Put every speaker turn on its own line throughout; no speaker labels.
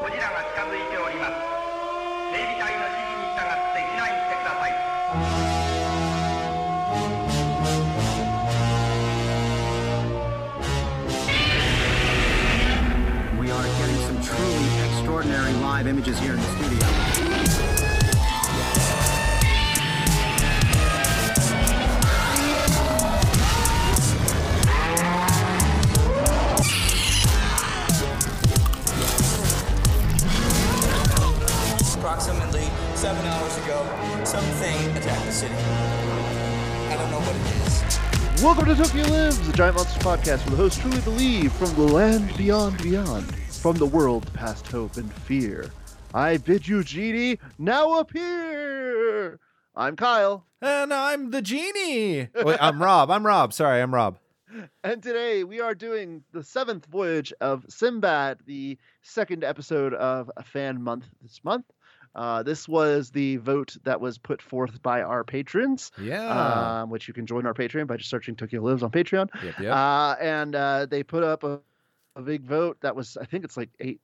ゴジラが近づいております警備隊の指示に従って避難してください
We are getting some truly extraordinary live images here
seven hours ago, something attacked the city. I don't know what it is.
Welcome to Tokyo Lives, the Giant Monsters podcast where the hosts truly believe from the land beyond beyond, from the world past hope and fear. I bid you, genie, now appear! I'm Kyle,
And I'm the genie. Wait, I'm Rob. I'm Rob. Sorry, I'm Rob.
and today we are doing the seventh voyage of Sinbad, the second episode of a fan month this month. Uh, this was the vote that was put forth by our patrons,
Yeah.
um, which you can join our Patreon by just searching Tokyo Lives on Patreon.
yep, yep.
Uh, and uh, they put up a, a big vote that was, I think it's like eight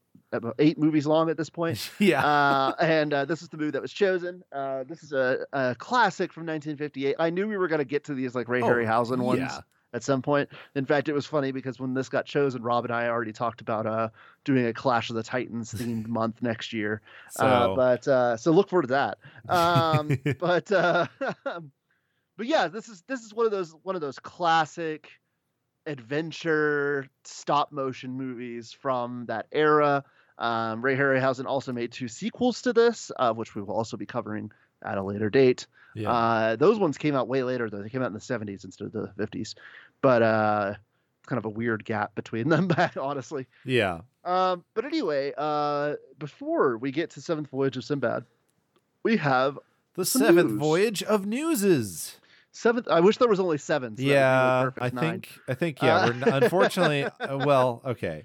eight movies long at this point.
yeah.
Uh, and uh, this is the movie that was chosen. Uh, this is a, a classic from 1958. I knew we were going to get to these like Ray
Oh,
Harryhausen ones
yeah.
At some point. In fact, it was funny because when this got chosen, Rob and I already talked about uh, doing a Clash of the Titans themed month next year.
so,
Uh, but uh, so look forward to that. Um, but uh, but yeah, this is this is one of those one of those classic adventure stop motion movies from that era. Um, Ray Harryhausen also made two sequels to this, uh, which we will also be covering at a later date.
Yeah.
Uh, those ones came out way later, though. They came out in the 70s instead of the 50s. But uh, kind of a weird gap between them, honestly.
yeah.
Um, but anyway, uh, before we get to Seventh Voyage of Sinbad, we have
The seventh
news.
voyage of newses.
seventh. I wish there was only seven. so that would be, like,
yeah. I
nine.
think. I think. Yeah.
Uh,
we're n- unfortunately. uh, well, okay.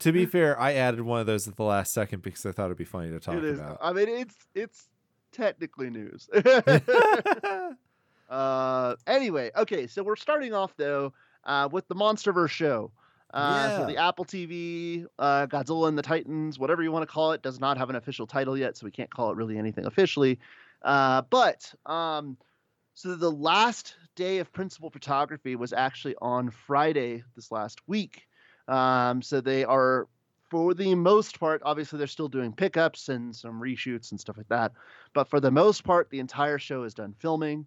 To be fair, I added one of those at the last second because I thought it'd be funny to talk
it is.
about.
I mean, it's it's technically news. uh, anyway, okay, so we're starting off though uh, with the MonsterVerse show. Uh, So the Apple TV, uh, Godzilla and the Titans, whatever you want to call it, does not have an official title yet, so we can't call it really anything officially. Uh, but um, so the last day of principal photography was actually on Friday this last week. Um, so they are, for the most part, obviously they're still doing pickups and some reshoots and stuff like that. But for the most part, the entire show is done filming.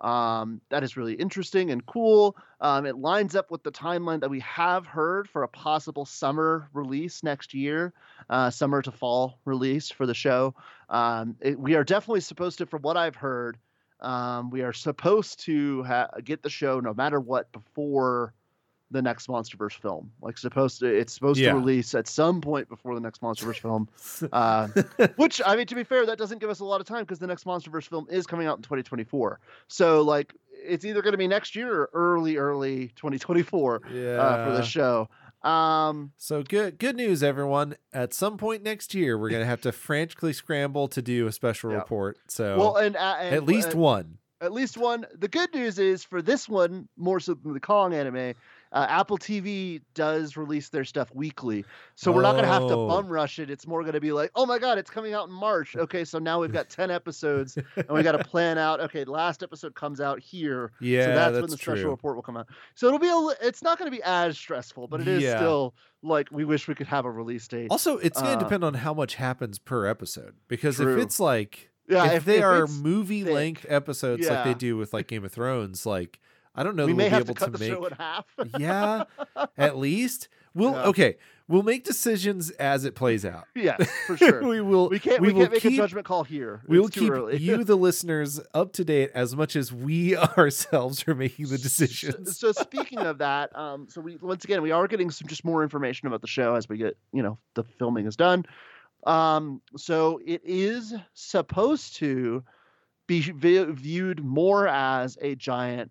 Um, that is really interesting and cool. Um, it lines up with the timeline that we have heard for a possible summer release next year, uh, summer to fall release for the show. Um, it, we are definitely supposed to, from what I've heard, um, we are supposed to ha- get the show no matter what before the next MonsterVerse film. Like supposed to, it's supposed
Yeah.
to release at some point before the next MonsterVerse film. Uh, which I mean, to be fair, that doesn't give us a lot of time because the next MonsterVerse film is coming out in 2024. So like, it's either going to be next year or early, early 2024
yeah.
uh, for the show. Um,
So good good news everyone. At some point next year we're going to have to frantically scramble to do a special
Yeah.
report. So
well, and, uh, and
at least
uh,
one.
at least one. The good news is for this one, more so than the Kong anime, uh, Apple TV does release their stuff weekly, so we're not going to have to
Oh.
bum rush it. It's more going to be like, oh my god, it's coming out in March. Okay, so now we've got ten episodes, and we got to plan out. Okay, last episode comes out here,
Yeah,
so that's,
that's,
when the special report will come out. So it'll be a. It's not going to be as stressful, but it is
Yeah.
still like we wish we could have a release date.
Also, it's going
Uh,
to depend on how much happens per episode because
True.
if it's like
yeah,
if, they
if
are movie
thick,
length episodes like they do with like Game of Thrones, like I don't know
We may
we'll be
have to
able
cut
to
the show in
make
half.
yeah, at least we'll
Yeah.
okay. We'll make decisions as it plays out.
yes, for sure.
we will.
We can't.
We,
We,
will
can't make
keep.
a judgment call here.
we will keep you, the listeners, up to date as much as we ourselves are making the decisions.
So, so speaking of that, um, so we once again we are getting some just more information about the show as we get you know the filming is done. Um, so it is supposed to be viewed more as a giant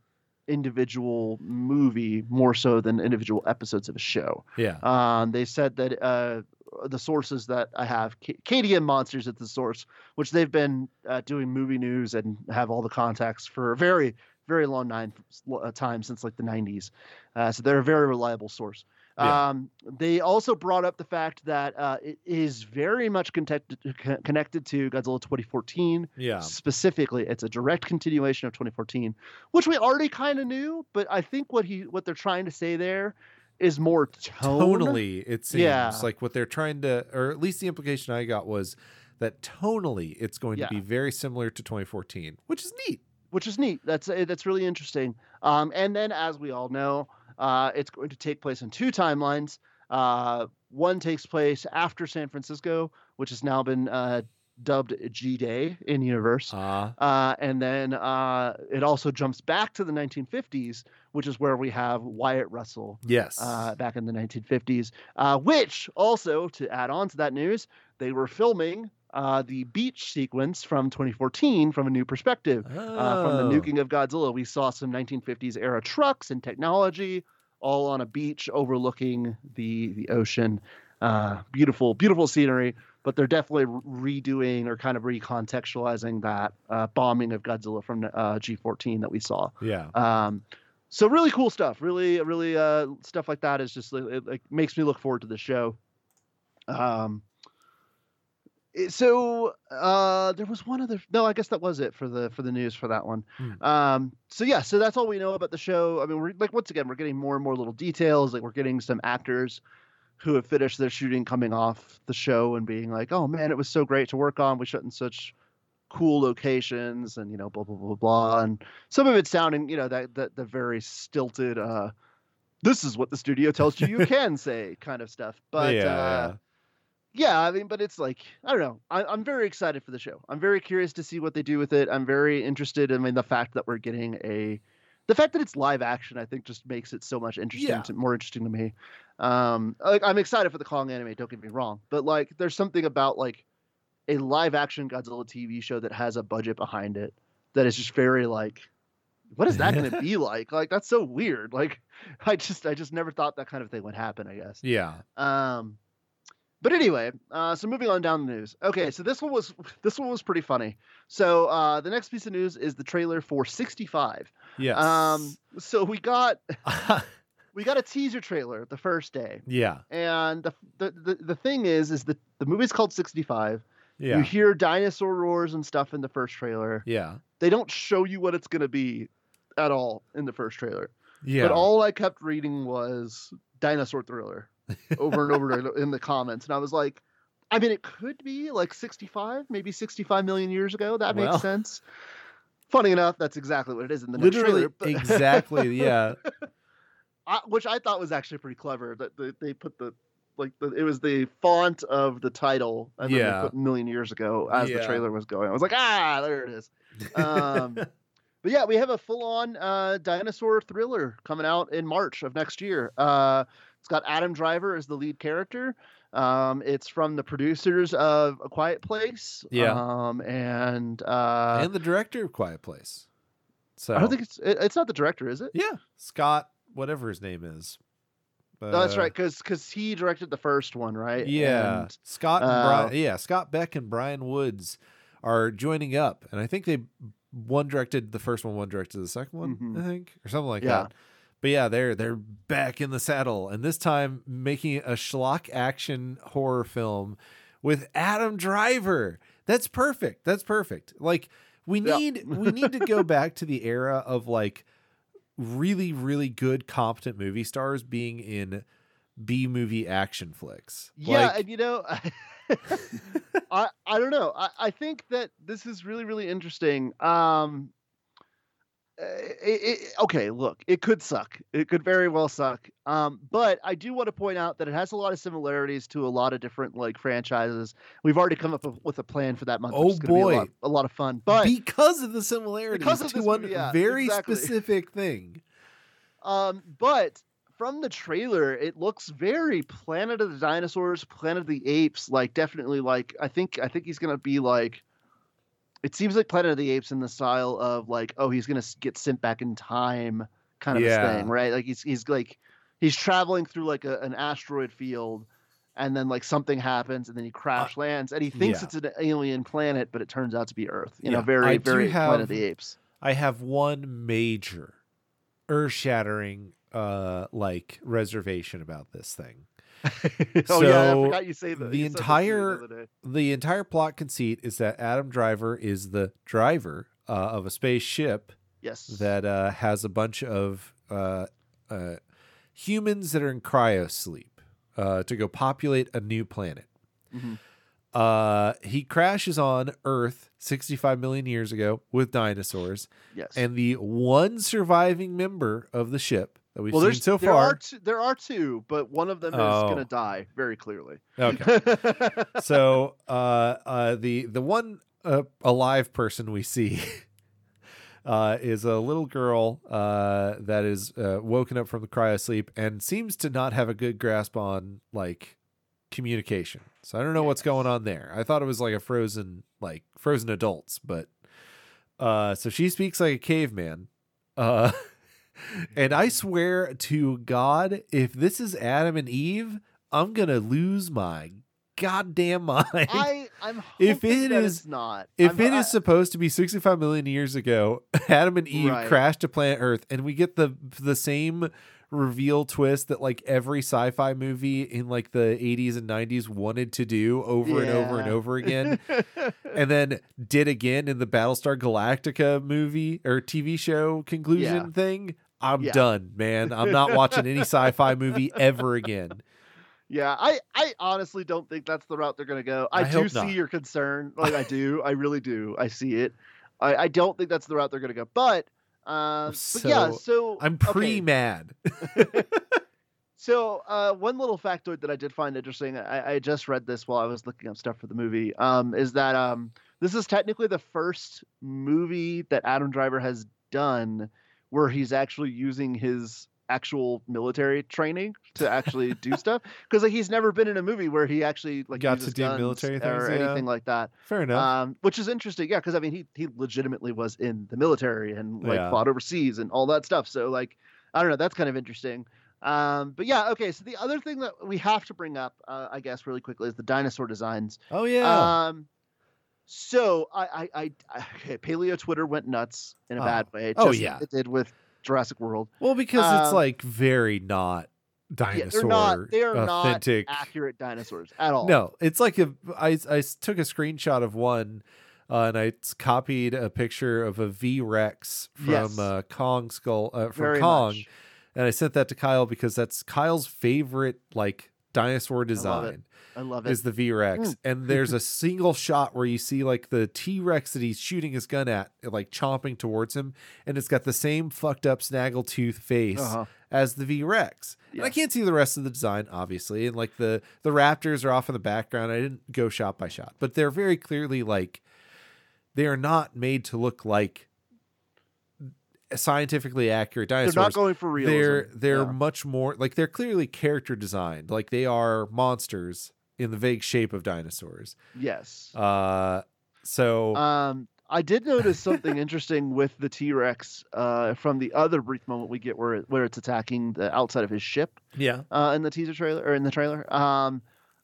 individual movie more so than individual episodes of a show.
yeah.
Um, they said that uh, the sources that I have, K- KDM Monsters at the source, which they've been uh, doing movie news and have all the contacts for a very, very long nine, uh, time since like the 90s. Uh, so they're a very reliable source.
Yeah.
Um, they also brought up the fact that uh, it is very much connected connected to Godzilla 2014.
Yeah.
Specifically, it's a direct continuation of 2014, which we already kind of knew. But I think what he what they're trying to say there is more tone.
tonally it seems
Yeah.
like what they're trying to or at least the implication i got was that tonally it's going
Yeah.
to be very similar to 2014 which is neat
which is neat. That's uh, that's really interesting. Um, and then, as we all know, uh, it's going to take place in two timelines. Uh, one takes place after San Francisco, which has now been uh, dubbed G Day in universe.
uh
Uh, and then uh, it also jumps back to the 1950s, which is where we have Wyatt Russell
yes
uh, back in the 1950s. Uh, which also, to add on to that news, they were filming uh, the beach sequence from 2014 from a new perspective. Uh, from the
Oh.
nuking of Godzilla, we saw some 1950s era trucks and technology, all on a beach overlooking the the ocean. Uh, beautiful, beautiful scenery. But they're definitely redoing or kind of recontextualizing that uh, bombing of Godzilla from uh, G14 that we saw.
yeah
Um, so really cool stuff. Really, really uh, stuff like that is just it, like makes me look forward to the show. Um, it- so uh, there was one other. No, I guess that was it for the for the news for that one.
Hmm.
Um, so yeah, so that's all we know about the show. I mean, we're like once again we're getting more and more little details. Like we're getting some actors who have finished their shooting coming off the show and being like, "Oh man, it was so great to work on. We shot in such cool locations and you know blah blah blah blah." And some of it sounding you know that that the very stilted. uh this is what the studio tells you you can say kind of stuff but
yeah,
uh yeah i mean but it's like i don't know I, i'm very excited for the show. I'm very curious to see what they do with it. I'm very interested i mean the fact that we're getting a the fact that it's live action i think just makes it so much interesting
Yeah.
to, more interesting to me. Um like i'm excited for the kong anime don't get me wrong but like there's something about like a live action godzilla tv show that has a budget behind it that is just very like what is that going to be like? Like that's so weird. Like i just i just never thought that kind of thing would happen i guess.
Yeah.
Um, but anyway, uh, so moving on down the news. Okay, so this one was this one was pretty funny. So uh, the next piece of news is the trailer for 65.
yes
Um, so we got we got a teaser trailer the first day,
yeah
and the the, the, the thing is is that the movie's called 65.
yeah
You hear dinosaur roars and stuff in the first trailer.
yeah
They don't show you what it's gonna be at all in the first trailer.
yeah
But all I kept reading was dinosaur thriller over and over in the comments. And I was like, I mean, it could be like 65, maybe 65 million years ago. That makes
Well.
sense. Funny enough, that's exactly what it is in the
literally
trailer. but-
exactly yeah
I, which I thought was actually pretty clever that they, they put the like the, it was the font of the title and then
Yeah.
they put million years ago as the trailer was going. I was like, ah, there it is. Um, But yeah, we have a full-on uh, dinosaur thriller coming out in March of next year. Uh, it's got Adam Driver as the lead character. Um, it's from the producers of A Quiet Place.
Yeah.
Um, and uh,
and the director of quiet place so
I don't think it's it, it's not the director, is it?
yeah scott whatever his name is
No, that's
Uh,
right, because because he directed the first one, right?
Yeah,
And,
Scott and
uh,
Brian. Yeah, Scott Beck and Bryan Woods are joining up, and I think they one directed the first one, one directed the second one.
Mhm.
I think, or something like
Yeah.
that. But yeah, they're they're back in the saddle, and this time making a schlock action horror film with Adam Driver. That's perfect. That's perfect. Like we
Yeah.
need we need to go back to the era of like really really good competent movie stars being in B movie action flicks.
Yeah,
Like,
and you know, I I don't know. I, I think that this is really really interesting. Um, it, it, okay, look, it could suck. It could very well suck. Um, but I do want to point out that it has a lot of similarities to a lot of different like franchises. We've already come up with a plan for that month.
Oh,
be a
boy.
lot, a lot of fun. But
because of the similarities
Because of
to one
movie, yeah,
very
exactly.
specific thing.
Um, but from the trailer, it looks very Planet of the Dinosaurs, Planet of the Apes, like definitely like I think I think he's gonna be like it seems like Planet of the Apes in the style of like, oh, he's gonna get sent back in time kind of
Yeah.
thing, right? Like he's he's like he's traveling through like a, an asteroid field and then like something happens and then he crash lands and he thinks
yeah.
it's an alien planet, but it turns out to be Earth. You know,
Yeah,
very,
I
very Planet of the Apes.
I have one major, earth shattering uh like reservation about this thing.
oh yeah, I
So,
forgot you say that.
the
you said that to me
entire-
day.
The entire plot conceit is that Adam Driver is the driver uh, of a spaceship
yes
that uh, has a bunch of uh, uh, humans that are in cryo sleep uh, to go populate a new planet.
Mhm.
Uh, he crashes on Earth 65 million years ago with dinosaurs,
yes.
and the one surviving member of the ship that we've
well,
seen so
there are
far.
two, there are two, but one of them is
Oh.
gonna die very clearly.
Okay. so uh, uh, the the one uh, alive person we see uh, is a little girl uh, that is uh, woken up from the cryo sleep and seems to not have a good grasp on like communication. So I don't know what's going on there. I thought it was like a frozen like frozen adults, but uh, so she speaks like a caveman. And I swear to God, if this is Adam and Eve, I'm gonna lose my goddamn mind.
I I'm hoping
If it is-
it's not.
if
I'm-
it
I-
is supposed to be 65 million years ago, Adam and Eve
Right.
crashed to planet Earth, and we get the the same reveal twist that like every sci-fi movie in like the 80s and 90s wanted to do over and over and over again and then did again in the Battlestar Galactica movie or TV show conclusion
Yeah.
thing. I'm
Yeah.
done, man. I'm not watching any sci-fi movie ever again.
Yeah, I, I honestly don't think that's the route they're going to go. I,
I
do see
not.
your concern. Like I do, I really do. I see it. I, I don't think that's the route they're going to go. But, uh, but yeah.
So,
So
I'm pre mad.
So uh, one little factoid that I did find interesting, I, I just read this while I was looking up stuff for the movie, um, is that um, this is technically the first movie that Adam Driver has done where he's actually using his actual military training to actually do stuff because like he's never been in a movie where he actually like
Got to do military
or
things, yeah.
anything like that
Fair enough.
um, which is interesting yeah because i mean he he legitimately was in the military and like
Yeah.
fought overseas and all that stuff so like i don't know that's kind of interesting um, but yeah okay so the other thing that we have to bring up uh, i guess really quickly is the dinosaur designs
oh yeah.
um so I, I i paleo twitter went nuts in a
Oh.
bad way
Oh,
just like
yeah.
it did with jurassic world
Well, because it's
Um,
like very not dinosaur.
yeah, they're not they are
authentic.
not accurate dinosaurs at all
No, it's like a. I I took a screenshot of one, uh, and I copied a picture of a V Rex from
Yes.
uh, Kong skull uh, from
Very
Kong,
much.
and I sent that to Kyle because that's Kyle's favorite like dinosaur
love it.
design
i love it
is the V Rex,
Mm.
and there's a single shot where you see like the T Rex that he's shooting his gun at, like chomping towards him, and it's got the same fucked up snaggletooth face
Uh-huh.
as the V Rex. And I can't see the rest of the design, obviously, and like the the Raptors are off in the background. I didn't go shot by shot, but they're very clearly like they are not made to look like scientifically accurate dinosaurs.
they're not going for realism
they're they're
Yeah.
much more like they're clearly character designed like they are monsters in the vague shape of dinosaurs
yes
uh so
Um, I did notice something interesting with the T Rex uh, from the other brief moment we get where it, where it's attacking the outside of his ship
yeah
uh, in the teaser trailer or in the trailer. Um,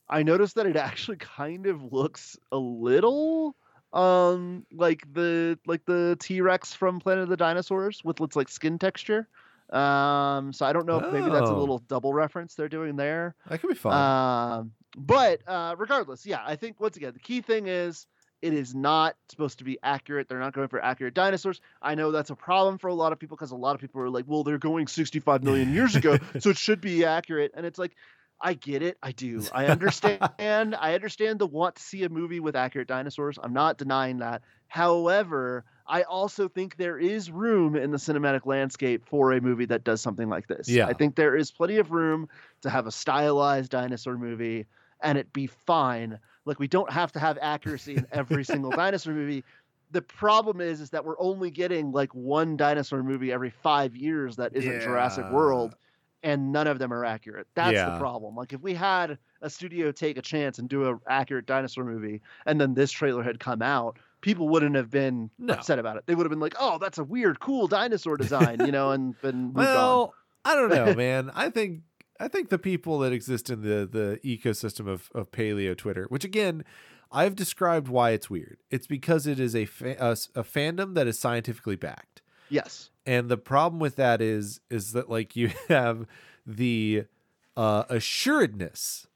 I noticed that it actually kind of looks a little um like the like the T Rex from Planet of the Dinosaurs with its like skin texture. Um, so I don't know if maybe that's a
Oh.
little double reference they're doing there.
that could be fun
Um, but uh, regardless, yeah, I think once again the key thing is it is not supposed to be accurate. They're not going for accurate dinosaurs. I know that's a problem for a lot of people because a lot of people are like, well, they're going 65 million years ago, so it should be accurate. And it's like, I get it. I do. I understand. I understand the want to see a movie with accurate dinosaurs. I'm not denying that. However, I also think there is room in the cinematic landscape for a movie that does something like this.
Yeah.
I think there is plenty of room to have a stylized dinosaur movie and it be fine. Like we don't have to have accuracy in every single dinosaur movie. The problem is is that we're only getting like one dinosaur movie every 5 years that isn't Jurassic World and none of them are accurate. That's the problem. Like if we had a studio take a chance and do a accurate dinosaur movie and then this trailer had come out, people wouldn't have been
No.
upset about it. They would have been like, "Oh, that's a weird cool dinosaur design," you know, and been
well i don't know man i think i think the people that exist in the the ecosystem of of paleo twitter which again i've described why it's weird it's because it is a fa- a, a fandom that is scientifically backed
Yes.
And the problem with that is is that like you have the uh assuredness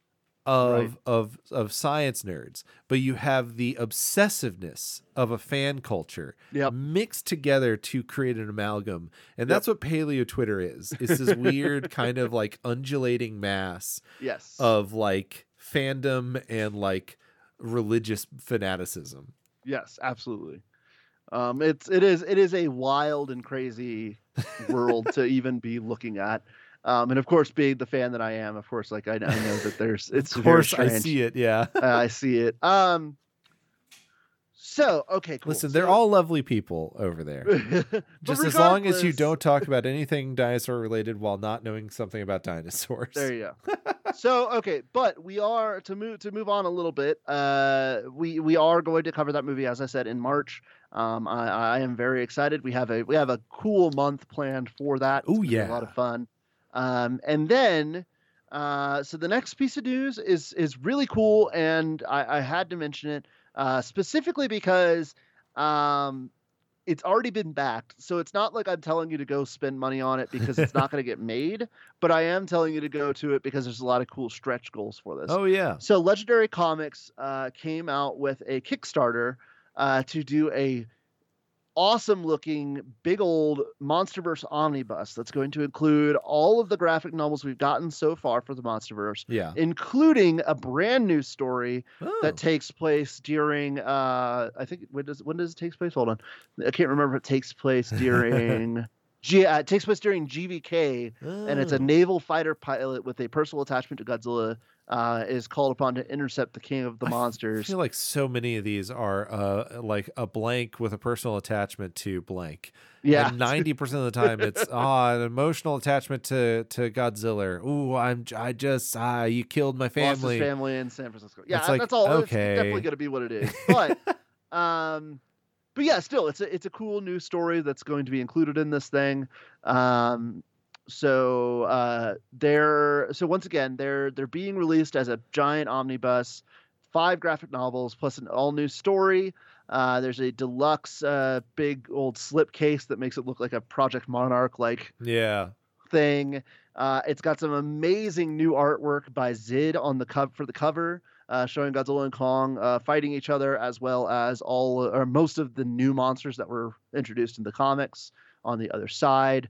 of
Right.
of of science nerds, but you have the obsessiveness of a fan culture
Yep.
mixed together to create an amalgam. And that's what paleo Twitter is. It's this weird kind of like undulating mass
Yes.
of like fandom and like religious fanaticism.
Yes, absolutely. Um, it's it is it is a wild and crazy world to even be looking at. Um, and of course, being the fan that I am, of course, like I, I know that there's it's
Of course I see it, yeah.
Uh, I see it. Um. So okay, cool.
Listen, they're
So-
all lovely people over there. Just as long as you don't talk about anything dinosaur related while not knowing something about dinosaurs.
There you go. so okay, but we are to move to move on a little bit. Uh, we we are going to cover that movie as I said in March. Um, I, I am very excited. We have a we have a cool month planned for that. Oh yeah, a lot of fun. Um, and then. Uh, so the next piece of news is is really cool, and I, I had to mention it uh, specifically because um, it's already been backed. So it's not like I'm telling you to go spend money on it because it's not going to get made, but I am telling you to go to it because there's a lot of cool stretch goals for this.
Oh yeah.
So Legendary Comics uh, came out with a Kickstarter uh, to do a awesome looking big old monsterverse omnibus that's going to include all of the graphic novels we've gotten so far for the monsterverse
Yeah.
including a brand new story
Oh.
that takes place during uh i think when does when does it take place hold on i can't remember if it takes place during G, uh, it takes place during gvk and it's a
Oh.
naval fighter pilot with a personal attachment to godzilla uh, is called upon to intercept the king of the
monsters. I feel like so many of these are uh like a blank with a personal attachment to blank.
yeah
Ninety percent of the time, it's ah an emotional attachment to to Godzilla. Ooh, I'm I just ah you killed my
lost his
family.
family in san francisco yeah
It's like,
that's all it's
okay.
definitely going to be what it is but um but yeah still it's a it's a cool new story that's going to be included in this thing um so uh they're so once again they're they're being released as a giant omnibus five graphic novels plus an all new story uh there's a deluxe uh big old slip case that makes it look like a project monarch like
Yeah.
thing. Uh, it's got some amazing new artwork by Zid on the cover for the cover, uh, showing Godzilla and Kong uh, fighting each other, as well as all or most of the new monsters that were introduced in the comics on the other side.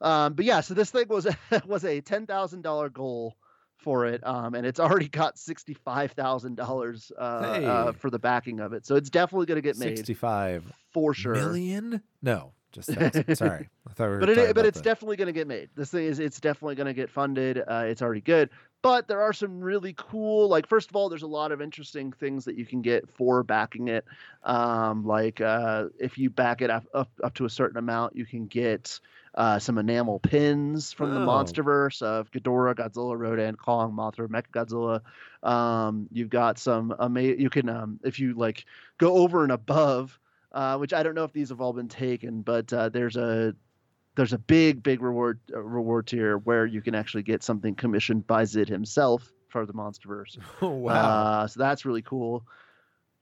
Um, but yeah, so this thing was was a ten thousand dollar goal for it, um, and it's already got sixty five thousand dollars uh,
Hey.
uh, for the backing of it. So it's definitely going to get made
Sixty-five
for sure.
million? No, just thousand. Sorry, I thought we were.
but it, but it's
the-
definitely going to get made. This thing is it's definitely going to get funded. Uh, it's already good, but there are some really cool. Like first of all, there's a lot of interesting things that you can get for backing it. Um, like uh, if you back it up, up up to a certain amount, you can get uh, some enamel pins from the
Oh.
MonsterVerse of Ghidorah, Godzilla, Rodan, Kong, Mothra, Mechagodzilla. Um, you've got some amazing. You can um, if you like go over and above. Uh, which I don't know if these have all been taken, but uh, there's a there's a big big reward uh, reward tier where you can actually get something commissioned by Zid himself for the MonsterVerse.
Oh wow.
Uh, so that's really cool.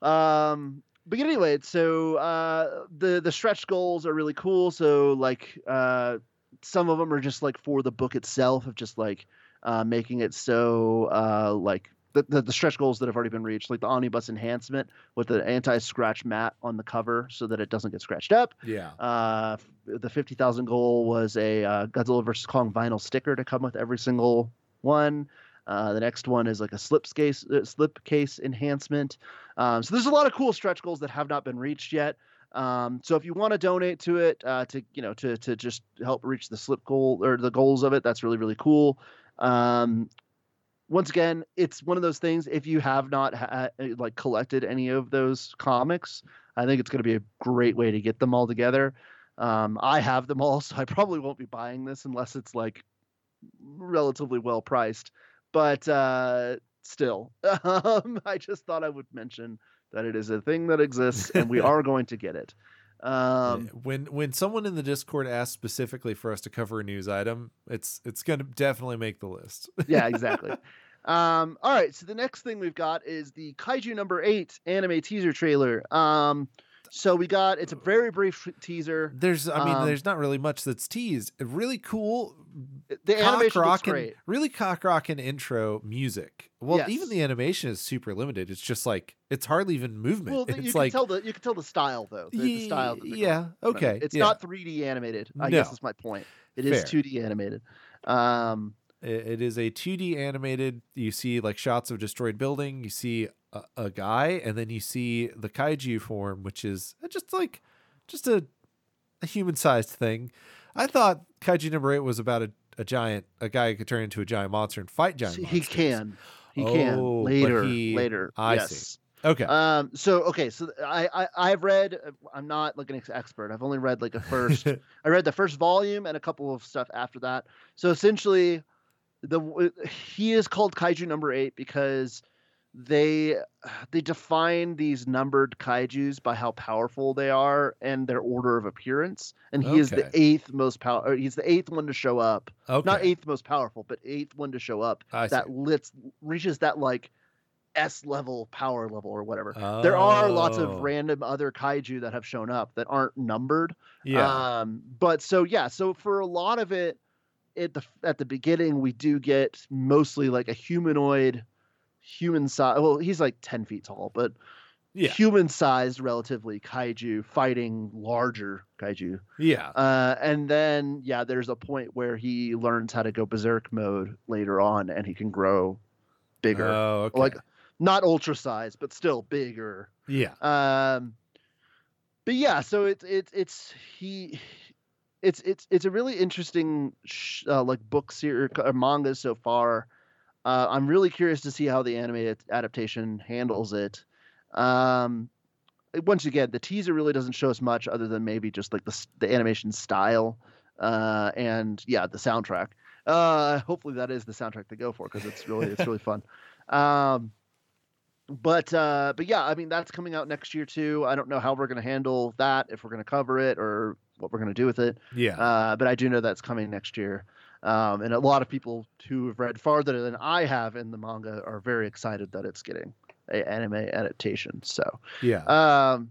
Um, but anyway, so uh, the the stretch goals are really cool. So like uh, some of them are just like for the book itself of just like uh, making it so uh, like the, the the stretch goals that have already been reached, like the omnibus enhancement with the anti-scratch mat on the cover so that it doesn't get scratched up.
yeah.
Uh, the 50,000 goal was a uh, Godzilla vs. Kong vinyl sticker to come with every single one. Uh, the next one is like a slip case, uh, slip case enhancement. Um, so there's a lot of cool stretch goals that have not been reached yet. Um, so if you want to donate to it, uh, to you know, to to just help reach the slip goal or the goals of it, that's really really cool. Um, once again, it's one of those things. If you have not ha- like collected any of those comics, I think it's going to be a great way to get them all together. Um, I have them all, so I probably won't be buying this unless it's like relatively well priced. But uh, still, um, I just thought I would mention that it is a thing that exists, and we are going to get it. Um,
when when someone in the Discord asks specifically for us to cover a news item, it's it's going to definitely make the list.
yeah, exactly. Um, all right, so the next thing we've got is the Kaiju number eight anime teaser trailer. Um, so we got it's a very brief teaser.
There's, I mean,
Um,
there's not really much that's teased. Really cool,
The animation looks great.
really cock rocking intro music. Well,
Yes.
even the animation is super limited. It's just like it's hardly even movement.
Well,
it's
you
like
can tell the you can tell the style though. The, the style. they're going
yeah, okay,
It's
yeah.
not 3D animated. I guess
No.
is my point. It is
Fair.
2D animated. Um,
It is a 2D animated. You see like shots of destroyed building. You see a, a guy, and then you see the kaiju form, which is just like just a, a human sized thing. I thought kaiju number eight was about a, a giant, a guy who could turn into a giant monster and fight giant.
he can. He
Oh,
can later.
he-
later.
I
yes.
see. Okay.
Um. So okay. So I, I I've read. I'm not like an expert. I've only read like a first. I read the first volume and a couple of stuff after that. So essentially, the he is called Kaiju number eight because they they define these numbered kaiju's by how powerful they are and their order of appearance. And he is the eighth most power. He's the eighth one to show up.
okay.
Not eighth most powerful, but eighth one to show up.
I
that
see.
lits reaches that like S level power level or whatever. There are lots
Oh.
of random other kaiju that have shown up that aren't numbered.
Yeah.
Um, but so yeah, so for a lot of it, at the at the beginning, we do get mostly like a humanoid, human size. Well, he's like ten feet tall, but
Yeah.
human sized, relatively kaiju fighting larger kaiju.
yeah.
Uh, and then yeah, there's a point where he learns how to go berserk mode later on, and he can grow bigger,
Oh, okay.
like not ultra sized, but still bigger.
yeah.
Um, but yeah, so it's it's it's he, it's it's it's a really interesting sh- uh, like book series or manga so far. Uh, I'm really curious to see how the animated adaptation handles it. Um, once again, the teaser really doesn't show us much other than maybe just like the the animation style, uh, and yeah, the soundtrack. Uh, hopefully that is the soundtrack to go for because it's really it's really fun. Um, but uh, but yeah, I mean that's coming out next year too. I don't know how we're gonna handle that, if we're gonna cover it or what we're gonna do with it.
Yeah.
Uh, but I do know that's coming next year. Um, and a lot of people who have read farther than I have in the manga are very excited that it's getting a anime adaptation. So
yeah.
um,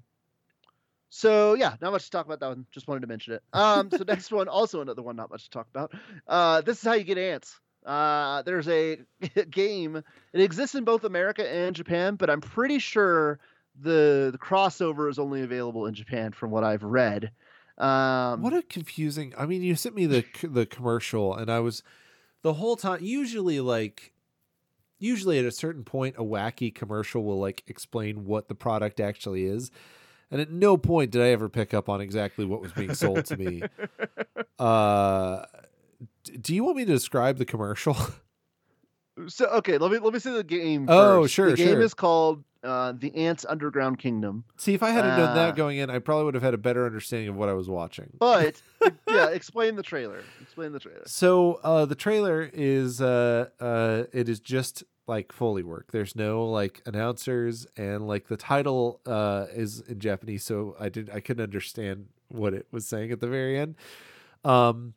so yeah, not much to talk about that one. Just wanted to mention it. Um, so next one, also another one, not much to talk about. Uh, this is how you get ants. Uh, there's a game. It exists in both America and Japan, but I'm pretty sure the the crossover is only available in Japan, from what I've read. Um,
what a confusing. I mean, you sent me the the commercial, and I was the whole time. Usually, like, usually at a certain point, a wacky commercial will like explain what the product actually is, and at no point did I ever pick up on exactly what was being sold to me. Uh, do you want me to describe the commercial?
so okay, let me let me say the game.
Oh,
first.
sure,
The game
sure.
is called uh, The Ants Underground Kingdom.
See, if I hadn't known
Uh,
that going in, I probably would have had a better understanding of what I was watching.
But yeah, explain the trailer. Explain the trailer.
So uh, the trailer is uh, uh, it is just like Foley work. There's no like announcers, and like the title uh, is in Japanese, so I did I couldn't understand what it was saying at the very end. Um,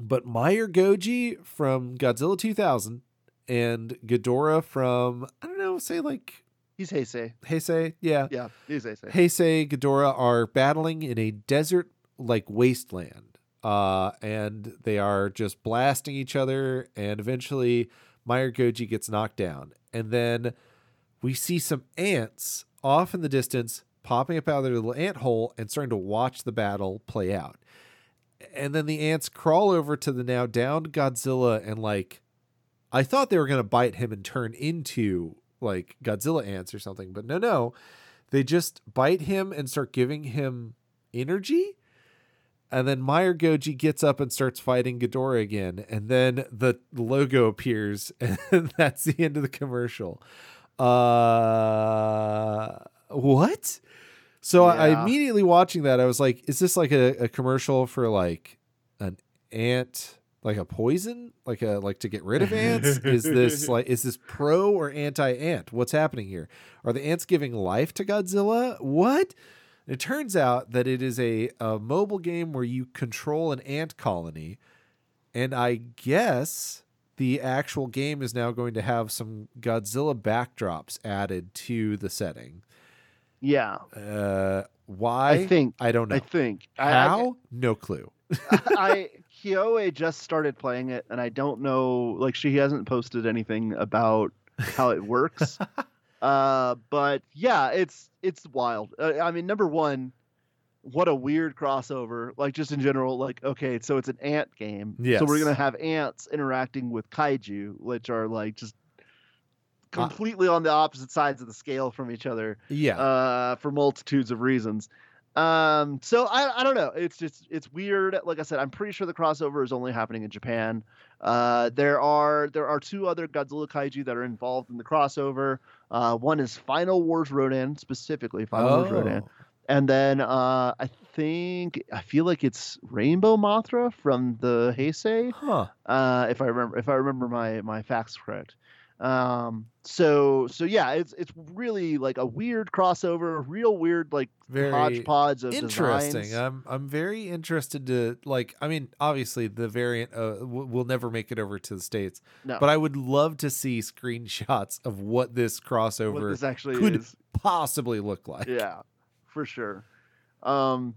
but MireGoji from Godzilla 2000 and Ghidorah from I don't know, say like
He's Heisei.
Heisei, yeah,
Yeah, he's Heisei.
Heisei, Ghidorah are battling in a desert like wasteland. Uh, and they are just blasting each other, and eventually MireGoji gets knocked down. And then we see some ants off in the distance popping up out of their little ant hole and starting to watch the battle play out. And then the ants crawl over to the now downed Godzilla and like I thought they were gonna bite him and turn into like Godzilla ants or something, but no, no. They just bite him and start giving him energy. And then MireGoji gets up and starts fighting Ghidorah again. And then the logo appears, and that's the end of the commercial. Uh, what? So I, I immediately watching that, I was like, is this like a, a commercial for like an ant, like a poison, like a like to get rid of ants? is this like is this pro or anti ant? What's happening here? Are the ants giving life to Godzilla? What? It turns out that it is a, a mobile game where you control an ant colony, and I guess the actual game is now going to have some Godzilla backdrops added to the setting.
Yeah,
Uh, why?
I think.
I don't know.
I think. I- I-
How? no clue.
I Kyoe just started playing it, and I don't know. Like, she hasn't posted anything about how it works. uh, but yeah, it's it's wild. Uh, I mean, number one, what a weird crossover. Like, just in general, like, okay, so it's an ant game. Yeah. So we're gonna have ants interacting with kaiju, which are like just completely on the opposite sides of the scale from each other
Yeah.
uh, for multitudes of reasons. Um, so I, I don't know. It's just it's weird. Like I said, I'm pretty sure the crossover is only happening in Japan. Uh, there are there are two other Godzilla kaiju that are involved in the crossover. Uh, one is Final Wars Rodan, specifically Final Wars Rodan,
Oh.
and then uh, I think I feel like it's Rainbow Mothra from the Heisei
Huh.
uh, if I remember if I remember my my facts correct. Um, so so yeah, it's it's really like a weird crossover, real weird like
Very
hodgepodge of
interesting.
designs.
I'm I'm very interested to like. I mean, obviously the variant uh, w- will never make it over to the states,
No.
but I would love to see screenshots of what this
what
crossover
this actually
could
is.
possibly look like.
Yeah, for sure. Um,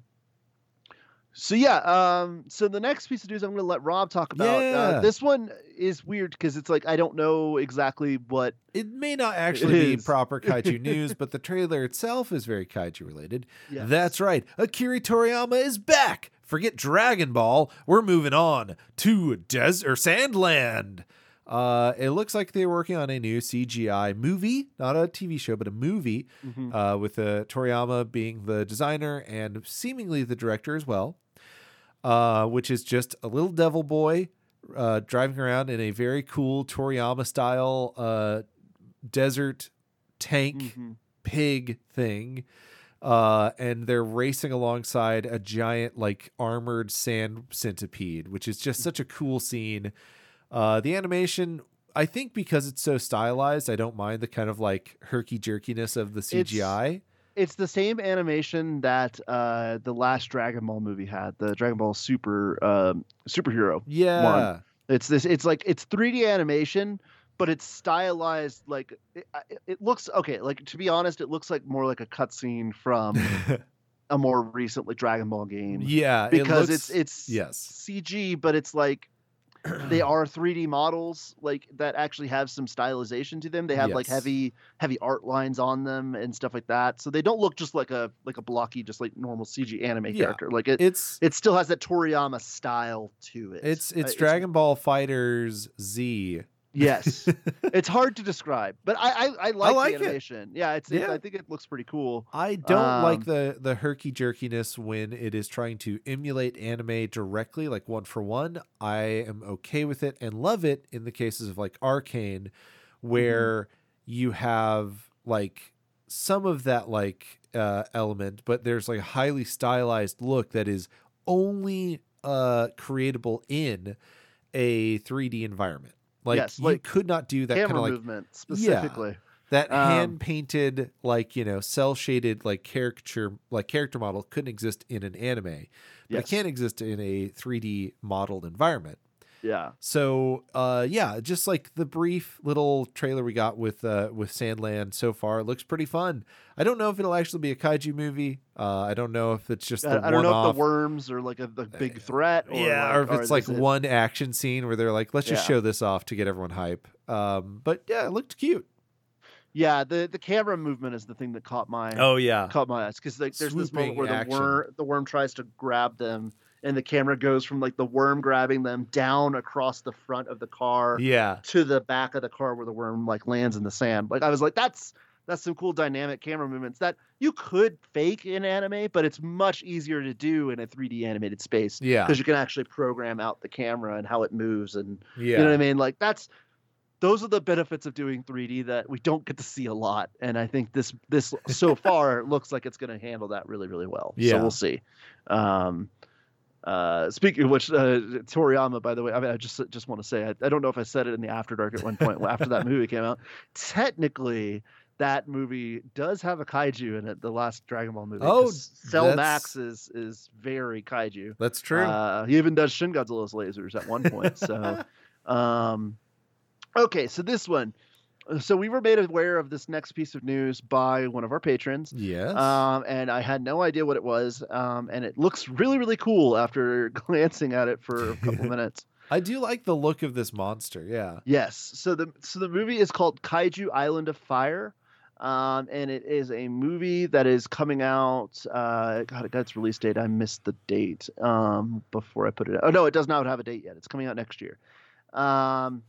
so yeah, um, so the next piece of news I'm going to let Rob talk about.
Yeah.
Uh, this one is weird because it's like I don't know exactly what.
It may not actually be proper kaiju news, but the trailer itself is very kaiju related.
Yes.
That's right. Akira Toriyama is back. Forget Dragon Ball. We're moving on to Des or Sand Land. Uh, it looks like they're working on a new CGI movie, not a TV show, but a movie,
Mhm.
uh, with uh, Toriyama being the designer and seemingly the director as well, uh, which is just a little devil boy uh, driving around in a very cool Toriyama style uh, desert tank
Mhm.
pig thing. Uh, and they're racing alongside a giant, like armored sand centipede, which is just such a cool scene. Uh, the animation, I think, because it's so stylized, I don't mind the kind of like herky jerkiness of the CGI.
It's the same animation that uh, the last Dragon Ball movie had, the Dragon Ball Super um, superhero.
yeah,
It's this. It's like it's 3D animation, but it's stylized like it, it- it looks okay. Like to be honest, it looks like more like a cutscene from a more recently Dragon Ball game.
yeah, it
because
looks-
it's it's
yes,
CG, but it's like they are 3D models like that actually have some stylization to them. They have like heavy heavy art lines on them and stuff like that. So they don't look just like a like a blocky, just like normal CG anime
Yeah.
character. Like it,
it's
it still has that Toriyama style to it.
it's
Uh,
it's Dragon Ball Fighters Z.
Yes, it's hard to describe, but I I, I like,
like
the animation. Yeah, it's,
Yeah.
I think it looks pretty cool.
I don't like
Um,
the the herky jerkiness when it is trying to emulate anime directly, like one for one. I am okay with it and love it in the cases of like Arcane,
Mm-hmm.
where you have like some of that like uh, element, but there's like a highly stylized look that is only uh creatable in a 3D environment. Like
Yes,
you
like
could not do that kind of like
movement specifically.
that
Um,
hand painted like you know cel shaded like caricature like character model couldn't exist in an anime but
Yes.
it can exist in a 3d modeled environment
Yeah.
so uh yeah just like the brief little trailer we got with uh with Sand Land so far it looks pretty fun i don't know if it'll actually be a kaiju movie uh i don't know if it's just the
I, I don't know if the worms are like a the big threat. Or
yeah,
like,
or if it's like
is-
one action scene where they're like, let's just
Yeah.
show this off to get everyone hype. Um, but yeah, it looked cute.
Yeah, the the camera movement is the thing that caught my
Oh yeah,
caught my eyes because like there's this moment where the
action.
worm the worm tries to grab them and the camera goes from like the worm grabbing them down across the front of the car
yeah.
to the back of the car where the worm like lands in the sand. Like I was like, that's that's some cool dynamic camera movements that you could fake in anime, but it's much easier to do in a 3D animated space
Yeah.
because you can actually program out the camera and how it moves and
Yeah.
you know what I mean. Like that's those are the benefits of doing 3D that we don't get to see a lot, and I think this this so far looks like it's going to handle that really really well.
Yeah.
So we'll see. Um, uh, speaking of which, uh, Toriyama, by the way, I mean, I just just want to say, I, I don't know if I said it in the After Dark at one point after that movie came out. Technically, that movie does have a kaiju in it. The last Dragon Ball movie.
Oh,
Cell Max is is very kaiju.
That's true.
Uh, he even does Shin Godzilla's lasers at one point. So, um, okay, so this one, so we were made aware of this next piece of news by one of our patrons.
Yes.
Um, and I had no idea what it was. Um, and it looks really, really cool after glancing at it for a couple minutes.
I do like the look of this monster. Yeah.
Yes. So the so the movie is called Kaiju Island of Fire. Um, and it is a movie that is coming out. Uh, God, it got its release date. I missed the date um, before I put it. Out. Oh no, it does not have a date yet. It's coming out next year. Um,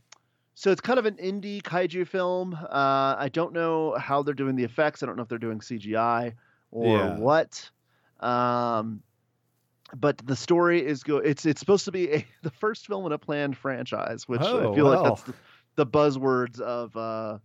so it's kind of an indie kaiju film. Uh, I don't know how they're doing the effects. I don't know if they're doing CGI or
Yeah.
what. Um, but the story is good. It's it's supposed to be a, the first film in a planned franchise, which
Oh,
I feel like that's the, the buzzwords of uh,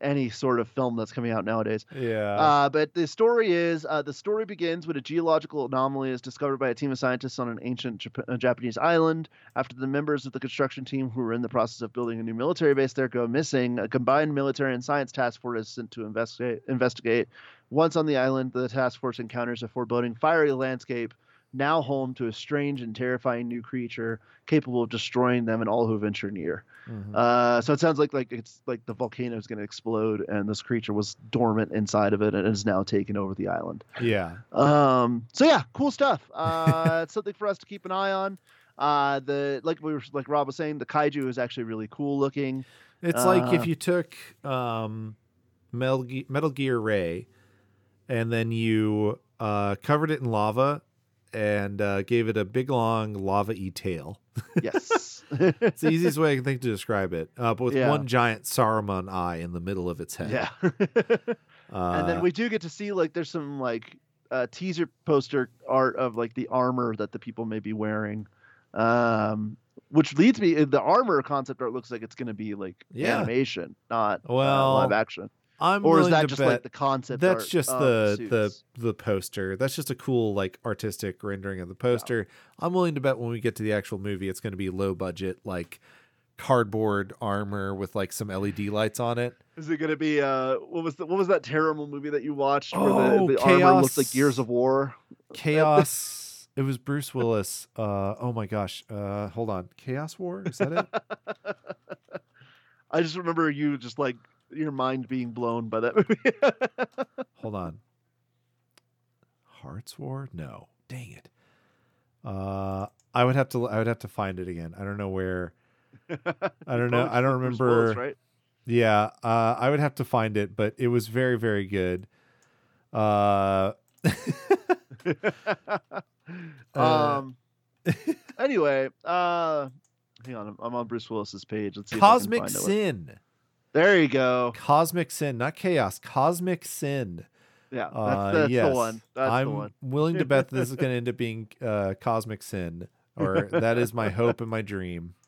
any sort of film that's coming out nowadays.
Yeah.
Uh, but the story is uh, the story begins when a geological anomaly is discovered by a team of scientists on an ancient Jap- uh, Japanese island. After the members of the construction team who were in the process of building a new military base there go missing, a combined military and science task force is sent to investigate. Investigate. Once on the island, the task force encounters a foreboding fiery landscape. Now home to a strange and terrifying new creature capable of destroying them and all who venture near.
Mhm.
Uh, so it sounds like like it's like the volcano is going to explode, and this creature was dormant inside of it and is now taken over the island.
yeah.
Um, so yeah, cool stuff. Uh, it's something for us to keep an eye on. Uh, the like we were like Rob was saying, the kaiju is actually really cool looking.
It's like if
Uh,
you took um, Metal, Ge- Metal Gear Ray and then you uh, covered it in lava and uh, gave it a big long lava y tail.
Yes.
It's the easiest way I can think to describe it. Uh, but with
Yeah.
one giant Saruman eye in the middle of its head.
yeah.
Uh,
and then we do get to see like there's some like uh, teaser poster art of like the armor that the people may be wearing um which leads me the armor concept art looks like it's going to be like
Yeah.
animation not uh,
Well,
live action
I'm
or is that just
bet
like the concept
that's just the the
suits?
the poster. That's just a cool like artistic rendering of the poster. I'm willing to bet when we get to the actual movie, it's going to be low budget, like cardboard armor with like some LED lights on it.
is it going to be uh what was the what was that terrible movie that you watched where
Oh,
the, the armor looked like Gears of War
Chaos. it was Bruce Willis. Uh, oh my gosh. Uh, hold on. Chaos War. Is that it?
I just remember you just like your mind being blown by that movie
hold on. Hearts War. No. Dang it. Uh, I would have to. I would have to find it again. I don't know where. I don't know. I don't remember.
right
Yeah, uh, I would have to find it, but it was very, very good. Uh, Uh,
um. anyway, uh, hang on, I'm, I'm on Bruce Willis's page. Let's see. if I can
Cosmic
Sin. it. There you go.
Cosmic Sin, not chaos. Cosmic Sin.
Yeah, that's,
Uh,
that's
yes.
the one. That's
I'm
the one.
willing to bet this is going to end up being uh, Cosmic Sin, or that is my hope and my dream.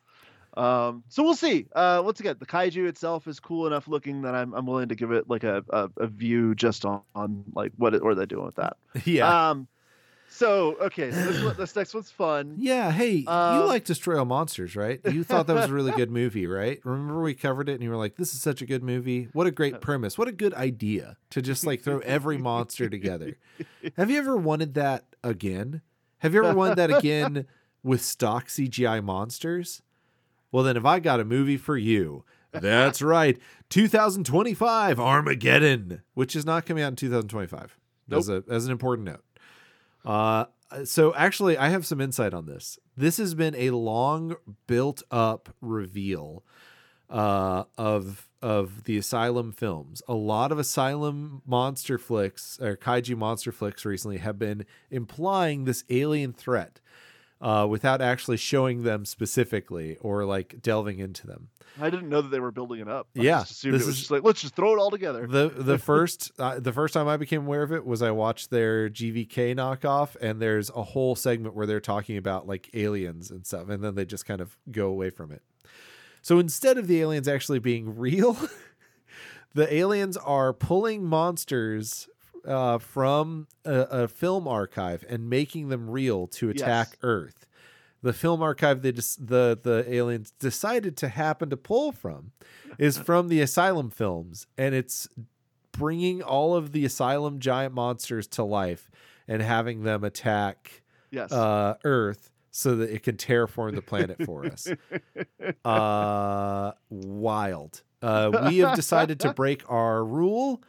Um, so we'll see. Uh, once again, the kaiju itself is cool enough looking that I'm I'm willing to give it like a a, a view just on, on like what it, what are they doing with that.
Yeah.
Um. So okay, so this one, this next one's fun.
yeah. Hey, you
um,
like Destroy All Monsters, right? You thought that was a really good movie, right? Remember we covered it and you were like, this is such a good movie. What a great premise. What a good idea to just like throw every monster together. Have you ever wanted that again? Have you ever wanted that again with stock CGI monsters? Well, then, if I got a movie for you, that's right, 2025 Armageddon, which is not coming out in 2025. As, a, as an important note. Uh, so actually, I have some insight on this. This has been a long built up reveal uh, of of the Asylum films. A lot of Asylum monster flicks or kaiju monster flicks recently have been implying this alien threat uh, without actually showing them specifically or like delving into them.
I didn't know that they were building it up. I
Yeah,
just assumed
this
it was
is-
just like let's just throw it all together.
the the first uh, the first time I became aware of it was I watched their GVK knockoff, and there's a whole segment where they're talking about like aliens and stuff, and then they just kind of go away from it. So instead of the aliens actually being real, the aliens are pulling monsters uh, from a, a film archive and making them real to attack
Yes.
Earth. The film archive they just the the aliens decided to happen to pull from is from the Asylum films, and it's bringing all of the Asylum giant monsters to life and having them attack
yes.
uh, Earth so that it can terraform the planet for us. uh, wild, Uh, we have decided to break our rule.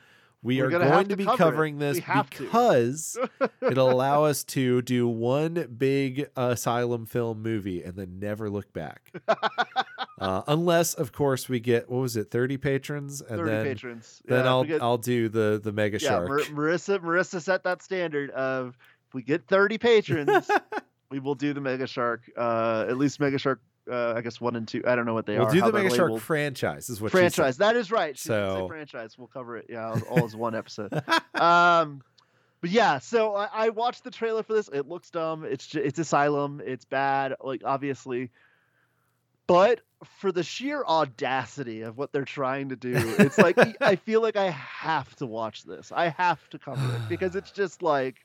We
We're
are
gonna
going to be
cover it.
covering this
have to.
because it'll allow us to do one big asylum film movie and then never look back. uh, unless, of course, we get what was it, thirty patrons, and
30
then
patrons.
then
Yeah,
I'll
get-
I'll do the the mega
yeah,
shark.
Mar- Marissa Marissa set that standard of if we get 30 patrons, we will do the Mega Shark. Uh, at least Mega Shark. Uh, I guess one and two. I don't know what they are.
we'll
do
the mega shark franchise. Is what
franchise. That is right. She
So-
franchise. We'll cover it. Yeah, all as one episode. um, but yeah, so I, I watched the trailer for this. It looks dumb. It's ju- it's Asylum. It's bad. Like obviously, but for the sheer audacity of what they're trying to do, it's like I feel like I have to watch this. I have to cover it because it's just like,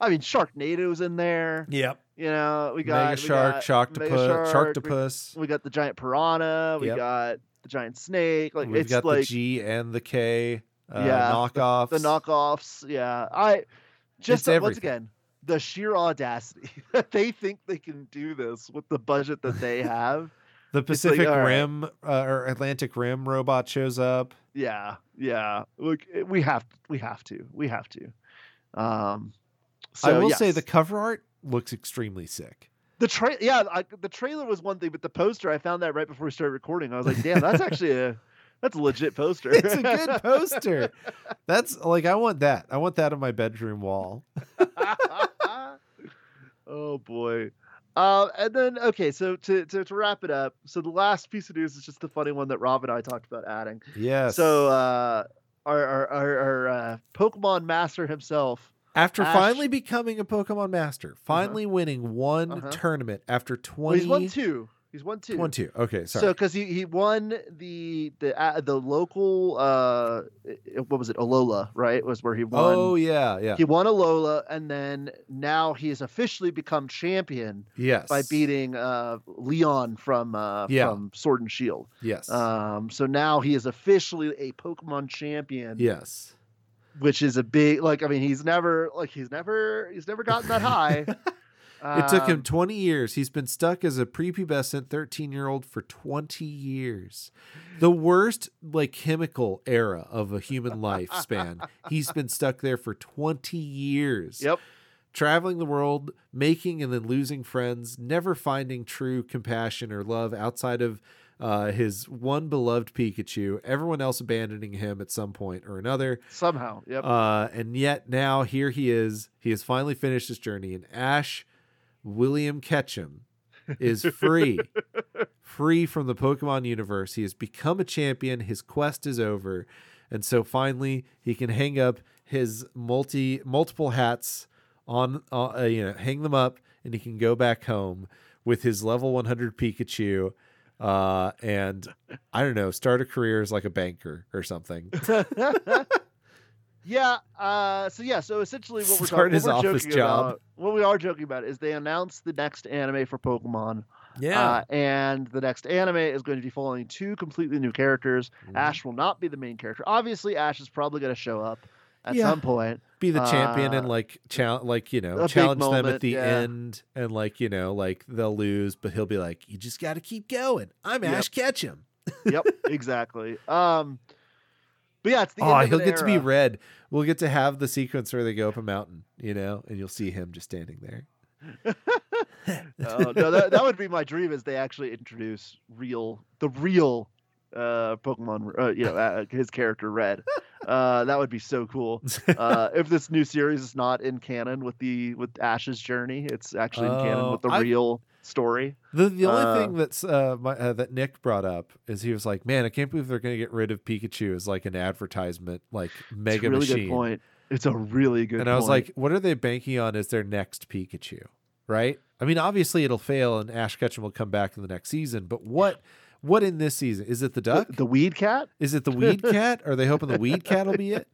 I mean, Sharknado's in there.
Yep.
You know, we got
Mega
we
shark, sharktopus,
Shark, we-
sharktopus.
we got the giant piranha. We
Yep.
got the giant snake. Like
We've
it's
got
like
the G and the K uh,
Yeah,
knockoffs.
the knockoffs. Yeah, I just uh, once again the sheer audacity that they think they can do this with the budget that they have.
The Pacific
right.
Rim uh, or Atlantic Rim robot shows up.
yeah, yeah. Look, we have we have to we have to. Um, so
I will say the cover art looks extremely sick.
the tra- yeah I, the trailer was one thing, but the poster I found that right before we started recording. I was like, damn, that's actually a that's a legit poster.
It's a good poster. That's like I want that. I want that on my bedroom wall.
oh boy. Uh, and then okay, so to, to to wrap it up, so the last piece of news is just the funny one that Rob and I talked about adding.
Yes.
So uh, our our our, our uh, Pokemon master himself.
After
Ash-
finally becoming a Pokemon master, finally winning one
Uh-huh.
tournament after
Well,
20
he's won two. He's won two.
One, two. Okay, sorry.
So because he, he won the the uh, the local uh what was it Alola right was where he won.
oh yeah, yeah.
He won Alola, and then now he has officially become champion
yes.
by beating uh, Leon from uh,
Yeah.
from Sword and Shield.
Yes.
Um, so now he is officially a Pokemon champion,
yes.
Which is a big like. I mean, he's never like he's never he's never gotten that high.
It took him
Um,
20 years. He's been stuck as a prepubescent 13 year old for 20 years. The worst, like, chemical era of a human lifespan. He's been stuck there for 20 years.
Yep.
Traveling the world, making and then losing friends, never finding true compassion or love outside of uh, his one beloved Pikachu, everyone else abandoning him at some point or another.
Somehow, yep.
Uh, and yet now here he is. He has finally finished his journey, and Ash William Ketchum is free, free from the Pokemon universe. He has become a champion. His quest is over, and so finally he can hang up his multi multiple hats on, uh, you know, hang them up, and he can go back home with his level 100 Pikachu. Uh, and I don't know, start a career as like a banker or something.
Yeah. Uh, so yeah. So essentially, what we're
Start
talking, what we're
office
joking
job.
about, what we are joking about, is they announced the next anime for Pokemon.
Yeah.
Uh, and the next anime is going to be following two completely new characters.
Mm-hmm.
Ash will not be the main character. Obviously, Ash is probably going to show up at
Yeah.
some point.
be the champion and
Uh,
like chal- like you know
big
challenge them at the
yeah.
end and like you know like they'll lose but he'll be like you just got to keep going i'm
Yep.
ash ketchum
Yep, exactly. Um, but yeah, it's the
oh
end
he'll
an
get to be red we'll get to have the sequence where they go up a mountain you know and you'll see him just standing there
Oh, no, that, that would be my dream. Is they actually introduce real, the real uh Pokemon, uh, you know, uh, his character Red. Uh, that would be so cool. Uh, if this new series is not in canon with the with Ash's journey, it's actually in canon
Oh,
with the
I-
real story.
the the only
Uh,
thing that's uh, my, uh that nick brought up is he was like man i can't believe they're gonna get rid of pikachu as like an advertisement like
It's a
mega
really
machine
good point. It's a really good.
and I was
point.
like, what are they banking on as their next Pikachu? Right? I mean, obviously it'll fail and Ash Ketchum will come back in the next season, but what what in this season? Is it the
the,
duck?
the Weed Cat.
Is it the weed cat? Are they hoping the weed cat will be it?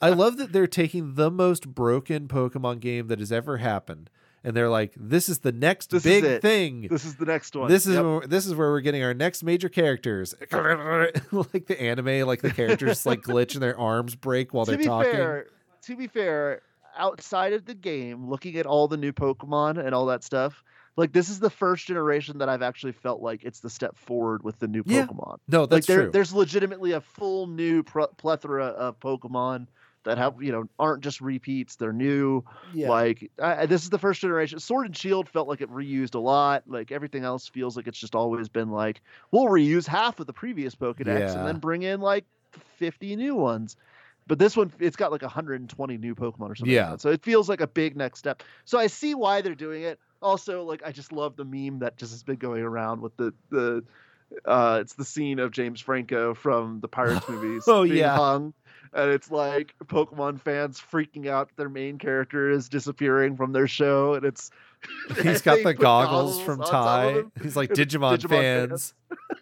I love that they're taking the most broken Pokemon game that has ever happened, and they're like, "This is the next
This
big thing.
This is the next one.
This is
Yep.
where, this is where we're getting our next major characters." like the anime, like the characters like glitch and their arms break while
to
they're
be
talking.
fair, to be fair, outside of the game, looking at all the new Pokemon and all that stuff, like this is the first generation that I've actually felt like it's the step forward with the new
Yeah,
Pokemon.
No,
Like
that's
there,
true.
there's legitimately a full new plethora of Pokemon that have you know aren't just repeats; they're new.
Yeah.
Like I, this is the first generation. Sword and Shield felt like it reused a lot. Like everything else feels like it's just always been like we'll reuse half of the previous Pokedex
Yeah.
and then bring in like 50 new ones. But this one, it's got like 120 new Pokemon or something. like
Yeah.
that. So it feels like a big next step. So I see why they're doing it. Also, like I just love the meme that just has been going around with the the. Uh, it's the scene of James Franco from the Pirates movies
Oh,
being
yeah.
hung, and it's like Pokemon fans freaking out their main character is disappearing from their show, and it's
He's got the
put
goggles from
on top of Tai.
He's like Digimon,
Digimon
fans.
First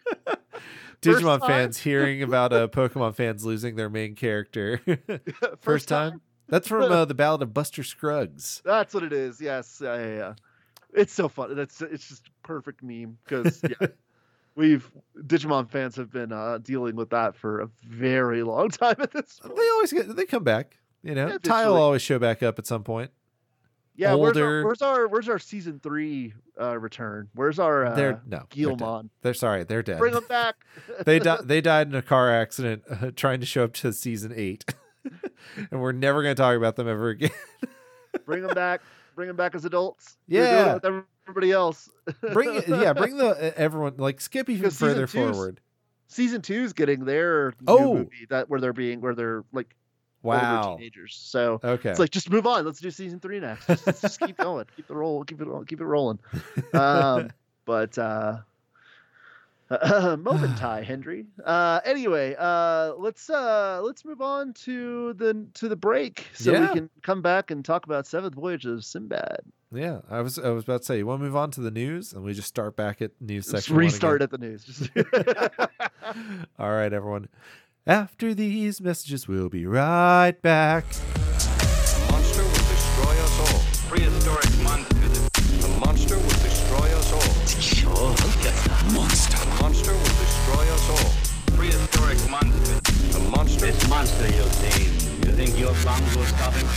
Digimon
time.
fans hearing about uh, Pokemon fans losing their main character. First, time? That's from uh, the Ballad of Buster Scruggs.
That's what it is. Yes, yeah, yeah, yeah. It's so fun. That's it's just perfect meme because yeah, we've Digimon fans have been uh, dealing with that for a very long time at this point.
They always get they come back. You know,
Yeah,
Tai will always show back up at some point.
Yeah, where's our, where's our where's our season three uh, return? Where's our uh,
they're no, they're, dead. They're sorry, they're dead.
Bring them back.
they di- they died in a car accident uh, trying to show up to season eight, and we're never going to talk about them ever again.
bring them back. Bring them back as adults. You're doing it
Yeah.
with everybody else.
bring yeah, bring the everyone like skip even further forward.
season two's getting their new
Oh.
movie that where they're being where they're like older
Wow.
teenagers. So
Okay.
it's like just move on. Let's do season three next. Just, just keep going. Keep the roll. Keep it. Keep it rolling. Um, but uh, moment tie, Hendry. Uh, anyway, uh, let's uh, let's move on to the to the break so
Yeah.
we can come back and talk about Seventh Voyage of Sinbad.
yeah, I was I was about to say, you want to move on to the news, and we just start back at news
Let's
section.
restart at the news. Just
All right, everyone. After these messages, we'll be right back.
The monster will destroy us all.
Prehistoric monsters.
The monster will destroy us all. Sure, monster. The monster will destroy us all.
Prehistoric monsters.
The monster.
This monster you've seen, you think your bombs will stop him?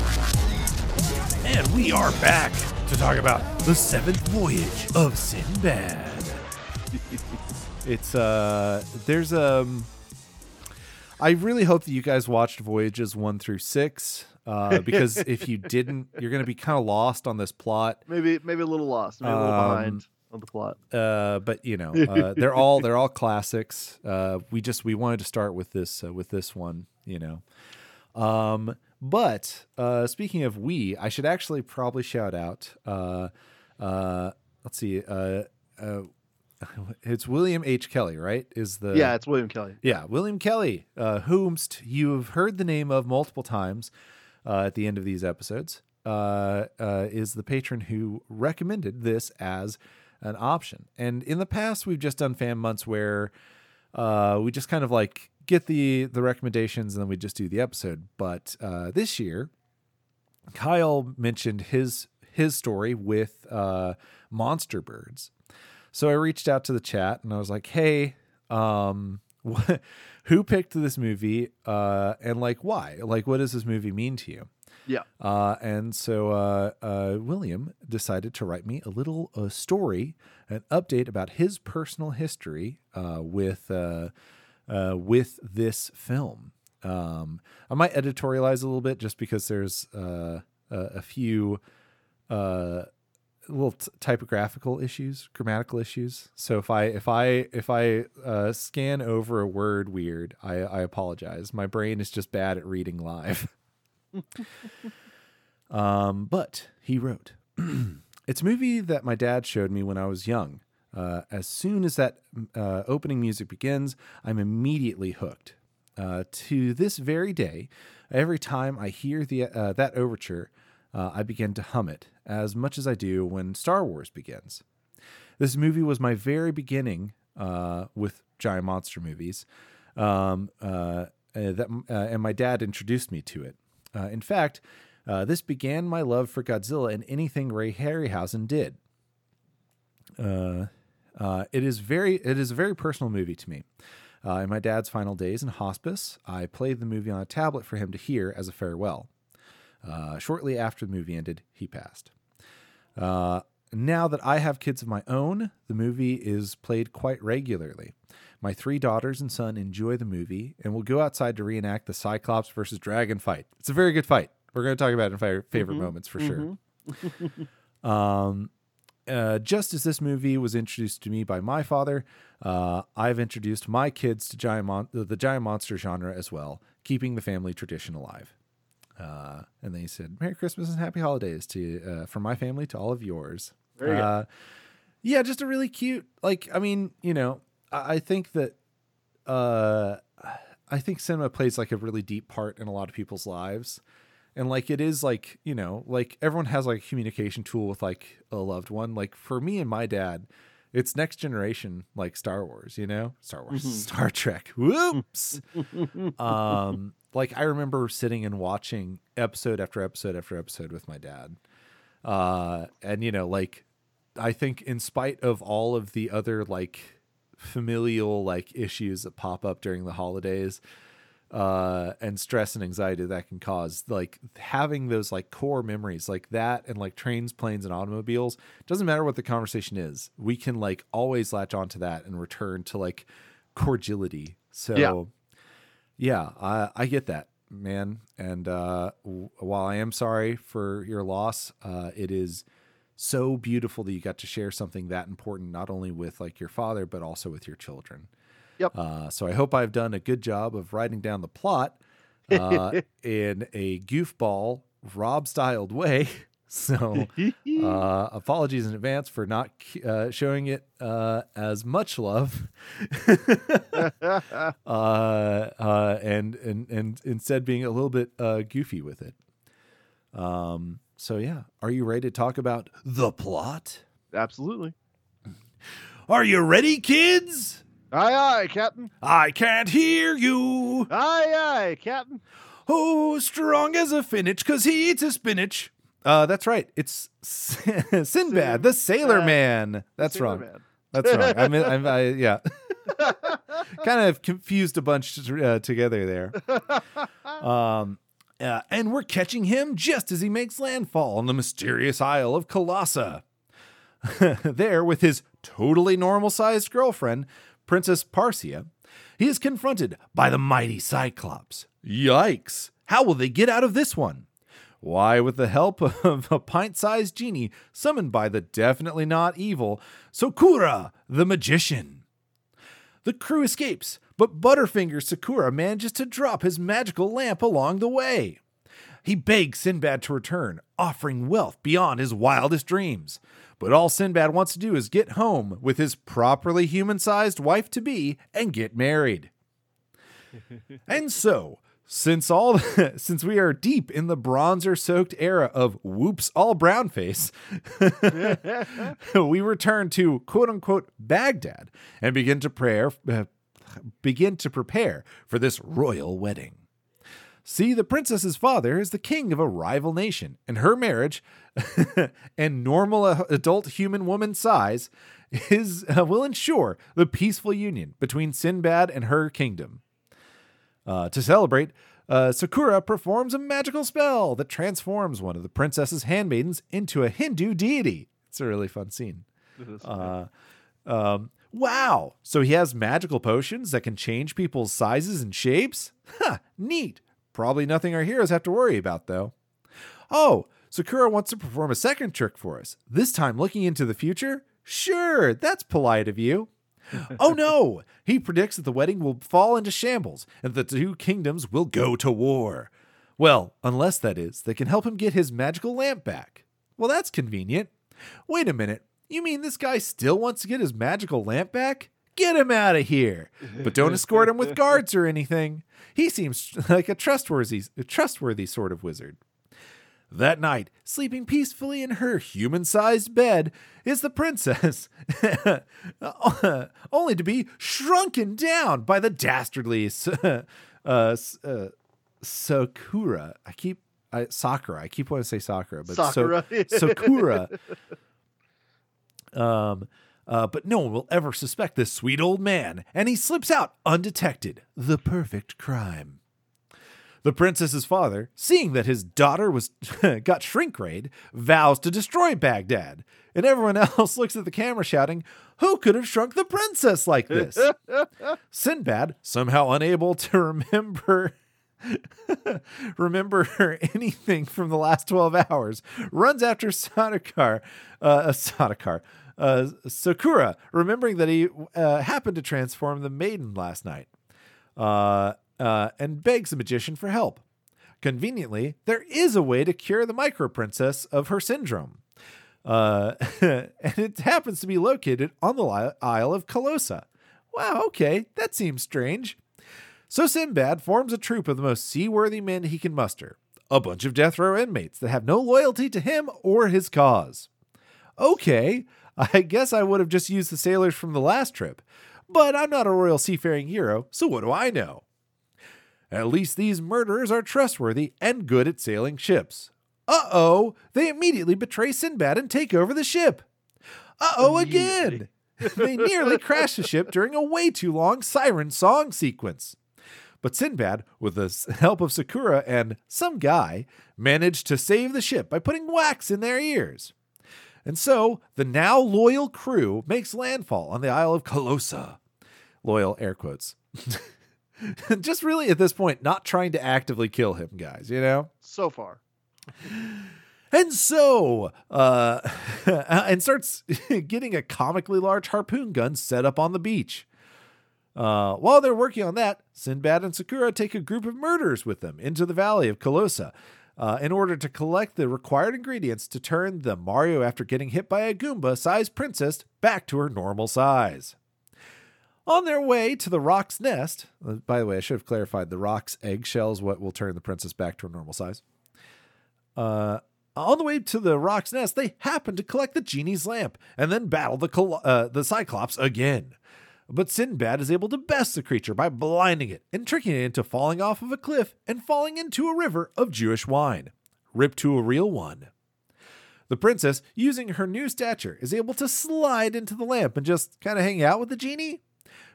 And we are back to talk about the seventh voyage of Sinbad. it's uh there's um I really hope that you guys watched voyages one through six. Uh, because if you didn't, you're gonna be kind of lost on this plot.
maybe maybe a little lost, maybe a little
Um,
behind on the plot.
Uh, but you know, uh, they're all they're all classics. Uh, we just we wanted to start with this uh, with this one, you know. Um, but uh, speaking of we, I should actually probably shout out. Uh, uh, let's see. It's William H. Kelly, right? Is the
yeah, it's William Kelly.
yeah, William Kelly, uh, whomst you've heard the name of multiple times uh, at the end of these episodes, uh, uh, is the patron who recommended this as an option. And in the past, we've just done fan months where uh, we just kind of like get the the recommendations and then we just do the episode. But uh, this year, Kyle mentioned his his story with uh, monster birds. So I reached out to the chat and I was like, "Hey, um, what, who picked this movie? Uh, and like, why? Like, what does this movie mean to you?"
Yeah.
Uh, and so uh, uh, William decided to write me a little uh, story, an update about his personal history uh, with uh, uh, with this film. Um, I might editorialize a little bit just because there's uh, a, a few uh, little t- typographical issues, grammatical issues. So if I if I if I uh, scan over a word weird, I, I apologize. My brain is just bad at reading live. um, but he wrote, "It's a movie that my dad showed me when I was young. Uh, as soon as that uh, opening music begins, I'm immediately hooked. Uh, to this very day, every time I hear the uh, that overture, uh, I begin to hum it as much as I do when Star Wars begins. This movie was my very beginning uh, with giant monster movies, um, uh, uh, that uh, and my dad introduced me to it. Uh, in fact, uh, this began my love for Godzilla and anything Ray Harryhausen did. It is very it is a very personal movie to me. Uh, in my dad's final days in hospice, I played the movie on a tablet for him to hear as a farewell. Uh, shortly after the movie ended, he passed. Uh, now that I have kids of my own, the movie is played quite regularly. My three daughters and son enjoy the movie and will go outside to reenact the Cyclops versus Dragon fight. It's a very good fight. We're going to talk about it in fa- favorite moments for sure. um, uh, just as this movie was introduced to me by my father, uh, I've introduced my kids to giant mon- the giant monster genre as well, keeping the family tradition alive. Uh, and then he said, "Merry Christmas and Happy Holidays to uh, from my family to all of yours."
There you go.
uh, Yeah, just a really cute. Like, I mean, you know, I, I think that uh, I think cinema plays like a really deep part in a lot of people's lives. And like it is like, you know, like everyone has like a communication tool with like a loved one. Like for me and my dad, it's next generation like Star Wars, you know? Star Wars, Star Trek. Whoops. um like I remember sitting and watching episode after episode after episode with my dad. Uh and you know, like I think in spite of all of the other like familial like issues that pop up during the holidays uh and stress and anxiety that can cause like having those like core memories like that and like trains planes and automobiles doesn't matter what the conversation is we can like always latch onto that and return to like cordiality so
Yeah.
Yeah i i get that man and uh w- while i am sorry for your loss uh it is so beautiful that you got to share something that important not only with like your father but also with your children
Yep.
uh, so I hope I've done a good job of writing down the plot uh, in a goofball, Rob styled way. So uh, apologies in advance for not uh, showing it uh, as much love, uh, uh, and and and instead being a little bit uh, goofy with it. Um. So yeah, are you ready to talk about the plot?
Absolutely.
Are you ready, kids?
Aye, aye, Captain.
I can't hear you.
Aye, aye, Captain.
Oh, strong as a finich, cause he eats a spinach. Uh, that's right. It's Sinbad, the Sailor
Sinbad.
Man. That's
Sailor
wrong.
Man.
That's wrong. I mean, I'm I, yeah. kind of confused a bunch uh, together there. Um, uh, and we're catching him just as he makes landfall on the mysterious Isle of Colossa. there, with his totally normal sized girlfriend, Princess Parisa, he is confronted by the mighty Cyclops. Yikes! How will they get out of this one? Why, with the help of a pint sized genie summoned by the definitely not evil Sakura, the magician. The crew escapes, but Butterfinger Sakura manages to drop his magical lamp along the way. He begs Sinbad to return, offering wealth beyond his wildest dreams. But all Sinbad wants to do is get home with his properly human sized wife to be and get married. and so, since all since we are deep in the bronzer soaked era of whoops all brown face, we return to quote unquote Baghdad and begin to prayer uh, begin to prepare for this royal wedding. See, the princess's father is the king of a rival nation, and her marriage and normal adult human woman size is uh, will ensure the peaceful union between Sinbad and her kingdom. Uh, to celebrate, uh, Sakura performs a magical spell that transforms one of the princess's handmaidens into a Hindu deity. It's a really fun scene. Uh, um, wow. So he has magical potions that can change people's sizes and shapes? Huh, neat. Probably nothing our heroes have to worry about, though. Oh, Sakura wants to perform a second trick for us, this time looking into the future? Sure, that's polite of you. Oh no! He predicts that the wedding will fall into shambles and that the two kingdoms will go to war. Well, unless that is, they can help him get his magical lamp back. Well, that's convenient. Wait a minute. You mean this guy still wants to get his magical lamp back? Get him out of here. But don't escort him with guards or anything. He seems like a trustworthy, a trustworthy sort of wizard. That night, sleeping peacefully in her human sized bed, is the princess, only to be shrunken down by the dastardly uh, uh, Sakura. I keep. I, Sakura. I keep wanting to say Sakura, but
Sakura.
So, Sakura. Um, uh, but no one will ever suspect this sweet old man, and he slips out undetected. The perfect crime. The princess's father, seeing that his daughter was got shrink rayed, vows to destroy Baghdad. And everyone else looks at the camera shouting, Who could have shrunk the princess like this? Sinbad, somehow unable to remember remember anything from the last 12 hours, runs after Sadakar, uh, Sadakar, uh, Sakura, remembering that he uh, happened to transform the maiden last night, uh, uh, and begs the magician for help. Conveniently, there is a way to cure the micro princess of her syndrome. Uh, and it happens to be located on the Isle of Colossa. Wow, okay, that seems strange. So Sinbad forms a troop of the most seaworthy men he can muster a bunch of death row inmates that have no loyalty to him or his cause. Okay, I guess I would have just used the sailors from the last trip, but I'm not a royal seafaring hero, so what do I know? At least these murderers are trustworthy and good at sailing ships. Uh oh, they immediately betray Sinbad and take over the ship. Uh oh, again! they nearly crash the ship during a way too long siren song sequence. But Sinbad, with the help of Sakura and some guy, managed to save the ship by putting wax in their ears. And so the now loyal crew makes landfall on the Isle of Colossa. Loyal air quotes. Just really at this point, not trying to actively kill him, guys, you know?
So far.
And so, uh, and starts getting a comically large harpoon gun set up on the beach. Uh, while they're working on that, Sinbad and Sakura take a group of murderers with them into the valley of Colossa uh, in order to collect the required ingredients to turn the Mario after getting hit by a Goomba sized princess back to her normal size. On their way to the Roc's nest, uh, by the way, I should have clarified the Roc's eggshells, what will turn the princess back to her normal size. Uh, on the way to the Roc's nest, they happen to collect the genie's lamp and then battle the Col- uh, the Cyclops again. But Sinbad is able to best the creature by blinding it and tricking it into falling off of a cliff and falling into a river of Jewish wine. Rip to a real one. The princess, using her new stature, is able to slide into the lamp and just kind of hang out with the genie,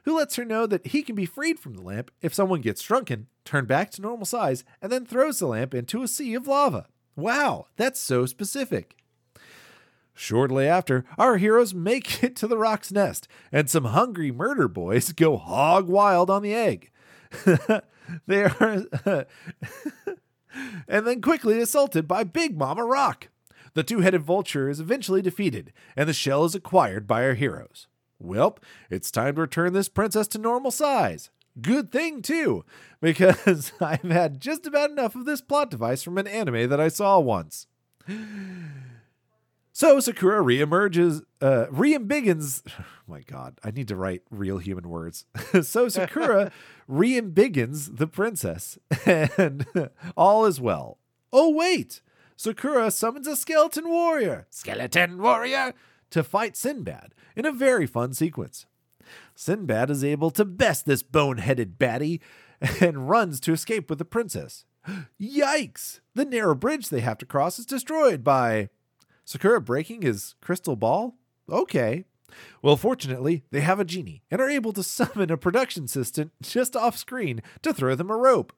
who lets her know that he can be freed from the lamp if someone gets drunken, turned back to normal size, and then throws the lamp into a sea of lava. Wow, that's so specific. Shortly after, our heroes make it to the Roc's nest, and some hungry murder boys go hog wild on the egg. they are. and then quickly assaulted by Big Mama Roc. The two headed vulture is eventually defeated, and the shell is acquired by our heroes. Welp, it's time to return this princess to normal size. Good thing, too, because I've had just about enough of this plot device from an anime that I saw once. So Sakura reemerges, uh, reembiggens. Oh my God, I need to write real human words. so Sakura reembiggens the princess, and all is well. Oh wait, Sakura summons a skeleton warrior, skeleton warrior, to fight Sinbad in a very fun sequence. Sinbad is able to best this boneheaded baddie and runs to escape with the princess. Yikes! The narrow bridge they have to cross is destroyed by Sakura breaking his crystal ball? Okay. Well, fortunately, they have a genie and are able to summon a production assistant just off screen to throw them a rope.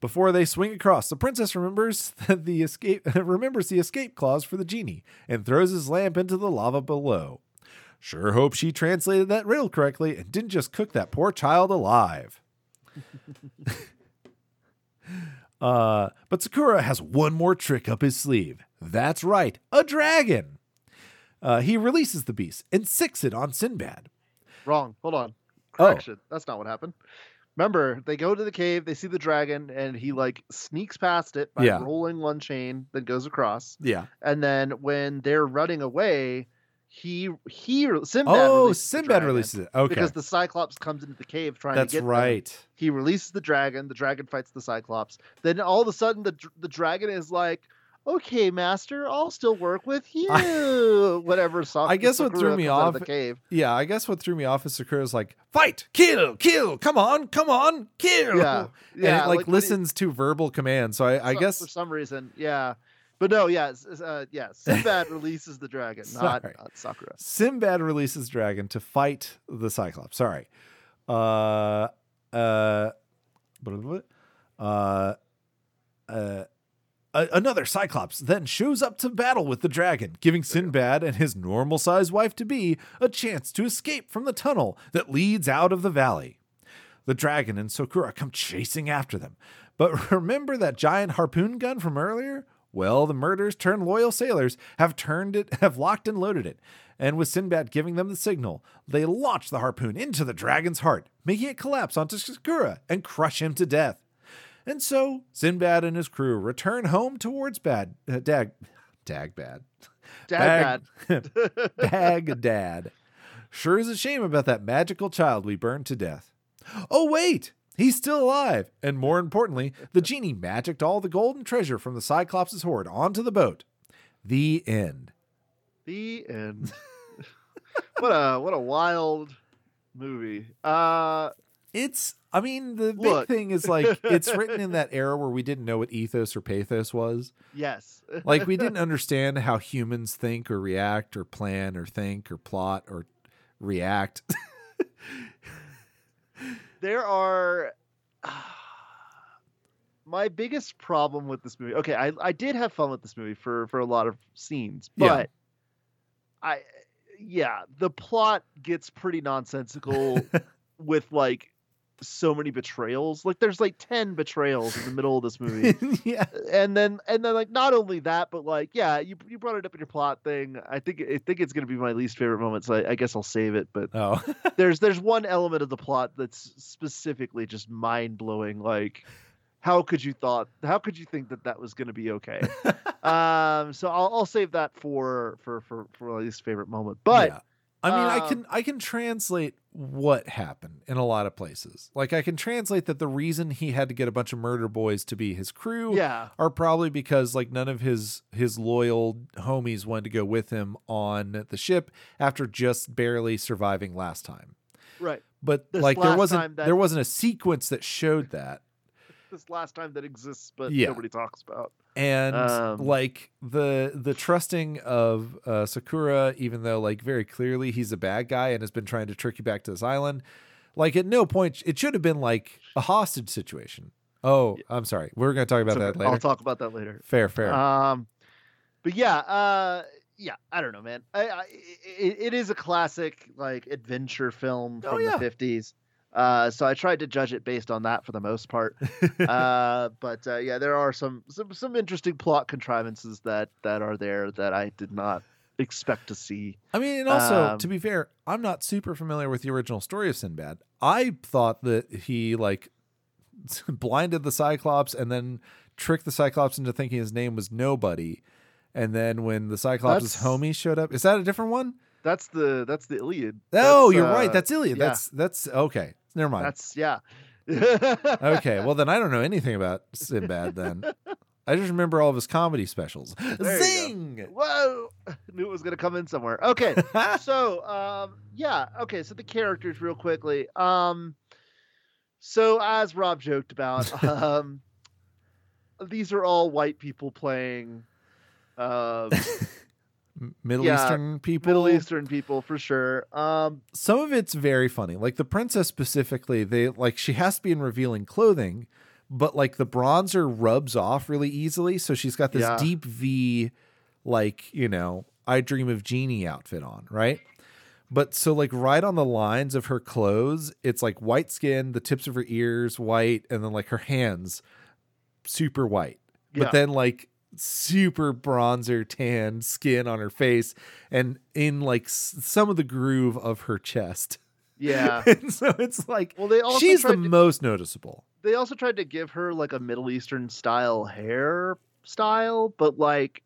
Before they swing across, the princess remembers that the escape remembers the escape clause for the genie and throws his lamp into the lava below. Sure hope she translated that riddle correctly and didn't just cook that poor child alive. uh, but Sakura has one more trick up his sleeve. That's right, a dragon. Uh, he releases the beast and sicks it on Sinbad.
Wrong. Hold on.
Oh.
That's not what happened. Remember, they go to the cave, they see the dragon, and he like sneaks past it by
Yeah.
rolling one chain, that goes across.
Yeah.
And then when they're running away, he he Sinbad
oh,
releases
Sinbad releases it. Okay.
because the Cyclops comes into the cave trying
That's
to get them.
right.
He releases the dragon. The dragon fights the Cyclops. Then all of a sudden, the the dragon is like, "Okay, Master, I'll still work with you." Whatever. Sa-
I guess what threw me
out of
off-
the cave.
Yeah, I guess what threw me off is Sakura's like, fight, kill, kill, come on, come on, kill.
Yeah,
and it like,
like
listens to verbal commands. So I, I
So-
guess
for some reason, yeah. But no, yeah, uh, yeah. Sinbad releases the dragon, not, not Sakura.
Sinbad releases dragon to fight the Cyclops. Sorry. Uh, uh, blah, blah. A- another Cyclops then shows up to battle with the dragon, giving Sinbad and his normal sized wife to be a chance to escape from the tunnel that leads out of the valley. The dragon and Sakura come chasing after them. But remember that giant harpoon gun from earlier? Well, the murderers turned loyal sailors have turned it, have locked and loaded it. And with Sinbad giving them the signal, they launch the harpoon into the dragon's heart, making it collapse onto Sakura and crush him to death. And so Sinbad and his crew return home towards Bad uh, Dag Dagbad.
Dad,
Bag- Baghdad. Sure is a shame about that magical child we burned to death. Oh, wait! He's still alive! And more importantly, the genie magicked all the golden treasure from the Cyclops' hoard onto the boat. The end.
the end. what a what a wild movie. Uh
It's, I mean, the big
Look.
thing is like, it's written in that era where we didn't know what ethos or pathos was.
yes.
Like, we didn't understand how humans think or react or plan or think or plot or react.
there are my biggest problem with this movie. Okay, I I did have fun with this movie for for a lot of scenes,
Yeah.
but I yeah, the plot gets pretty nonsensical with like so many betrayals. Like there's like 10 betrayals in the middle of this movie.
yeah.
and then and then like not only that, but like yeah, you you brought it up in your plot thing. I think I think it's gonna be my least favorite moment, so I, I guess I'll save it. But
Oh.
there's there's one element of the plot that's specifically just mind blowing. Like, how could you thought? How could you think that that was gonna be okay? um, so I'll I'll save that for for for for my least favorite moment. But
Yeah. I mean, I
um,
can I can translate what happened in a lot of places. Like I can translate that the reason he had to get a bunch of murder boys to be his crew
yeah,
are probably because like none of his his loyal homies wanted to go with him on the ship after just barely surviving last time.
right.
But
This
like there wasn't
that-
there wasn't a sequence that showed that.
This last time that exists, but
Yeah.
nobody talks about.
and
Um,
like the the trusting of uh, Sakura, even though like very clearly he's a bad guy and has been trying to trick you back to this island, like at no point it should have been like a hostage situation. Oh, I'm sorry, we're gonna talk about
So
that later.
I'll talk about that later.
fair, fair.
Um, but yeah, uh, yeah, I don't know, man. I, I it, it is a classic like adventure film
Oh,
from
yeah.
the fifties. Uh, so I tried to judge it based on that for the most part. uh, but uh, yeah, there are some, some some interesting plot contrivances that that are there that I did not expect to see.
I mean, and also
um,
to be fair, I'm not super familiar with the original story of Sinbad. I thought that he like blinded the Cyclops and then tricked the Cyclops into thinking his name was Nobody. And then when the Cyclops' homie showed up, is that a different one?
That's the that's the Iliad.
Oh,
That's,
you're
uh,
right. That's Iliad.
yeah.
That's that's okay. Never mind.
That's yeah.
okay. Well, then I don't know anything about Sinbad. Then I just remember all of his comedy specials.
There.
Zing.
Whoa! Knew it was gonna come in somewhere. Okay, so um, yeah, okay. So the characters, real quickly. Um, so as Rob joked about, um, these are all white people playing, uh,
Middle
Yeah,
Eastern people.
Middle Eastern people for sure. Um,
Some of it's very funny. Like the princess specifically, they like she has to be in revealing clothing, but like the bronzer rubs off really easily, so she's got this
Yeah.
deep V, like you know, I dream of genie outfit on, right? But so like right on the lines of her clothes, it's like white skin, the tips of her ears white, and then like her hands super white. But then like super bronzer tan skin on her face and in like s- some of the groove of her chest.
yeah.
and so it's like
Well, they also
she's the
to-
most noticeable.
they also tried to give her like a Middle Eastern style hair style, but like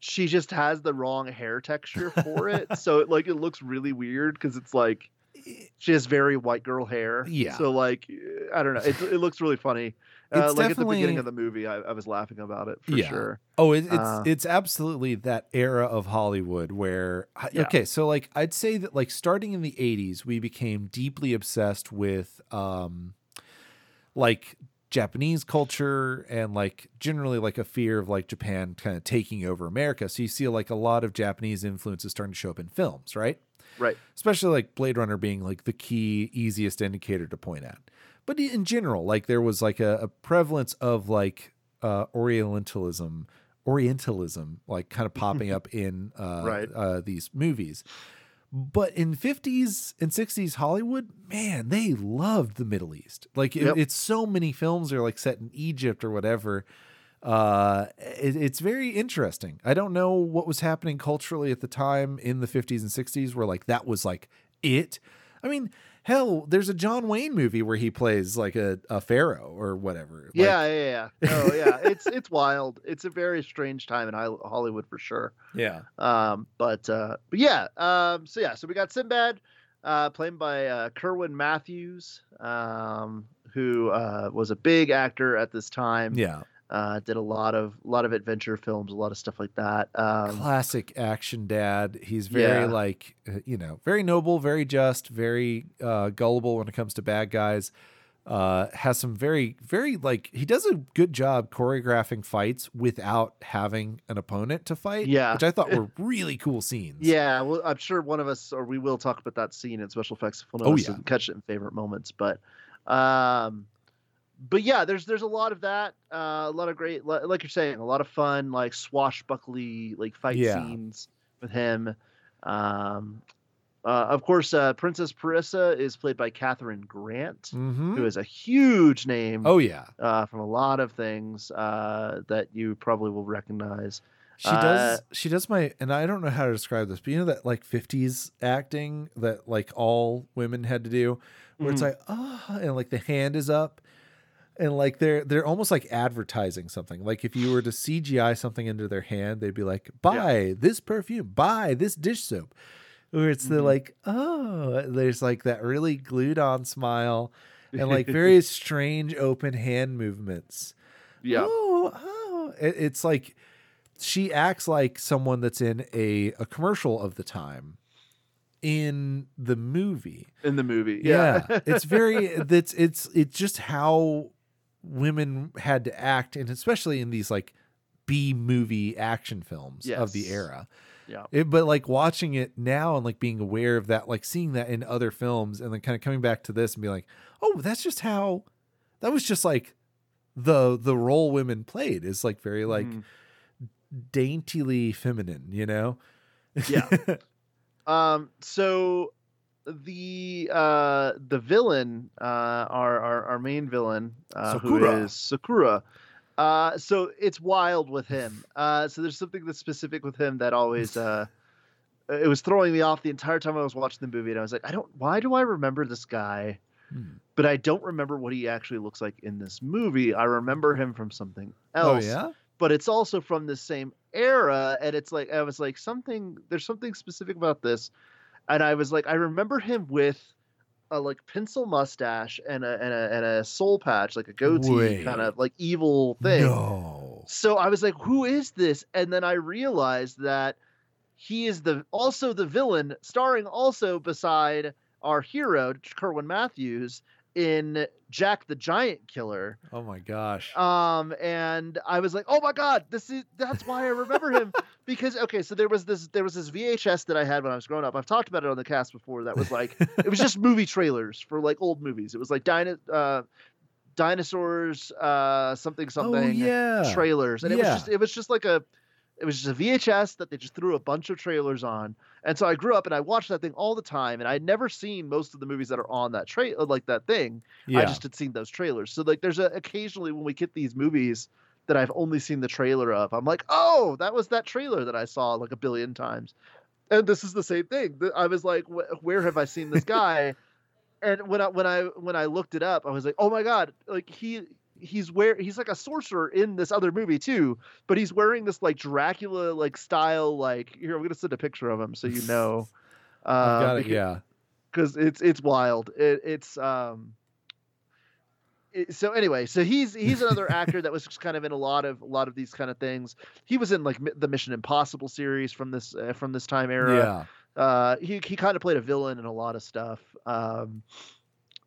she just has the wrong hair texture for it. so it like it looks really weird because it's like she has very white girl hair.
Yeah.
So like I don't know. It, it looks really funny. Uh,
It's
like at the beginning of the movie, I, I was laughing about it for
Yeah.
sure.
Oh, it, it's
Uh,
it's absolutely that era of Hollywood where
Yeah.
okay, so like I'd say that like starting in the 80s we became deeply obsessed with um like Japanese culture and like generally like a fear of like Japan kind of taking over America. So you see like a lot of Japanese influences starting to show up in films, right?
Right.
especially like Blade Runner being like the key easiest indicator to point at. But in general, like there was like a, a prevalence of like uh, Orientalism, Orientalism, like kind of popping up in uh,
Right.
uh, these movies. But in 50s and 60s Hollywood, man, they loved the Middle East. Like it-
Yep.
it's so many films are like set in Egypt or whatever. Uh, it, it's very interesting. I don't know what was happening culturally at the time in the 50s and 60s where like that was like it. I mean, hell, there's a John Wayne movie where he plays like a, a pharaoh or whatever. Like,
yeah, yeah, yeah. Oh, yeah. It's it's wild. It's a very strange time in Hollywood for sure.
yeah.
Um, but uh, but yeah. Um, so yeah. So we got Sinbad, uh, played by uh, Kerwin Mathews, um, who uh, was a big actor at this time.
Yeah.
Uh, did a lot of lot of adventure films, a lot of stuff like that. Um,
classic action dad. He's very
Yeah.
like uh, you know, very noble, very just, very uh, gullible when it comes to bad guys. Uh, has some very very like he does a good job choreographing fights without having an opponent to fight.
Yeah.
which I thought were really cool scenes.
Yeah, well, I'm sure one of us, or we will talk about that scene in special effects if one of
Oh,
us
yeah.
catch it in favorite moments. But, um, but yeah, there's there's a lot of that, uh, a lot of great, like you're saying, a lot of fun, like swashbuckly, like fight
Yeah.
scenes with him. Um, uh, of course, uh, Princess Parisa is played by Kathryn Grant,
Mhm.
who is a huge name
Oh yeah.
uh, from a lot of things uh, that you probably will recognize.
She
Uh,
does. She does my, and I don't know how to describe this, but you know that like '50s acting that like all women had to do, where it's
Mhm.
like ah, and like the hand is up, and like they're they're almost like advertising something. Like if you were to CGI something into their hand, they'd be like, "Buy this perfume, buy this dish soap," where it's they're
Mhm.
like, "Oh," there's like that really glued on smile, and like very strange open hand movements
Yeah.
oh, oh. It- it's like she acts like someone that's in a, a commercial of the time in the movie.
in the movie.
Yeah.
Yeah.
it's very that's it's it's just how women had to act and especially in these like B movie action films of the era.
Yeah.
It, but like watching it now and like being aware of that, like seeing that in other films and then kind of coming back to this and be like, oh, that's just how that was just like the the role women played is like very like
Mhm.
daintily feminine, you know?
Yeah. Um, so the uh the villain, uh our our, our main villain, uh who
Sokurah.
is Sokurah. Uh so it's wild with him. Uh so there's something that's specific with him that always uh it was throwing me off the entire time I was watching the movie and I was like, I don't why do I remember this guy?
Hmm.
But I don't remember what he actually looks like in this movie. I remember him from something else.
oh
else
yeah?
but it's also from the same era and it's like i was like something there's something specific about this and i was like i remember him with a like pencil mustache and a and a, and a soul patch like a goatee kind of like evil thing.
No.
so i was like who is this? And then i realized that he is the also the villain starring also beside our hero Kerwin Mathews in jack the giant killer.
Oh my gosh.
um and i was like oh my god this is that's why i remember him. Because okay so there was this there was this vhs that i had when i was growing up. I've talked about it on the cast before. That was like it was just movie trailers for like old movies. It was like dino- uh dinosaurs uh something something
oh yeah.
trailers. And it was just it was just like a it was just a VHS that they just threw a bunch of trailers on. And so I grew up and I watched that thing all the time and I had never seen most of the movies that are on that trailer uh, like that thing.
yeah.
I just had seen those trailers. So like there's a occasionally when we get these movies that I've only seen the trailer of, I'm like, "Oh, that was that trailer that I saw like a billion times." And this is the same thing. I was like, "Where have I seen this guy?" and when I when I when I looked it up, I was like, "Oh my god, like he he's wear he's like a sorcerer in this other movie too, but he's wearing this like Dracula like style like here I'm gonna send a picture of him so you know. Uh,
got it.
beca-
Yeah.
because it's it's wild. It, it's um. it- so anyway, so he's he's another actor that was just kind of in a lot of a lot of these kind of things. He was in like the Mission Impossible series from this uh, from this time era.
Yeah.
Uh, he he kind of played a villain in a lot of stuff. Um,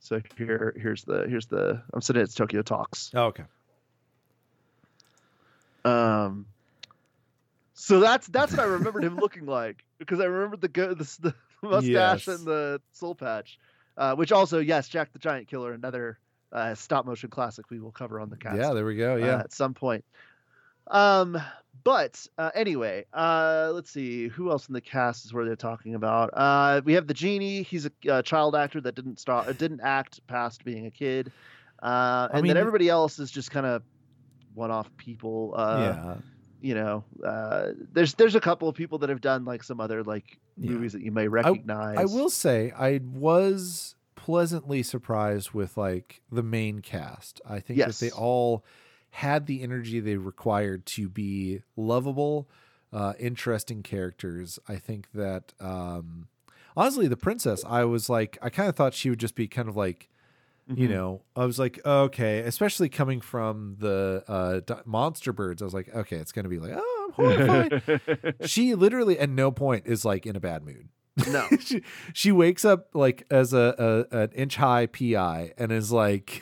so here here's the here's the I'm sitting at Tokyo Talks.
Oh, okay.
Um, so that's that's what I remembered him looking like because I remembered the go the, the mustache
Yes.
and the soul patch, uh, which also yes, Jack the Giant Killer, another uh, stop motion classic we will cover on the cast.
Yeah, there we go.
uh,
Yeah.
at some point. Um, but uh, anyway, uh, let's see who else in the cast is where they're talking about. Uh, we have the genie. He's a, uh child actor that didn't start, uh, didn't act past being a kid. Uh, and
mean-
then everybody else is just kind of one-off people. Uh,
yeah.
you know, uh, there's there's a couple of people that have done like some other like
Yeah.
movies that you may recognize.
I will say I was pleasantly surprised with like the main cast. I think that they all had the energy they required to be lovable, uh, interesting characters. I think that um, honestly, the princess, I was like, I kind of thought she would just be kind of like. You
Mhm.
know, I was like, okay, especially coming from the uh, monster birds. I was like, okay, it's going to be like, oh, I'm horrified. she literally at no point is like in a bad mood.
no,
she, she wakes up like as a, a an inch high pi and is like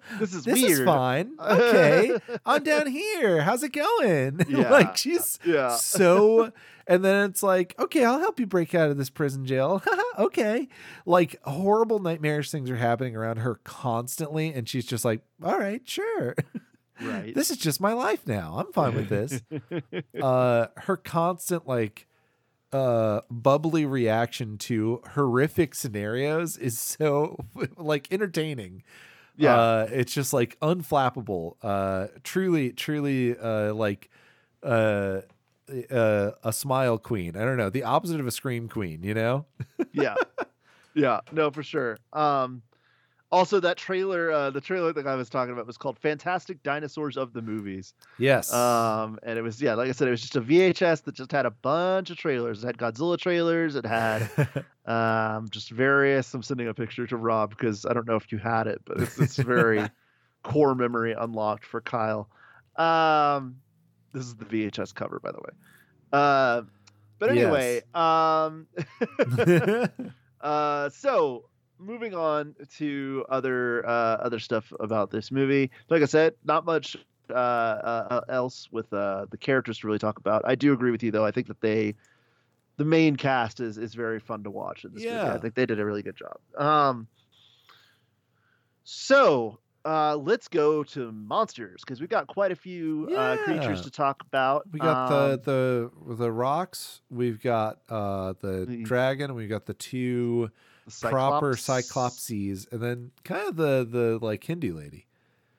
this is
this
weird.
is fine. Okay. I'm down here. How's it going?
Yeah.
like she's
Yeah.
so and then it's like okay i'll help you break out of this prison jail. Okay. Like horrible nightmarish things are happening around her constantly and she's just like all right sure.
Right.
this is just my life now. I'm fine with this. Uh her constant like uh bubbly reaction to horrific scenarios is so like entertaining
Yeah.
uh it's just like unflappable. Uh truly truly uh like uh uh a smile queen. I don't know the opposite of a scream queen you know?
Yeah. Yeah. No for sure. Um also that trailer uh the trailer that i was talking about was called fantastic dinosaurs of the movies.
Yes.
Um and it was yeah like i said it was just a vhs that just had a bunch of trailers. It had godzilla trailers. It had um just various i'm sending a picture to rob because i don't know if you had it but it's it's very core memory unlocked for kyle. Um this is the vhs cover by the way. Uh but anyway um Uh, so moving on to other uh, other stuff about this movie. Like I said, not much uh, uh, else with uh, the characters to really talk about. I do agree with you though. I think that they, the main cast is is very fun to watch in this movie.
Yeah.
I think they did a really good job. Um, so uh, let's go to monsters because we've got quite a few uh, creatures to talk about.
we got
Um,
the the the Rocs we've got uh the
The-
dragon we've got the two
the
proper
Cyclops.
cyclopses and then kind of the the like hindu lady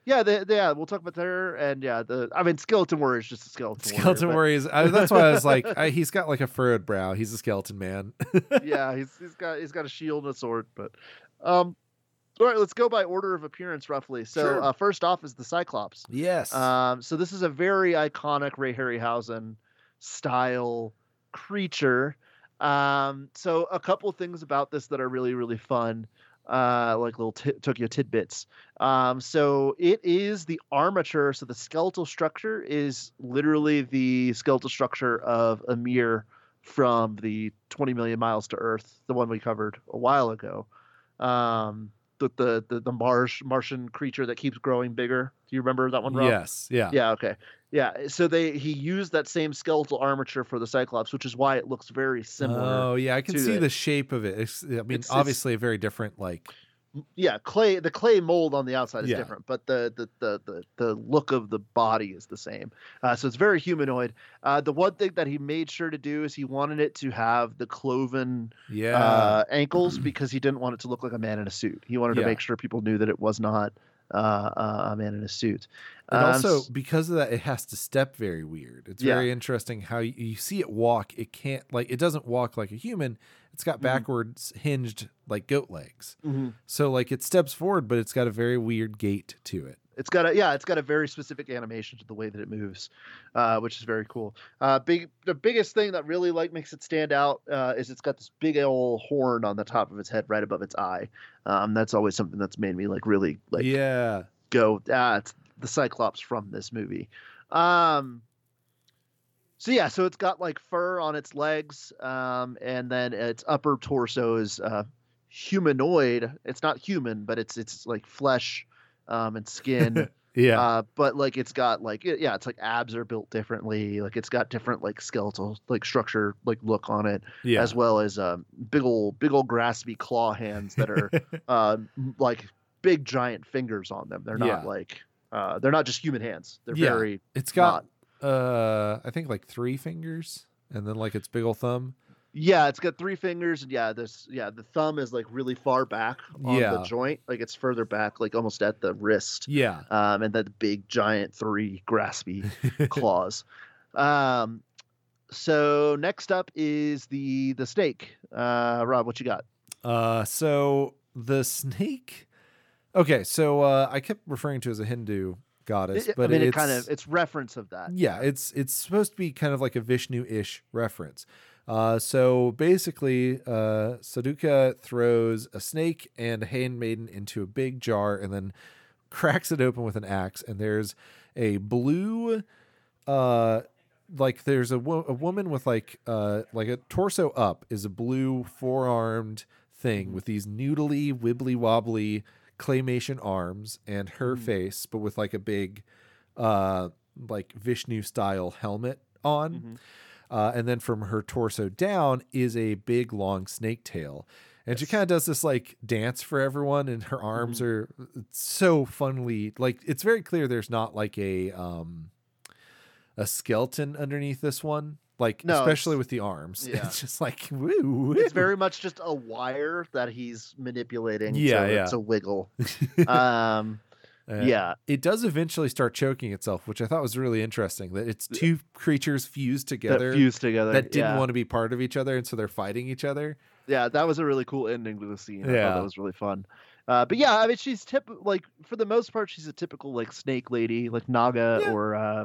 Yeah, the, the- yeah, we'll talk about her, and yeah, the I mean, skeleton warrior is just a skeleton.
skeleton
warrior,
warriors I, that's why i was like I, he's got like a furrowed brow he's a skeleton man
yeah, he's he's got he's got a shield and a sword, but um, all right, let's go by order of appearance roughly. So
Sure.
uh, first off is the Cyclops.
yes
Um, so this is a very iconic Ray Harryhausen style creature. Um, so a couple things about this that are really really fun, uh, like little t- Tokyo tidbits. Um, so it is the armature. So the skeletal structure is literally the skeletal structure of Ymir from the 20 million miles to Earth, the one we covered a while ago. Um, the the the, the Mars Martian creature that keeps growing bigger. Do you remember that one? Rob?
yes yeah
Yeah. Okay. Yeah. So they he used that same skeletal armature for the Cyclops, which is why it looks very similar.
oh yeah i can see
it.
the shape of it it's, i mean
It's- it's-
obviously a very different like
yeah, clay. The clay mold on the outside is
Yeah.
different, but the, the the the the look of the body is the same. Uh, so it's very humanoid. Uh, the one thing that he made sure to do is he wanted it to have the cloven
yeah
uh, ankles because he didn't want it to look like a man in a suit. He wanted
Yeah.
to make sure people knew that it was not uh, uh, a man in a suit.
And
Um,
also because of that, it has to step very weird. It's
Yeah.
very interesting how you, you see it walk. It can't like it doesn't walk like a human. It's got
Mhm.
backwards hinged like goat legs.
mhm.
So like it steps forward, but it's got a very weird gait to it.
It's got a yeah, it's got a very specific animation to the way that it moves, uh, which is very cool. Uh, big the biggest thing that really like makes it stand out uh, is it's got this big old horn on the top of its head, right above its eye. Um, that's always something that's made me like really like
yeah,
go ah, it's the Cyclops from this movie. Um, so yeah, so it's got like fur on its legs, um, and then its upper torso is uh, humanoid. It's not human, but it's it's like flesh um, and skin.
yeah,
Uh, but like it's got like yeah, it's like abs are built differently. Like it's got different like skeletal like structure like look on it,
yeah.
as well as um, big old big old graspy claw hands that are uh, like big giant fingers on them. They're not
Yeah.
like uh, they're not just human hands. They're
Yeah.
very
It's got uh I think like three fingers and then like its big old thumb.
Yeah, it's got three fingers, and yeah, this yeah, the thumb is like really far back on
Yeah.
the joint, like it's further back, like almost at the wrist.
Yeah.
Um, and that big giant three graspy claws. Um, so next up is the the snake. Uh, Rob, what you got?
Uh, so the snake. Okay, so uh, I kept referring to it as a Hindu goddess, but
I mean,
it's
it kind of it's reference of that.
yeah, it's it's supposed to be kind of like a Vishnu-ish reference. Uh, so basically, uh, Saduka throws a snake and a handmaiden into a big jar and then cracks it open with an axe. And there's a blue, uh, like there's a, wo- a woman with like uh like a torso up is a blue four armed thing with these noodly wibbly wobbly claymation arms and her face, but with like a big uh like Vishnu style helmet on. Uh, and then from her torso down is a big long snake tail. And she kind of does this like dance for everyone, and her arms are so funnily like it's very clear there's not like a um a skeleton underneath this one. Like
No,
especially with the arms.
yeah.
It's just like woo.
It's very much just a wire that he's manipulating.
Yeah,
to,
yeah.
to wiggle. um,
Uh,
yeah,
It does eventually start choking itself, which I thought was really interesting. That it's two creatures fused together
that fused together.
that didn't
yeah.
want to be part of each other, and so they're fighting each other.
yeah, that was a really cool ending to the scene. I thought
Yeah.
that was really fun. Uh, but yeah, I mean, she's tip like for the most part, she's a typical like snake lady, like Naga
Yeah.
or uh,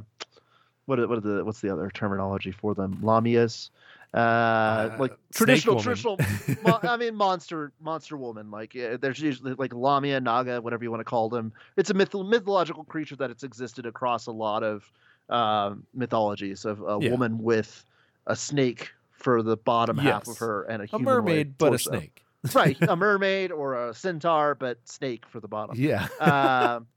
what are, what are the what's the other terminology for them? Lamias, uh, like traditional
woman.
traditional. mo- I mean, monster monster woman. Like yeah, there's usually like Lamia, Naga, whatever you want to call them. It's a myth- mythological creature that it's existed across a lot of um, mythologies of a
Yeah.
woman with a snake for the bottom half of her and a,
a mermaid, but
torso.
a snake.
right a mermaid or a centaur but snake for the bottom
Yeah.
um,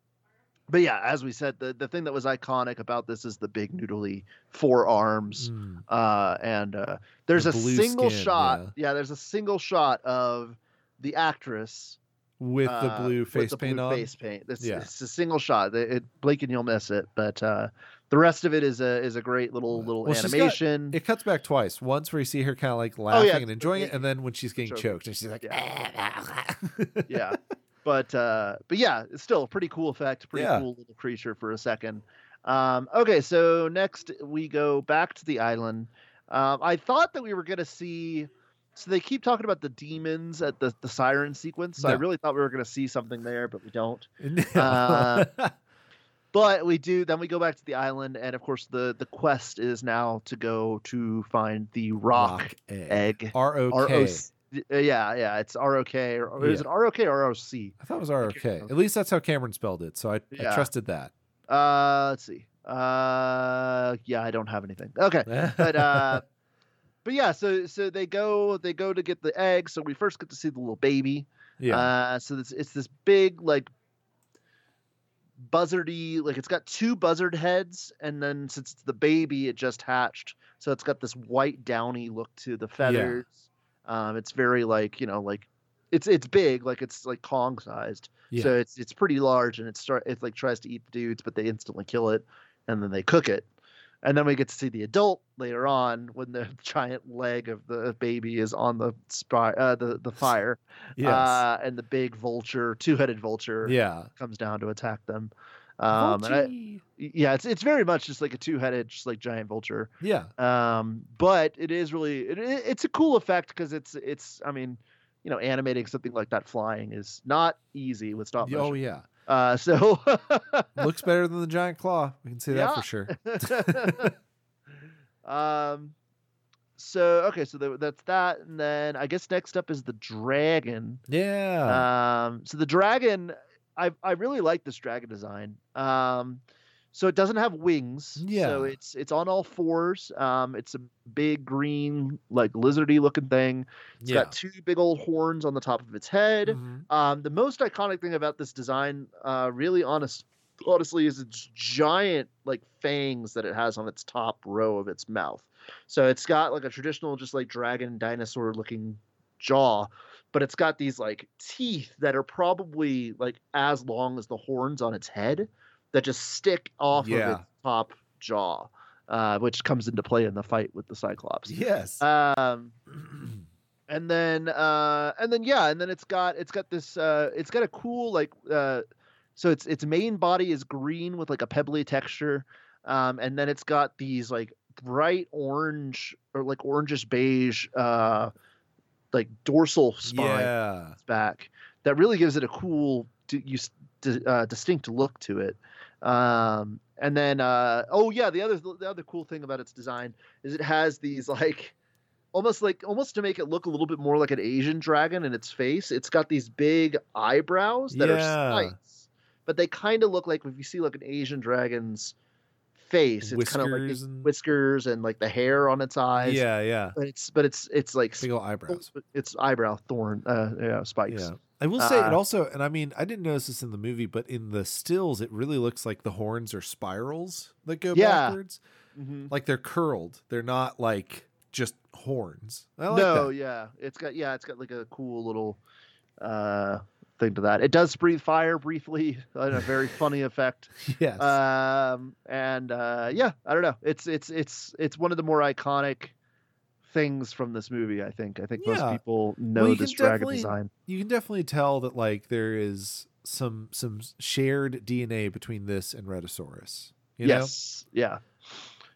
but yeah as we said the, the thing that was iconic about this is the big noodly four arms
Mm.
uh, and uh, there's
The
a single
skin,
shot
yeah.
yeah. there's a single shot of the actress
With the
uh,
blue
with
face
the
paint
blue
on.
face paint it's,
Yeah.
it's a single shot it, it blink and you'll miss it but uh, the rest of it is a is a great little little
Well, she's got-
animation
It cuts back twice. Once where you see her kind of like laughing
yeah,
and enjoying it,
it-
and then when she's getting
choking.
choked and she's like,
yeah but uh but yeah it's still a pretty cool effect pretty
Yeah.
cool little creature for a second um okay so next we go back to the island um i thought that we were gonna see so they keep talking about the demons at the the siren sequence so i really thought we were gonna see something there but we don't
No.
Uh, but we do then we go back to the island and of course the the quest is now to go to find the Roc, egg
R O
R O
K.
C- uh, yeah yeah it's ROK or, or is it ROK or ROC
I thought it was R O K. At least that's how Cameron spelled it, so I, I
Yeah.
trusted that.
Uh, let's see. Uh, yeah, I don't have anything. Okay, but uh, but yeah, so so they go they go to get the egg. So we first get to see the little baby.
yeah,
Uh, so it's it's this big like buzzardy like it's got two buzzard heads and then since it's the baby it just hatched so it's got this white downy look to the feathers um it's very like you know like it's it's big like it's like kong sized
yeah.
so it's it's pretty large and it start it like tries to eat the dudes, but they instantly kill it and then they cook it. And then we get to see the adult later on when the giant leg of the baby is on the spy, uh, the the fire,
yes.
uh, and the big vulture, two-headed vulture,
yeah.
comes down to attack them. Um, and I, yeah, it's it's very much just like a two-headed, just like giant vulture.
yeah.
Um, but it is really it, it- it's a cool effect because it's it's I mean, you know, animating something like that flying is not easy with stop motion.
Oh yeah.
Uh, so
Looks better than the giant claw. We can say that for sure.
um, so okay, so there- that's that, and then I guess next up is the dragon.
Yeah.
Um, so the dragon, I I really like this dragon design. Um, so it doesn't have wings.
Yeah.
So it's it's on all fours. Um, it's a big green like lizardy looking thing. It's
yeah.
got two big old horns on the top of its head.
Mhm.
Um, the most iconic thing about this design, uh, really honest, honestly, is its giant like fangs that it has on its top row of its mouth. So it's got like a traditional, just like dragon dinosaur looking jaw, but it's got these like teeth that are probably like as long as the horns on its head that just stick off of its top jaw, uh, which comes into play in the fight with the Cyclops.
Yes.
Um, and then uh, and then yeah, and then it's got it's got this uh, it's got a cool like uh, so its its main body is green with like a pebbly texture, um, and then it's got these like bright orange or like orangish beige uh, like dorsal spine
yeah.
back that really gives it a cool d- uh, distinct look to it um and then uh oh yeah the other the other cool thing about its design is it has these like almost like almost to make it look a little bit more like an asian dragon in its face it's got these big eyebrows that
Yeah.
are spikes but they kind of look like if you see like an asian dragon's face it's kind of like
Whiskers and-
whiskers and like the hair on its eyes
Yeah, yeah.
but it's but it's it's like
Big old eyebrows.
it's eyebrow thorn uh yeah spikes
Yeah. I will say it
Uh,
also, and I mean, I didn't notice this in the movie, but in the stills, it really looks like the horns are spirals that go
Yeah.
backwards.
Mhm.
Like they're curled. They're not like just horns. Like
no,
that.
yeah, it's got yeah, it's got like a cool little uh thing to that. It does breathe fire briefly, in a very funny effect.
Yes.
Um, and uh, yeah, I don't know. It's it's it's it's one of the more iconic things from this movie. I think. I think
Yeah.
most people know
Well,
this
can
dragon
definitely-
design.
you can definitely tell that like there is some some shared DNA between this and Rhedosaurus. You know?
yes, yeah.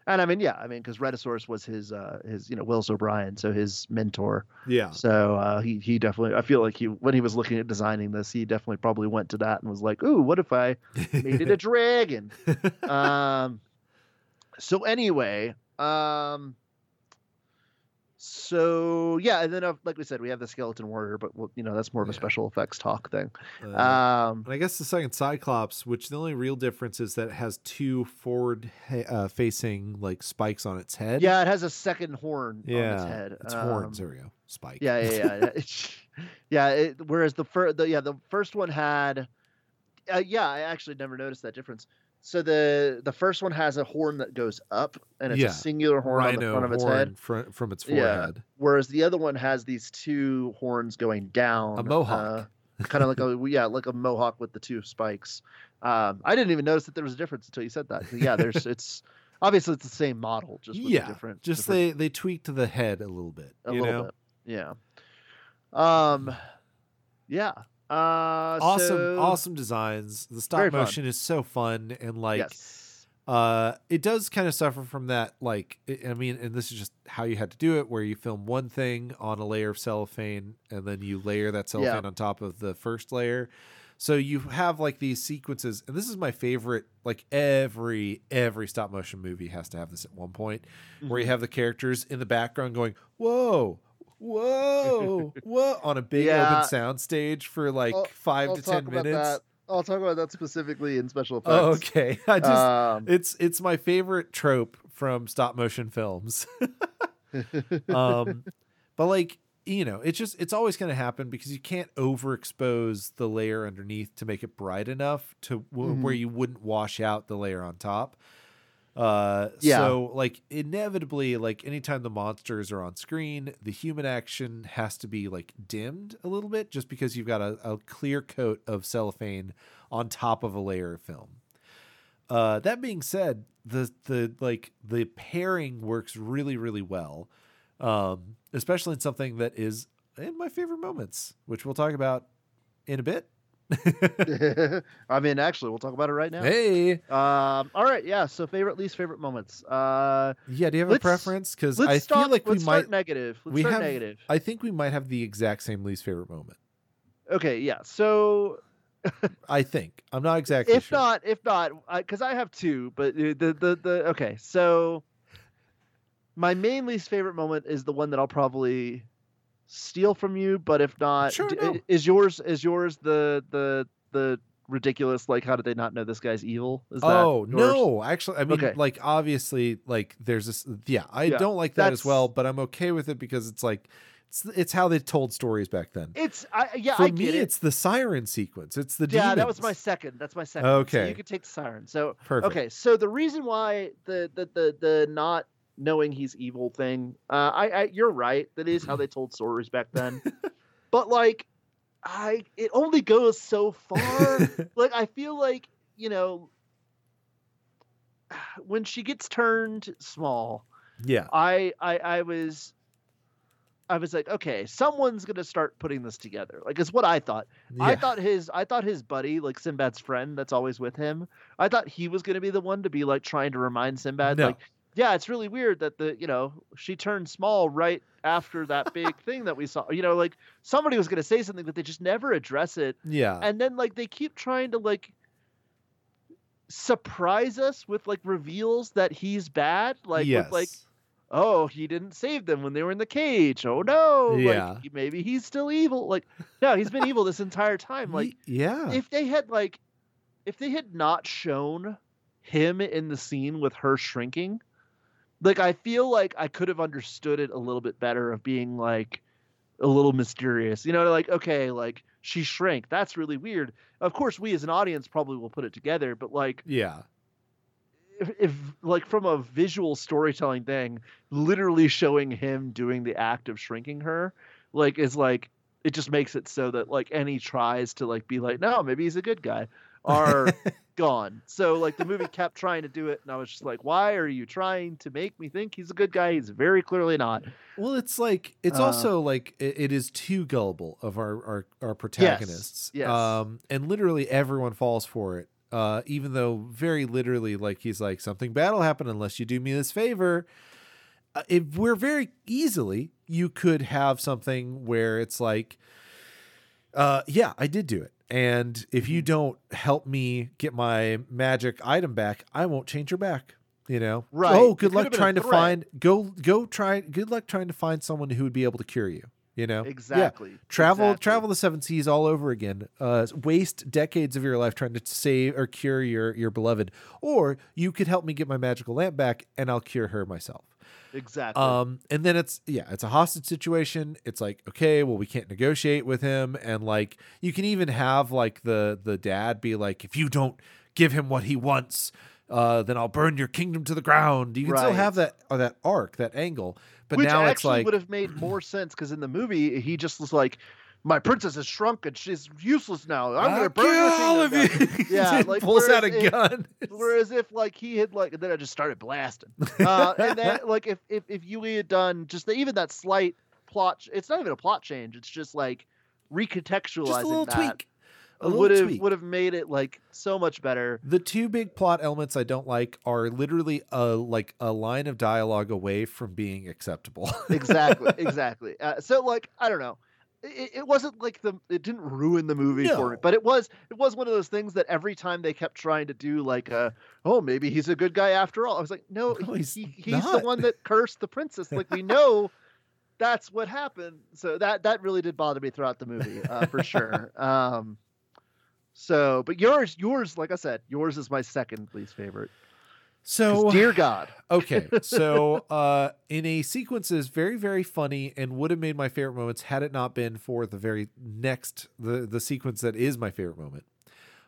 And I mean, yeah, I mean, because Rhedosaurus was his, uh, his, you know, Willis O'Brien, so his mentor.
Yeah.
So uh, he he definitely, I feel like he when he was looking at designing this, he definitely probably went to that and was like, "Ooh, what if I made it a dragon?" um. So anyway, um. So yeah, and then uh, like we said, we have the skeleton warrior, but well, you know that's more of a
Yeah.
special effects talk thing.
Uh,
Um.
and I guess the second Cyclops, which the only real difference is that it has two forward he- uh, facing like spikes on its head.
Yeah, it has a second horn
Yeah.
on its head.
It's horns.
Um,
There we go. Spike.
Yeah, yeah, yeah. yeah. Yeah. It, whereas the first, the, yeah, the first one had, uh, yeah, I actually never noticed that difference. So the the first one has a horn that goes up, and it's
Yeah.
a singular horn on the front of its head.
fr- from its
Yeah.
forehead.
Whereas the other one has these two horns going down.
A mohawk.
kind of like a yeah, like a mohawk with the two spikes. Um, I didn't even notice that there was a difference until you said that. Yeah, there's it's obviously it's the same model, just with
yeah.
different.
just
different
they they tweaked the head a little bit.
a little
know?
bit. Yeah. Um. Yeah. Uh.
Awesome,
so-
awesome designs. The stop
fun.
motion is so fun and like
yes.
uh it does kind of suffer from that like i mean and this is just how you had to do it where you film one thing on a layer of cellophane and then you layer that cellophane on top of the first layer so you have like these sequences and this is my favorite like every every stop motion movie has to have this at one point where
Mm-hmm.
you have the characters in the background going whoa whoa whoa on a big
Yeah.
open sound stage for like
I'll-
5
I'll
to
talk
10
about
minutes
That. I'll talk about that specifically in special effects.
oh okay i just
Um,
it's it's my favorite trope from stop motion films. um, but like you know, it's just it's always going to happen because you can't overexpose the layer underneath to make it bright enough to w-
Mm-hmm.
where you wouldn't wash out the layer on top. Uh,
Yeah.
so like inevitably, like anytime the monsters are on screen, the human action has to be like dimmed a little bit just because you've got a, a clear coat of cellophane on top of a layer of film. Uh, that being said, the the like the pairing works really really well, um, especially in something that is in my favorite moments, which we'll talk about in a bit.
I mean, actually, we'll talk about it right now.
Hey,
Um. All right. Yeah. So, favorite, least favorite moments. Uh.
yeah, do you have a preference? Because I
start.
feel like we
let's start
might.
negative. Let's
we
start
have.
negative.
I think we might have the exact same least favorite moment.
Okay. Yeah. So,
I think I'm not exactly.
if
sure.
not, if not, because I, have two, but the the the okay. So, my main least favorite moment is the one that I'll probably steal from you, but if not,
Sure,
d-
no.
is yours is yours the the the ridiculous like how did they not know this guy's evil? Is that
Oh no! Actually, I mean,
Okay.
like obviously, like there's this. Yeah, I
Yeah,
don't like that as well, but I'm okay with it because it's like it's it's how they told stories back then.
It's I yeah
For
I
me,
it.
it's the siren sequence. It's the
yeah, that was my second. That's my second. So
Okay.
you could take the siren. So
Perfect.
okay, so the reason why the the the, the not knowing he's evil thing, uh, I, I you're right. That is how they told stories back then. but like I it only goes so far. like I feel like, you know, when she gets turned small,
yeah.
I I I was I was like, okay, someone's gonna start putting this together. Like it's what I thought. I thought his I thought his buddy, like Sinbad's friend that's always with him, I thought he was gonna be the one to be like trying to remind Sinbad,
No.
like, yeah, it's really weird that the you know, she turned small right after that big thing that we saw. You know, like somebody was gonna say something, but they just never address it.
Yeah.
And then like they keep trying to like surprise us with like reveals that he's bad. Like
yes.
with like oh, he didn't save them when they were in the cage. Oh no,
Yeah.
like maybe he's still evil. Like no, he's been evil this entire time. Like
yeah.
if they had like if they had not shown him in the scene with her shrinking, like I feel like I could have understood it a little bit better of being like a little mysterious. You know, like okay, like she shrank. That's really weird. Of course, we as an audience probably will put it together, but like
yeah.
if, if like from a visual storytelling thing, literally showing him doing the act of shrinking her, like is like it just makes it so that like any tries to like be like no maybe he's a good guy are gone. So like the movie kept trying to do it, and I was just like, why are you trying to make me think he's a good guy? He's very clearly not.
Well, it's like it's
Uh,
also like it, it is too gullible of our our, our protagonists.
yes.
Um, and literally everyone falls for it. Uh, even though very literally, like he's like something bad will happen unless you do me this favor. Uh, if we're very easily, you could have something where it's like, uh, yeah, I did do it. And if you don't help me get my magic item back, I won't change your back. You know,
Right.
Oh, good luck
have been a
trying to find go go try. Good luck trying to find someone who would be able to cure you. You know, Yeah.
Exactly.
Travel
Exactly.
travel the seven seas all over again. Uh, waste decades of your life trying to save or cure your your beloved, or you could help me get my magical lamp back, and I'll cure her myself.
Exactly.
Um, and then it's yeah, it's a hostage situation. It's like okay, well, we can't negotiate with him, and like you can even have like the the dad be like, if you don't give him what he wants, uh, then I'll burn your kingdom to the ground. You can still have that or that arc, that angle, but
Which
now it's like
would have made more sense because in the movie he just was like, "My princess has shrunk and she's useless now. I'm
I'll
gonna burn
all of you.
Yeah, like
pulls out a
if-
gun.
Whereas if like he had like, and then I just started blasting. Uh, and then like if if if you had done just the, even that slight plot, it's not even a plot change. It's just like recontextualizing
Just a little
that
tweak. A
would
little
have
tweak.
would have made it like so much better.
The two big plot elements I don't like are literally a like a line of dialogue away from being acceptable.
exactly exactly uh, so like i don't know it, it wasn't like the it didn't ruin the movie for me but it was it was one of those things that every time they kept trying to do like uh oh maybe he's a good guy after all i was like no,
No, he's
he- he's the one that cursed the princess like we know that's what happened so that that really did bother me throughout the movie uh, for sure um so but yours yours like i said yours is my second least favorite
so
dear god
okay, so uh, in a sequence is very very funny and would have made my favorite moments had it not been for the very next the the sequence that is my favorite moment.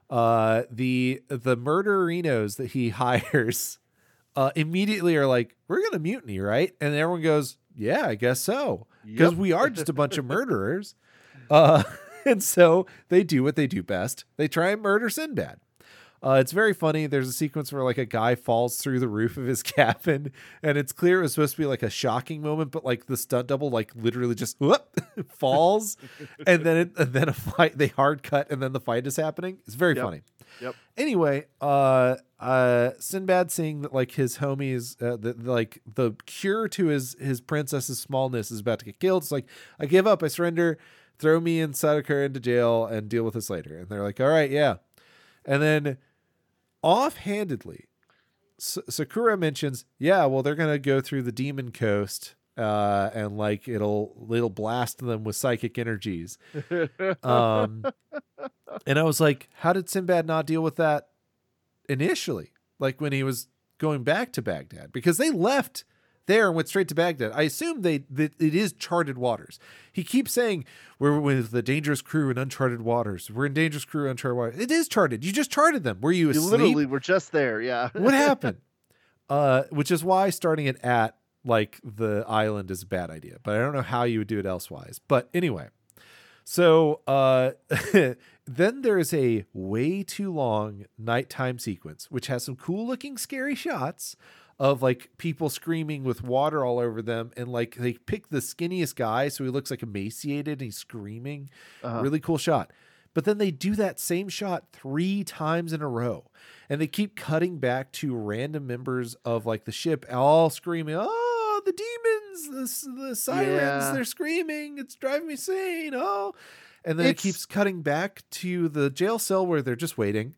Uh, the the murderinos that he hires uh, immediately are like, "We're gonna mutiny, right?" And everyone goes, "Yeah, I guess so," because
Yep.
we are just a bunch of murderers. Uh, and so they do what they do best. They try and murder Sinbad. Uh, it's very funny. There's a sequence where like a guy falls through the roof of his cabin, and it's clear it was supposed to be like a shocking moment, but like the stunt double like literally just whoop, falls, and then it, and then a fight. They hard cut, and then the fight is happening. It's very
Yep.
funny.
Yep.
Anyway, uh, uh, Sinbad seeing that like his homies, uh, the, the- like the cure to his his princess's smallness is about to get killed. It's like I give up, I surrender. Throw me and Sadako into jail and deal with this later. And they're like, all right, yeah. And then offhandedly, S- Sokurah mentions, yeah, well, they're gonna go through the demon coast, uh, and like it'll it'll blast them with psychic energies. Um, and I was like, how did Sinbad not deal with that initially? Like when he was going back to Baghdad, because they left there and went straight to Baghdad. I assume they that it is charted waters. He keeps saying we're with the dangerous crew in uncharted waters. We're in dangerous crew uncharted waters. It is charted. You just charted them. Were you
you
asleep?
literally were just there yeah
what happened? Uh, which is why starting it at like the island is a bad idea. But I don't know how you would do it elsewise. But anyway, So uh, then there's a way too long nighttime sequence, which has some cool looking scary shots of like people screaming with water all over them. And like they pick the skinniest guy, so he looks like emaciated and he's screaming.
Uh-huh.
Really cool shot. But then they do that same shot three times in a row. And they keep cutting back to random members of like the ship all screaming, Oh, the demons, the, the sirens,
Yeah.
they're screaming. It's driving me insane. Oh. And then it keeps cutting back to the jail cell where they're just waiting.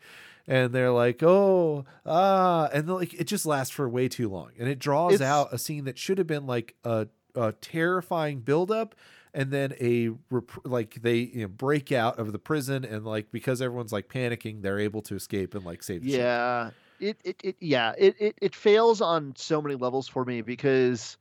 And they're like, oh, ah. And like it just lasts for way too long. And it draws
It's-
out a scene that should have been like a, a terrifying buildup and then a rep- like they you know, break out of the prison and like because everyone's like panicking they're able to escape and like save ship.
Yeah. It, it, it yeah, it, it it fails on so many levels for me because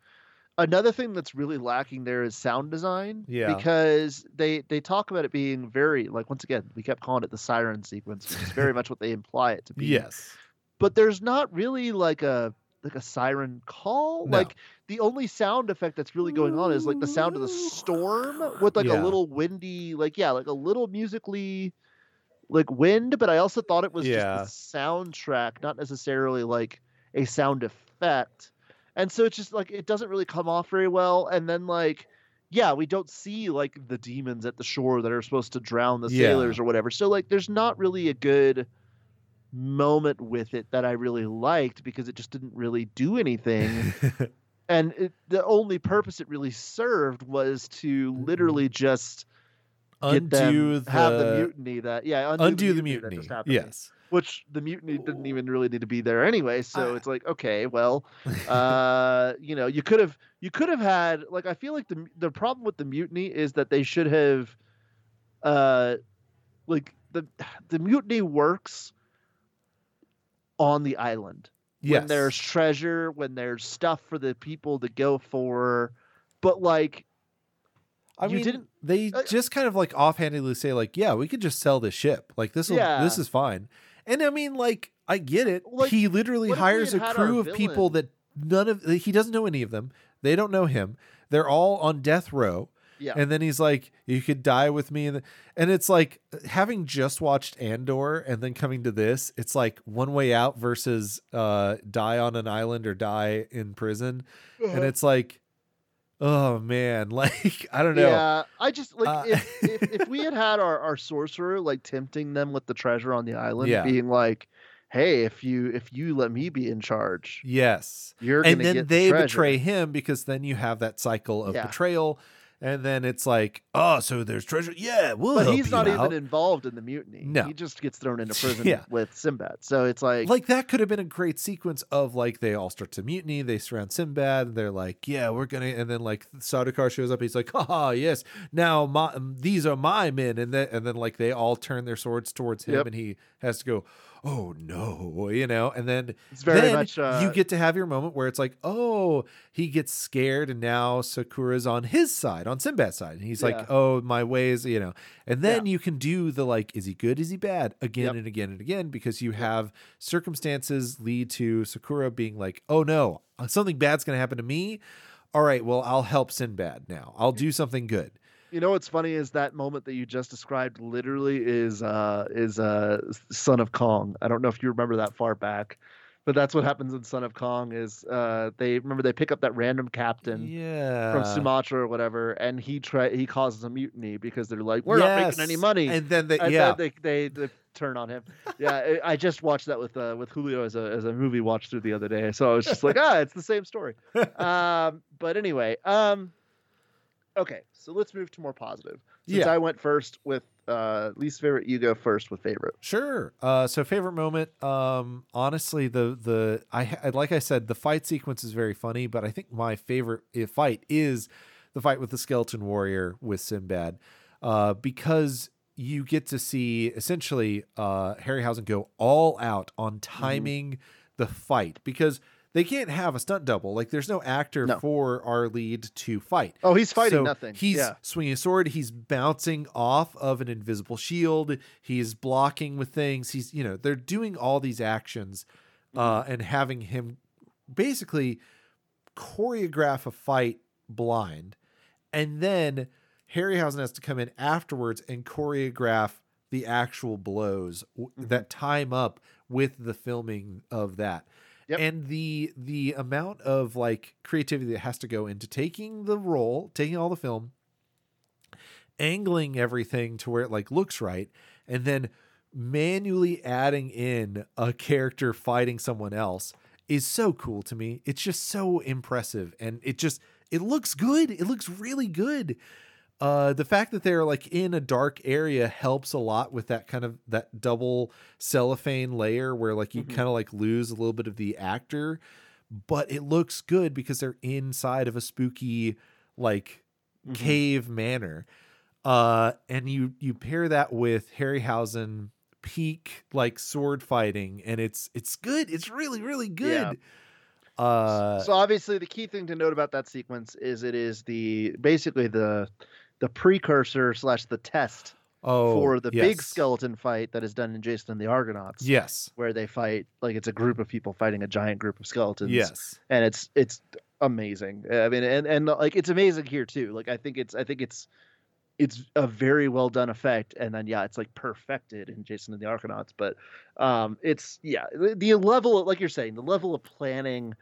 another thing that's really lacking there is sound design.
Yeah.
Because they they talk about it being very like once again, we kept calling it the siren sequence, which is very much what they imply it to be.
yes
But there's not really like a like a siren call.
No.
Like the only sound effect that's really going on is like the sound of the storm with like
Yeah.
a little windy, like yeah, like a little musically like wind, but I also thought it was
Yeah.
just the soundtrack, not necessarily like a sound effect. And so it's just like it doesn't really come off very well. And then like yeah, we don't see like the demons at the shore that are supposed to drown the
Yeah.
sailors or whatever. So like there's not really a good moment with it that I really liked because it just didn't really do anything. and it, the only purpose it really served was to mm-hmm. literally just
undo
them
the
have the mutiny that yeah undo,
undo the mutiny yes.
Which the mutiny didn't even really need to be there anyway so
I-
it's like okay well uh you know you could have you could have had like i feel like the the problem with the mutiny is that they should have uh like the the mutiny works on the island.
Yes.
when there's treasure when there's stuff for the people to go for but like
I
you
mean,
didn't-
they
uh,
just kind of like offhandedly say like, yeah, we could just sell this ship. Like this will
Yeah.
this is fine. And I mean, like, I get it.
Like,
he literally hires a
had had our
crew of people that none of he doesn't know any of them. They don't know him. They're all on death row.
yeah
And then he's like, "You could die with me," and and it's like having just watched Andor and then coming to this. It's like one way out versus uh, die on an island or die in prison,
Uh-huh.
and it's like, oh man, like I don't know.
Yeah, I just like
Uh,
if, if if we had had our our sorcerer like tempting them with the treasure on the island,
Yeah.
being like, "Hey, if you if you let me be in charge,
Yes.
you're
and then
the
they
treasure."
betray him because then you have that cycle of
Yeah.
betrayal. And then it's like, oh, so there's treasure. Yeah, we'll
But he's not
out.
even involved in the mutiny.
No.
he just gets thrown into prison
Yeah.
with Sinbad. So it's like,
like that could have been a great sequence of like they all start to mutiny they surround sinbad and they're like yeah we're gonna and then like Sardaukar shows up he's like haha yes now my these are my men and then and then like they all turn their swords towards him
Yep.
and he has to go oh no you know and then
It's very
then
much, uh,
you get to have your moment where it's like oh he gets scared and now Sokurah's on his side on sinbad's side and he's
Yeah.
like oh my ways you know and then you can do the like is he good is he bad again
Yep.
and again and again because you have circumstances lead to Sokurah being like oh no something bad's going to happen to me. All right well i'll help sinbad now. I'll do something good
you know what's funny is that moment that you just described literally is uh is uh Son of Kong. I don't know if you remember that far back. But that's what happens in Son of Kong is uh they remember they pick up that random captain
yeah
from Sumatra or whatever, and he try he causes a mutiny because they're like, we're not making any money,
and then they
And
yeah
then they, they they turn on him. Yeah, I- I just watched that with uh, with Julio as a as a movie watch through the other day, so I was just like, ah, it's the same story. Um, but anyway, um, okay, so let's move to more positive. Since
Yeah.
I went first with uh, least favorite, you go first with favorite.
Sure. Uh, so favorite moment. Um, honestly, the the I like I said, the fight sequence is very funny, but I think my favorite uh, fight is the fight with the skeleton warrior with Sinbad, uh, because you get to see essentially uh, Harryhausen go all out on timing the fight because they can't have a stunt double. Like there's no actor
No.
for our lead to fight.
Oh, he's fighting
So
nothing.
He's
yeah.
swinging a sword. He's bouncing off of an invisible shield. He's blocking with things. He's, you know, they're doing all these actions uh, and having him basically choreograph a fight blind. And then Harryhausen has to come in afterwards and choreograph the actual blows
Mm-hmm.
that time up with the filming of that.
Yep.
And the the amount of like creativity that has to go into taking the role, taking all the film, angling everything to where it like looks right, and then manually adding in a character fighting someone else is so cool to me. It's just so impressive and it just it looks good. It looks really good. Uh the fact that they're like in a dark area helps a lot with that kind of that double cellophane layer where like you kind of like lose a little bit of the actor, but it looks good because they're inside of a spooky like cave manor. Uh and you you pair that with Harryhausen peak like sword fighting and it's it's good. It's really really good. Uh
so obviously the key thing to note about that sequence is it is the basically the the precursor slash the test
oh
for the big skeleton fight that is done in Jason and the Argonauts.
Yes.
Where they fight like it's a group of people fighting a giant group of skeletons.
Yes.
And it's it's amazing. I mean and and like it's amazing here too. Like I think it's I think it's it's a very well done effect and then yeah it's like perfected in jason and the argonauts but um it's yeah the, the level like you're saying the level of planning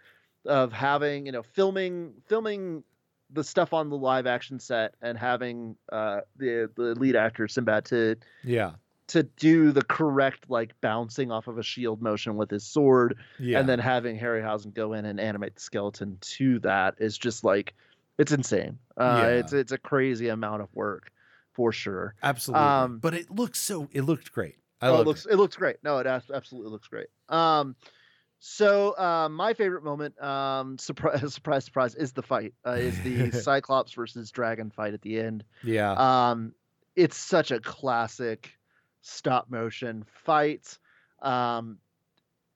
of having you know filming filming the stuff on the live action set and having uh the the lead actor Sinbad to
Yeah.
to do the correct like bouncing off of a shield motion with his sword
Yeah.
and then having Harryhausen go in and animate the skeleton to that is just like it's insane. Uh,
Yeah.
It's it's a crazy amount of work for sure.
Absolutely.
um,
but it looks so it looked great. I
Oh, it looks it. looks great. No, it absolutely looks great. Um, so uh, my favorite moment, um, surprise, surprise, surprise, is the fight. Uh, is the Cyclops versus Dragon fight at the end.
Yeah.
Um, it's such a classic stop motion fight. Um,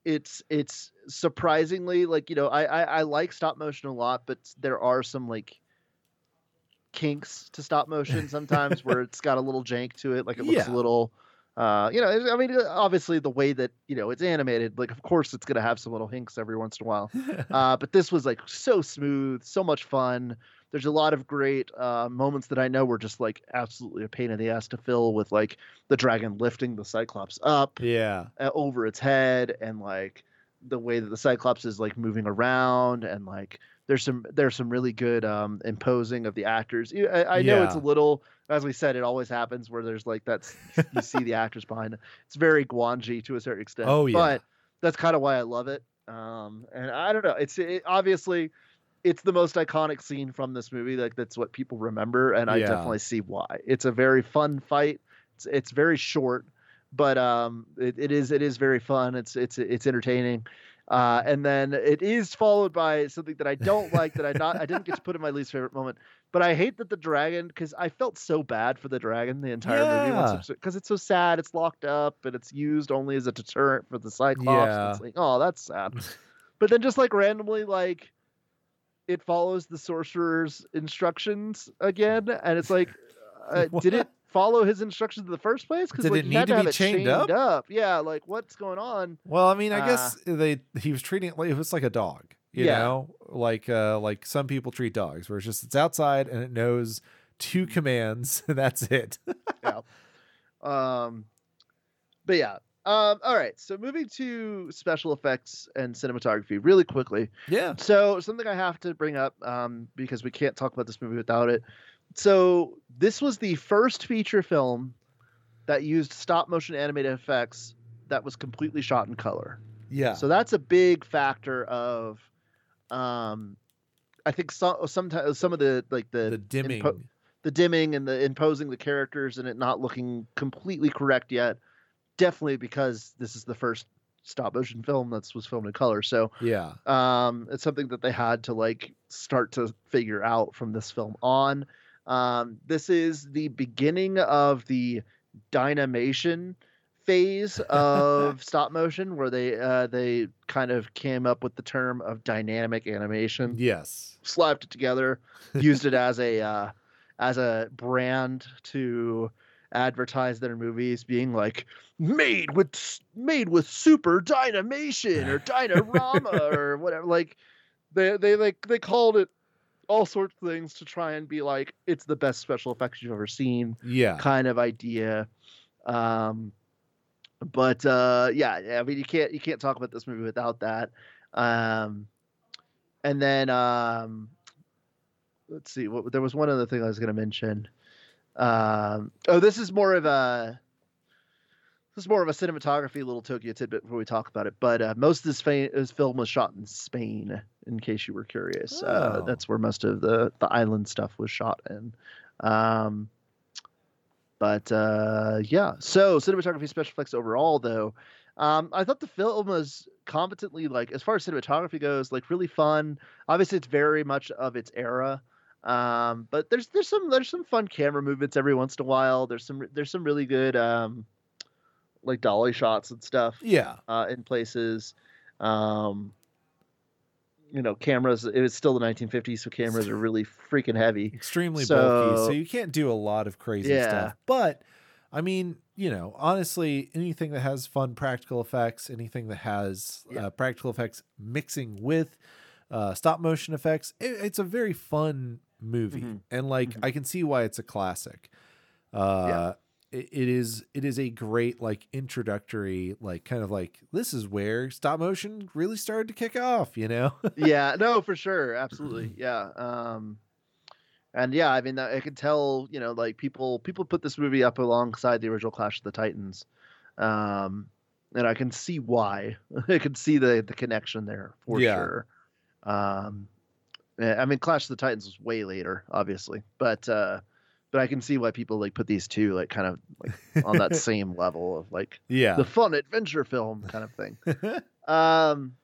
it's it's surprisingly like you know I, I I like stop motion a lot, but there are some like kinks to stop motion sometimes where it's got a little jank to it, like it looks a little. Uh, you know, I mean, obviously the way that you know it's animated, like of course it's gonna have some little hinks every once in a while. Uh, but this was like so smooth, so much fun. There's a lot of great uh, moments that I know were just like absolutely a pain in the ass to fill with like the dragon lifting the Cyclops up
yeah.
uh, over its head and like the way that the Cyclops is like moving around and like there's some there's some really good um imposing of the actors. I, I know it's a little as we said it always happens where there's like that's you see the actors behind it. It's very Guanji to a certain extent.
Oh, yeah.
But that's kind of why I love it. Um and I don't know, it's it, obviously it's the most iconic scene from this movie like that's what people remember and I
Yeah.
definitely see why. It's a very fun fight. It's it's very short but um, it, it is it is very fun. It's it's it's entertaining, uh, and then it is followed by something that I don't like that I not I didn't get to put in my least favorite moment. But I hate that the dragon because I felt so bad for the dragon the entire
Yeah.
movie because it's so sad. It's locked up and it's used only as a deterrent for the Cyclops.
Yeah.
It's like oh that's sad. but then just like randomly like it follows the sorcerer's instructions again, and it's like, uh, did it follow his instructions in the first place? Because
Did
like,
it need to
have
be
it
chained up?
Yeah, like what's going on?
Well, I mean, I
Uh,
guess they he was treating it like it was like a dog, you
Yeah.
know, like uh like some people treat dogs, where it's just it's outside and it knows two commands, and that's it.
yeah. Um, but yeah. Um, all right. So moving to special effects and cinematography really quickly.
yeah.
So something I have to bring up um, because we can't talk about this movie without it. So this was the first feature film that used stop motion animated effects that was completely shot in color.
Yeah.
So that's a big factor of, um, I think some sometimes some of the like the
the dimming.
impo- the dimming and the imposing the characters and it not looking completely correct yet. Definitely because this is the first stop motion film that was filmed in color. So
yeah.
um, it's something that they had to like start to figure out from this film on. Um, this is the beginning of the dynamation phase of stop motion, where they uh, they kind of came up with the term of dynamic animation,
Yes.
slapped it together, used it as a uh, as a brand to advertise their movies being like made with made with super dynamation or dynarama or whatever like they they like they called it all sorts of things to try and be like it's the best special effects you've ever seen
Yeah.
kind of idea. Um, but uh, yeah, yeah, I mean, you can't you can't talk about this movie without that. Um, and then um, let's see, what there was one other thing I was going to mention. Um, oh, this is more of a this is more of a cinematography little Tokyo tidbit before we talk about it. But uh, most of this, fa- this film was shot in Spain, in case you were curious. Uh,
Oh.
that's where most of the the island stuff was shot in. Um, but uh, yeah, so cinematography, special effects overall, though, um, I thought the film was competently like as far as cinematography goes, like really fun. Obviously, it's very much of its era. Um, but there's there's some there's some fun camera movements every once in a while. There's some there's some really good um, like dolly shots and stuff
Yeah.
uh, in places. Um, you know, cameras. It was still the 1950s, so cameras are really freaking heavy.
Extremely bulky, so
So-
you can't do a lot of crazy
Yeah.
stuff. But I mean, you know, honestly, anything that has fun practical effects, anything that has
Yeah.
uh, practical effects mixing with uh, stop motion effects, it, it's a very fun movie,
Mhm.
and like
Mhm.
I can see why it's a classic. Uh, it, it is it is a great like introductory like kind of like this is where stop motion really started to kick off you know
yeah, no, for sure, absolutely, yeah. Um, and yeah, I mean, I can tell, you know, like people people put this movie up alongside the original Clash of the Titans, um, and I can see why. I can see the the connection there for
Yeah.
sure. Um, eh, I mean, Clash of the Titans was way later, obviously, but uh, but I can see why people like put these two like kind of like on that same level of like
yeah
the fun adventure film kind of thing. Um,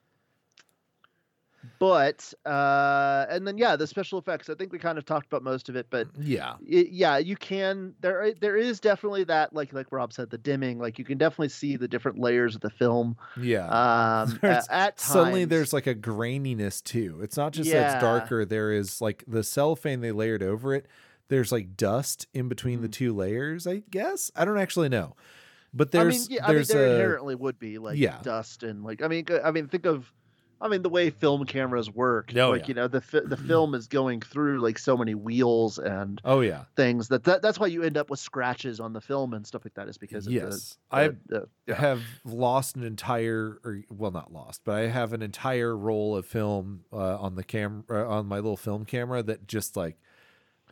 but uh, and then yeah, the special effects. I think we kind of talked about most of it, but
yeah
y yeah, you can. There, there is definitely that, like, like Rob said, the dimming. Like, you can definitely see the different layers of the film.
yeah
Um,
There's-
a- at times,
suddenly there's like a graininess too. It's not just that it's darker. There is like the cellophane they layered over it. There's like dust in between the
Mm.
two layers. I guess I don't actually know, but
I mean,
there's
yeah, I mean, there
a
inherently would be like
Yeah.
dust and like. I mean, I mean, think of. I mean, the way film cameras work.
Oh,
like
yeah.
you know, the fi- the film is going through like so many wheels and
oh yeah
things that, that that's why you end up with scratches on the film and stuff like that is because of
yes
the,
I
the- yeah.
have lost an entire or well not lost but I have an entire roll of film uh, on the camera uh, on my little film camera that just like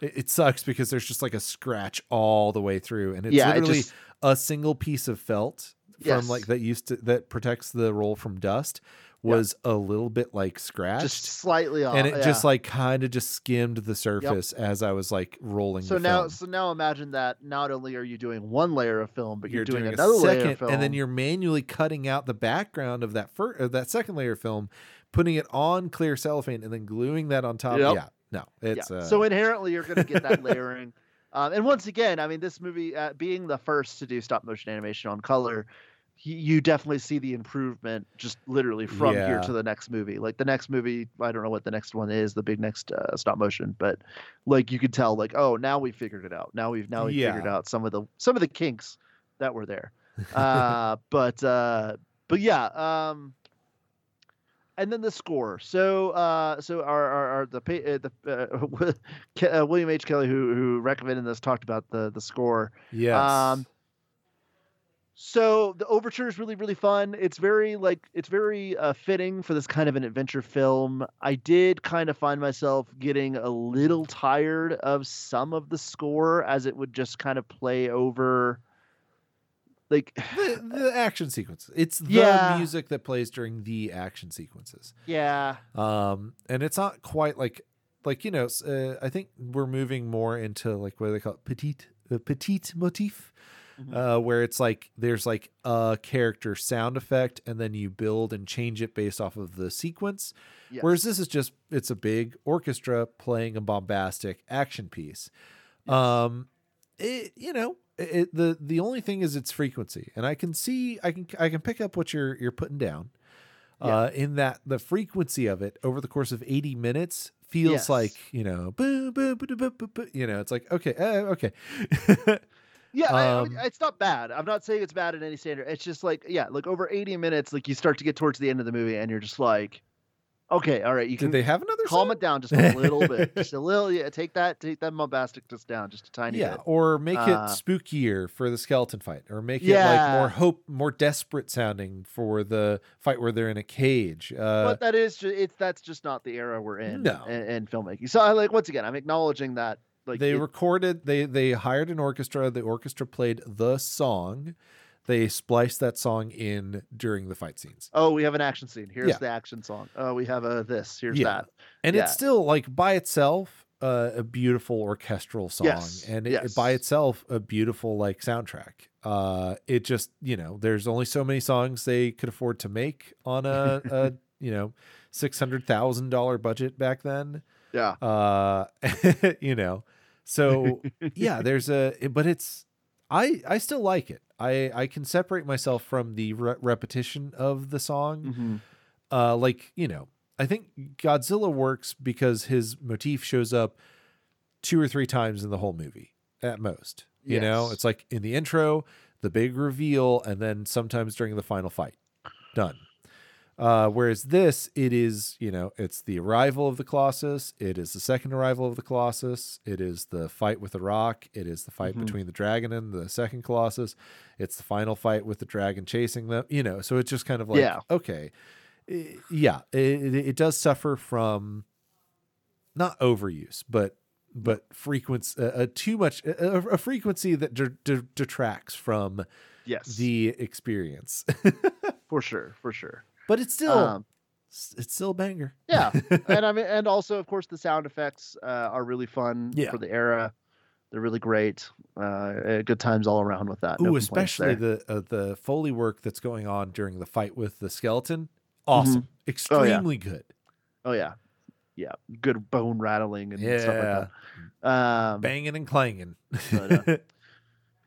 it, it sucks because there's just like a scratch all the way through and it's
Yeah, it
literally
just-
a single piece of felt from
Yes.
like that used to that protects the roll from dust was a little bit like scratched
just slightly off
and it just like kind of just skimmed the surface as I was like rolling
so now
film.
so now imagine that not only are you doing one layer of film but you're,
you're
doing,
doing,
another
a
layer
second
of film
and then you're manually cutting out the background of that first of that second layer of film putting it on clear cellophane and then gluing that on top
Yep.
yeah no it's
yeah.
uh,
so inherently you're going to get that layering. Um, and once again i mean this movie uh, being the first to do stop motion animation on color you definitely see the improvement just literally from here to the next movie. Like the next movie i don't know what the next one is the big next uh, stop motion but like you could tell like oh now we figured it out. Now we've now we figured out some of the some of the kinks that were there. Uh but uh but yeah um and then the score. So, uh, so our, our, our the uh, the uh, uh, William H. Kelly, who who recommended this, talked about the the score.
yes
um, So the overture is really really fun. It's very like it's very uh, fitting for this kind of an adventure film. I did kind of find myself getting a little tired of some of the score as it would just kind of play over. Like
the, the action sequences. It's the
Yeah.
music that plays during the action sequences.
Yeah,
um and it's not quite like like you know uh, i think we're moving more into like what do they call it? Petite uh, leitmotif
Mhm.
uh where it's like there's like a character sound effect and then you build and change it based off of the sequence.
Yes.
whereas this is just it's a big orchestra playing a bombastic action piece. Um it you know it, the the only thing is its frequency and i can see i can i can pick up what you're you're putting down uh in that the frequency of it over the course of 80 minutes feels
Yes.
like you know boo, boo, boo, boo, boo, boo, you know it's like okay uh, okay
Yeah, I- I mean,
Um,
it's not bad. I'm not saying it's bad in any standard. It's just like, yeah, like over 80 minutes, like you start to get towards the end of the movie and you're just like, Okay, all right. You
Did
can
they have another
calm it down just a little bit, just a little. Yeah, take that, take that bombasticness down just a tiny
yeah,
bit.
or make it
Uh,
spookier for the skeleton fight, or make it like more hope, more desperate sounding for the fight where they're in a cage. Uh,
but that is just it's that's just not the era we're in
No.
in, in filmmaking. So I like once again, I'm acknowledging that like
they
it-
recorded they they hired an orchestra the orchestra played the song they spliced that song in during the fight scenes
oh we have an action scene. Here's
Yeah.
the action song. Oh we have a this. Here's
Yeah.
that.
and
Yeah.
it's still like by itself uh, a beautiful orchestral song
Yes,
and it,
yes.
by itself a beautiful like soundtrack uh it just you know there's only so many songs they could afford to make on a, a you know six hundred thousand dollar budget back then
Yeah.
uh you know so yeah there's a but it's i i still like it i i can separate myself from the re- repetition of the song.
Mhm.
uh like you know i think godzilla works because his motif shows up two or three times in the whole movie at most you know? It's like in the intro the big reveal and then sometimes during the final fight. Done uh, whereas this, it is, you know, it's the arrival of the Colossus. It is the second arrival of the Colossus. It is the fight with the Roc. It is the fight
Mhm.
between the dragon and the second Colossus. It's the final fight with the dragon chasing them. You know, so it's just kind of like,
Yeah.
okay, I- yeah, it, it, it does suffer from not overuse, but but frequency, uh, too much, a, a frequency that de- de- detracts from
Yes.
the experience.
for sure, for sure.
But it's still,
Um,
it's still a banger.
yeah and i mean and also of course the sound effects uh, are really fun
Yeah.
for the era they're really great uh, uh, good times all around with that
Ooh, especially the uh, the foley work that's going on during the fight with the skeleton. Awesome,
Oh, yeah.
extremely good.
oh yeah yeah good bone rattling and stuff like that um
banging and clanging.
But, uh,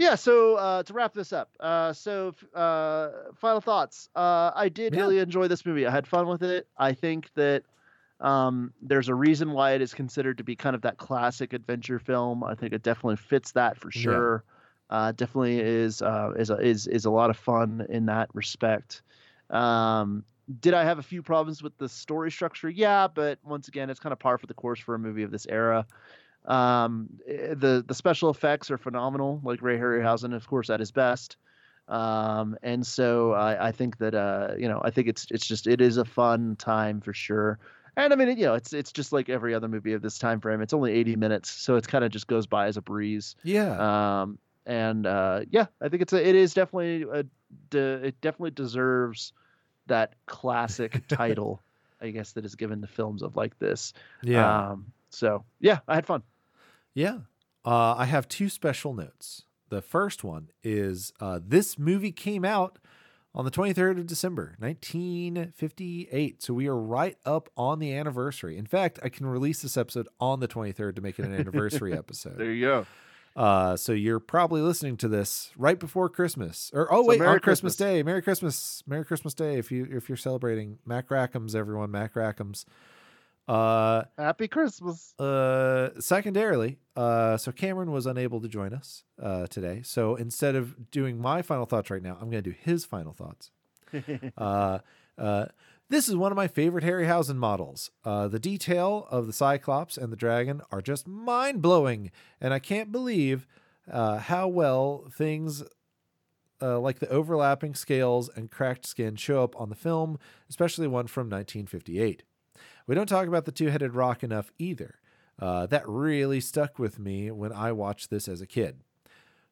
yeah so uh to wrap this up uh so uh final thoughts. Uh i did
Yeah.
really enjoy this movie. I had fun with it. I think that um there's a reason why it is considered to be kind of that classic adventure film. I think it definitely fits that for
Yeah.
sure. Uh definitely is uh is a, is is a lot of fun in that respect. Um did i have a few problems with the story structure? Yeah but once again it's kind of par for the course for a movie of this era um eh, the the special effects are phenomenal like ray harryhausen of course at his best. Um and so i i think that uh you know i think it's it's just it is a fun time for sure. And i mean it, you know it's it's just like every other movie of this time frame. It's only 80 minutes so it kind of just goes by as a breeze.
Yeah,
um and uh yeah i think it's a it is definitely a de- it definitely deserves that classic title i guess that is given to films of like this.
Yeah,
um so yeah i had fun
yeah. Uh, I have two special notes. The first one is uh, this movie came out on the 23rd of December, 1958. So we are right up on the anniversary. In fact, I can release this episode on the 23rd to make it an anniversary episode.
There you go
Uh, so you're probably listening to this right before Christmas, or oh
So
wait,
Merry
on Christmas.
Christmas.
Day. Merry Christmas, Merry Christmas Day. If you if you're celebrating Mac Rackham's, everyone, Mac Rackham's. Uh,
happy christmas
uh, secondarily, uh, so Cameron was unable to join us uh today. So instead of doing my final thoughts right now, I'm going to do his final thoughts. uh, uh, this is one of my favorite Harryhausen models. Uh, the detail of the Cyclops and the dragon are just mind blowing, and I can't believe uh, how well things uh, like the overlapping scales and cracked skin show up on the film, especially one from 1958. We don't talk about the two headed Roc enough either. Uh, that really stuck with me when I watched this as a kid.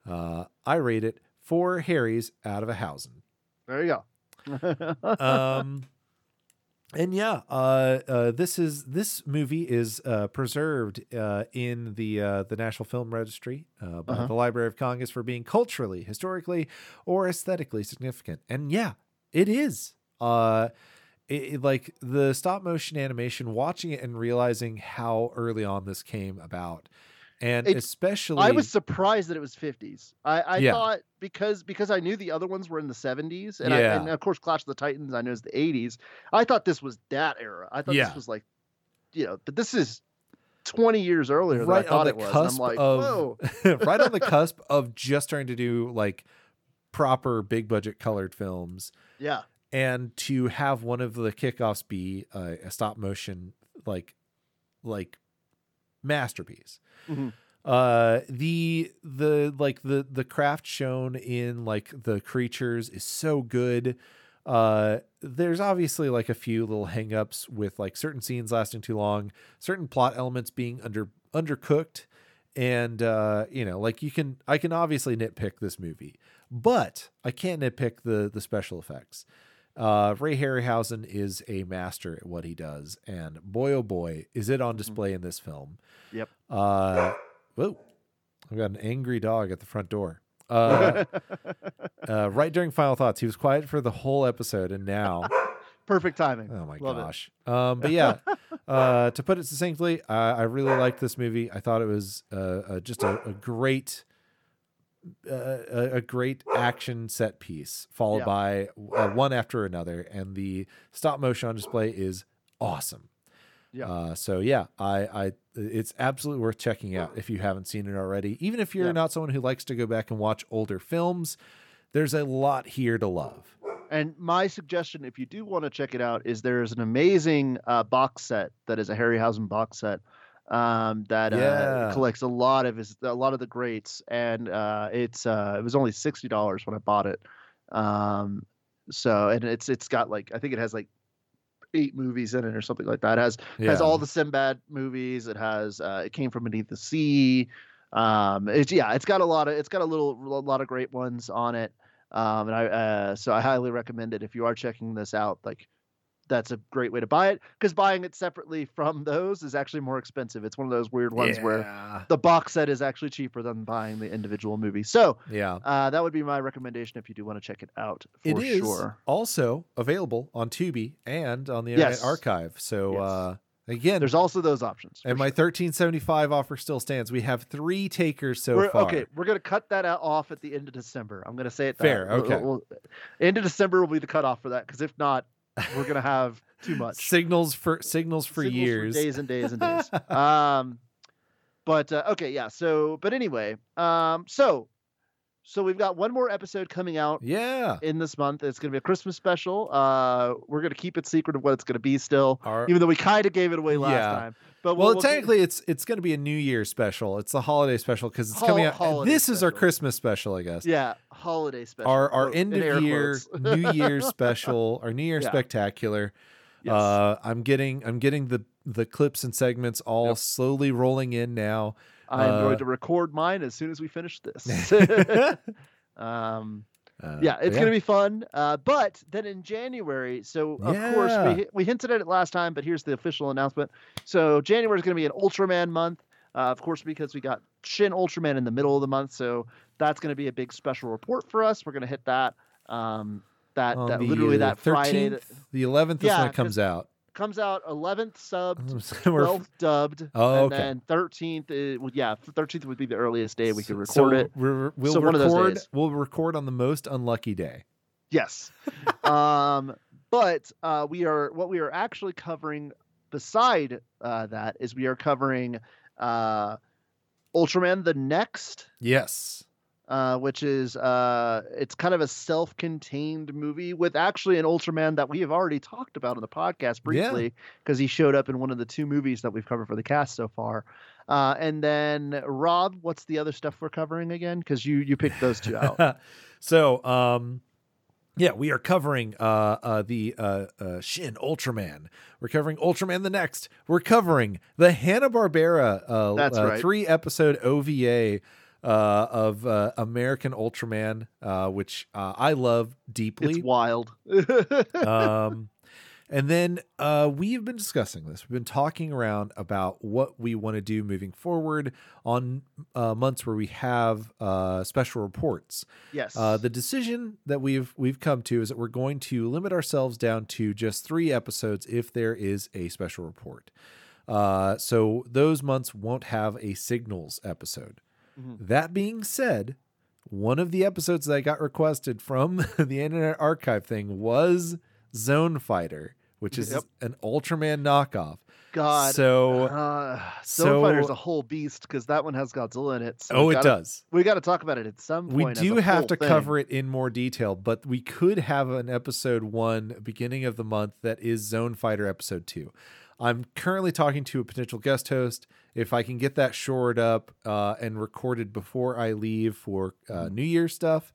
Uh, I rate it four Harrys out of a Hausen
there you go
um and yeah uh, uh this is this movie is uh preserved uh in the uh the national film registry uh by
Uh-huh.
the library of congress for being culturally historically or aesthetically significant and yeah it is uh it, it- like the stop motion animation watching it and realizing how early on this came about and
It-
especially
I was surprised that it was 50s. I, I
Yeah.
thought because because I knew the other ones were in the 70s, and, I, and of course Clash of the Titans I know is the 80s. I thought this was that era. I thought
Yeah.
this was like, you know, but this is 20 years earlier
right
than I thought it was. I'm like,
of
whoa,
right on the cusp of just starting to do like proper big budget colored films
yeah,
and to have one of the kickoffs be a, a stop motion like like masterpiece.
Mhm.
Uh, the the like the the craft shown in like the creatures is so good. Uh, there's obviously like a few little hangups with like certain scenes lasting too long, certain plot elements being under undercooked, and uh, you know, like you can I can obviously nitpick this movie, but I can't nitpick the the special effects. Uh, Ray Harryhausen is a master at what he does, and boy oh boy, is it on display in this film.
Yep.
Uh, whoa, I've got an angry dog at the front door. Uh, uh, right during final thoughts, he was quiet for the whole episode, and now,
Perfect timing.
oh my
Love
gosh. Um, but yeah, uh, to put it succinctly, I, I really liked this movie. I thought it was uh, uh, just a, a great, uh, a, great action set piece, followed
Yeah.
by uh, one after another, and the stop motion on display is awesome.
Yeah.
Uh, so yeah, I, I, it's absolutely worth checking out if you haven't seen it already. Even if you're
Yeah.
not someone who likes to go back and watch older films, there's a lot here to love.
And my suggestion, if you do want to check it out, is there's an amazing uh, box set that is a Harryhausen box set um, that
Yeah.
uh, collects a lot of his a lot of the greats, and uh, it's uh, it was only sixty dollars when I bought it. Um, so and it's it's got like I think it has like eight movies in it or something like that. It has has all the Sinbad movies. It has uh, it came from beneath the sea. Um, it's yeah, it's got a lot of it's got a little a lot of great ones on it. Um, and I uh, so I highly recommend it if you are checking this out. Like that's a great way to buy it because buying it separately from those is actually more expensive. It's one of those weird ones where the box set is actually cheaper than buying the individual movie. So
Yeah.
uh, that would be my recommendation if you do want to check it out for
It is
sure.
also available on Tubi and on the Internet
Yes.
Archive. So
Yes.
uh, again,
There's also those options.
and my
sure.
1375 offer still stands. We have three takers so
we're,
far.
Okay, we're gonna cut that out off at the end of December. I'm gonna say it. that.
Fair,
We'll-
okay.
we'll- end of December will be the cutoff for that because if not, we're gonna have too much
Signals for signals for
Signals
years.
days and days and days. um, but uh, okay, yeah. So, but anyway, um, so so we've got one more episode coming out
yeah.
in this month. It's gonna be a Christmas special. Uh, we're gonna keep it secret of what it's gonna be still,
Our-
even though we kind of gave it away last
Yeah.
time. But
well,
we'll, we'll
technically, it's it's going to be a New Year special. It's the holiday special because it's
Hol-
coming out. This is our. Christmas special, I guess.
yeah, holiday special.
Our our end of year. New Year special, our New Year
Yeah.
spectacular.
Yes.
Uh, I'm getting I'm getting the the clips and segments all
Yep.
slowly rolling in now.
I'm
uh,
going to record mine as soon as we finish this. um,
Uh,
yeah, it's going to be fun. Uh, but then in January, so of course we we hinted at it last time, but here's the official announcement. So January is going to be an Ultraman month, uh, of course, because we got Shin Ultraman in the middle of the month. So that's going to be a big special report for us. We're going to hit that. Um, that, that
the,
literally that Friday that
13th, the 11th is
Yeah,
when it comes out.
Comes out 11th subbed, 12th dubbed,
Oh,
and
okay.
then 13th. Is, well, yeah, 13th would be the earliest day we could record
so
it.
We're, we'll
So one of those
record. We'll record on the most unlucky day.
Yes. um, but uh, we are what we are actually covering beside uh, that is we are covering uh, Ultraman the Next,
Yes.
Uh, which is uh, it's kind of a self-contained movie with actually an Ultraman that we have already talked about on the podcast briefly because he showed up in one of the two movies that we've covered for the cast so far. Uh, and then Rob, what's the other stuff we're covering again? Because you you picked those two out.
so, um, yeah, we are covering uh, uh, the uh, uh, Shin Ultraman. We're covering Ultraman the Next. We're covering the Hanna Barbera uh,
That's
uh,
right.
three episode OVA uh, of uh, American Ultraman, uh, which uh, I love deeply.
it's wild.
um, and then uh, we've been discussing this. We've been talking around about what we want to do moving forward on uh, months where we have uh, special reports.
yes.
Uh, the decision that we've we've come to is that we're going to limit ourselves down to just three episodes if there is a special report. Uh, so those months won't have a signals episode.
Mhm.
That being said, one of the episodes that I got requested from the Internet Archive thing was Zone Fighter, which is
Yep.
an Ultraman knockoff.
God.
So,
uh,
so-
Zone Fighter's a whole beast because that one has Godzilla in it. So
oh, it
gotta,
does.
We got to talk about it at some point.
We do have to
thing.
cover it in more detail, but we could have an episode one beginning of the month that is Zone Fighter episode two. I'm currently talking to a potential guest host. If I can get that shored up uh, and recorded before I leave for
Mm-hmm.
uh, New Year stuff,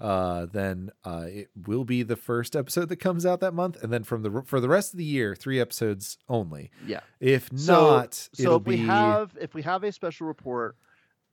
uh, then uh, it will be the first episode that comes out that month, and then from the for the rest of the year, three episodes only.
Yeah.
If
So-
not,
So if we
be
have if we have a special report,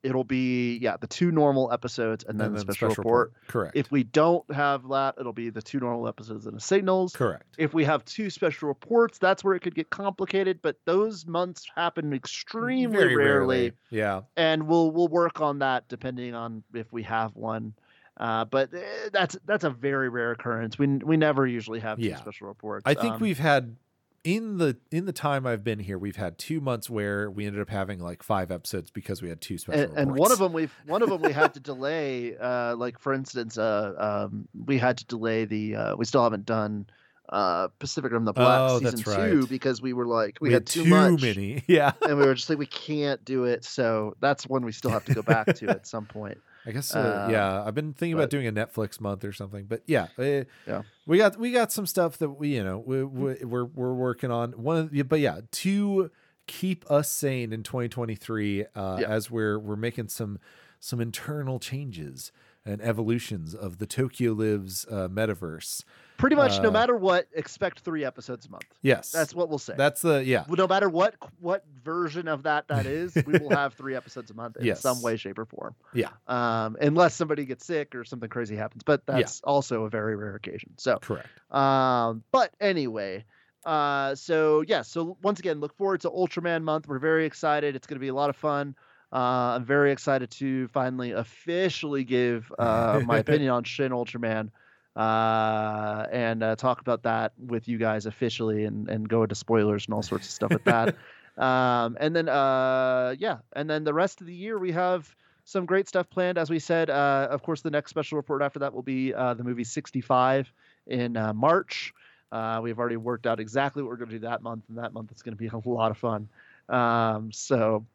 it'll be yeah the two normal episodes and then,
and
the
then
special, report.
Correct.
If we don't have that, it'll be the two normal episodes and the signals.
correct.
If we have two special reports, that's where it could get complicated. But those months happen extremely
Very
rarely,
Yeah.
and we'll we'll work on that depending on if we have one. Uh, but eh, that's that's a very rare occurrence. We we never usually have two
Yeah.
special reports.
I think
Um,
we've had in the in the time I've been here, we've had two months where we ended up having like five episodes because we had two special
and, and one of them we've one of them we had to delay uh like for instance uh um we had to delay the uh we still haven't done uh pacific rim the black
Oh,
season two
right.
because we were like we,
we,
had,
had
too,
too
much
many. Yeah,
and we were just like we can't do it so that's one we still have to go back to at some point
I guess. Uh,
Uh,
yeah, I've been thinking about doing a Netflix month or something, but yeah, eh,
Yeah.
we got we got some stuff that we you know we, we, we're we're working on. One, of the, but yeah, to keep us sane in 2023 uh,
Yeah.
as we're we're making some some internal changes and evolutions of the Tokyo Lives uh, metaverse.
pretty much no
Uh,
matter what expect three episodes a month
Yes,
that's what we'll say
that's the yeah
no matter what what version of that that is we will have three episodes a month in
Yes.
some way shape or form
yeah
um, unless somebody gets sick or something crazy happens. But that's also a very rare occasion. So,
correct.
um, but anyway, uh, so yeah, so once again, look forward to Ultraman month. We're very excited. It's going to be a lot of fun. Uh, I'm very excited to finally officially give uh, my opinion on Shin Ultraman uh, and uh, talk about that with you guys officially and, and go into spoilers and all sorts of stuff with that. um, and then, uh, yeah, and then the rest of the year we have some great stuff planned. As we said, uh, of course, the next special report after that will be uh, the movie 65 in uh, March. Uh, we've already worked out exactly what we're going to do that month, and that month it's going to be a lot of fun. Um, so,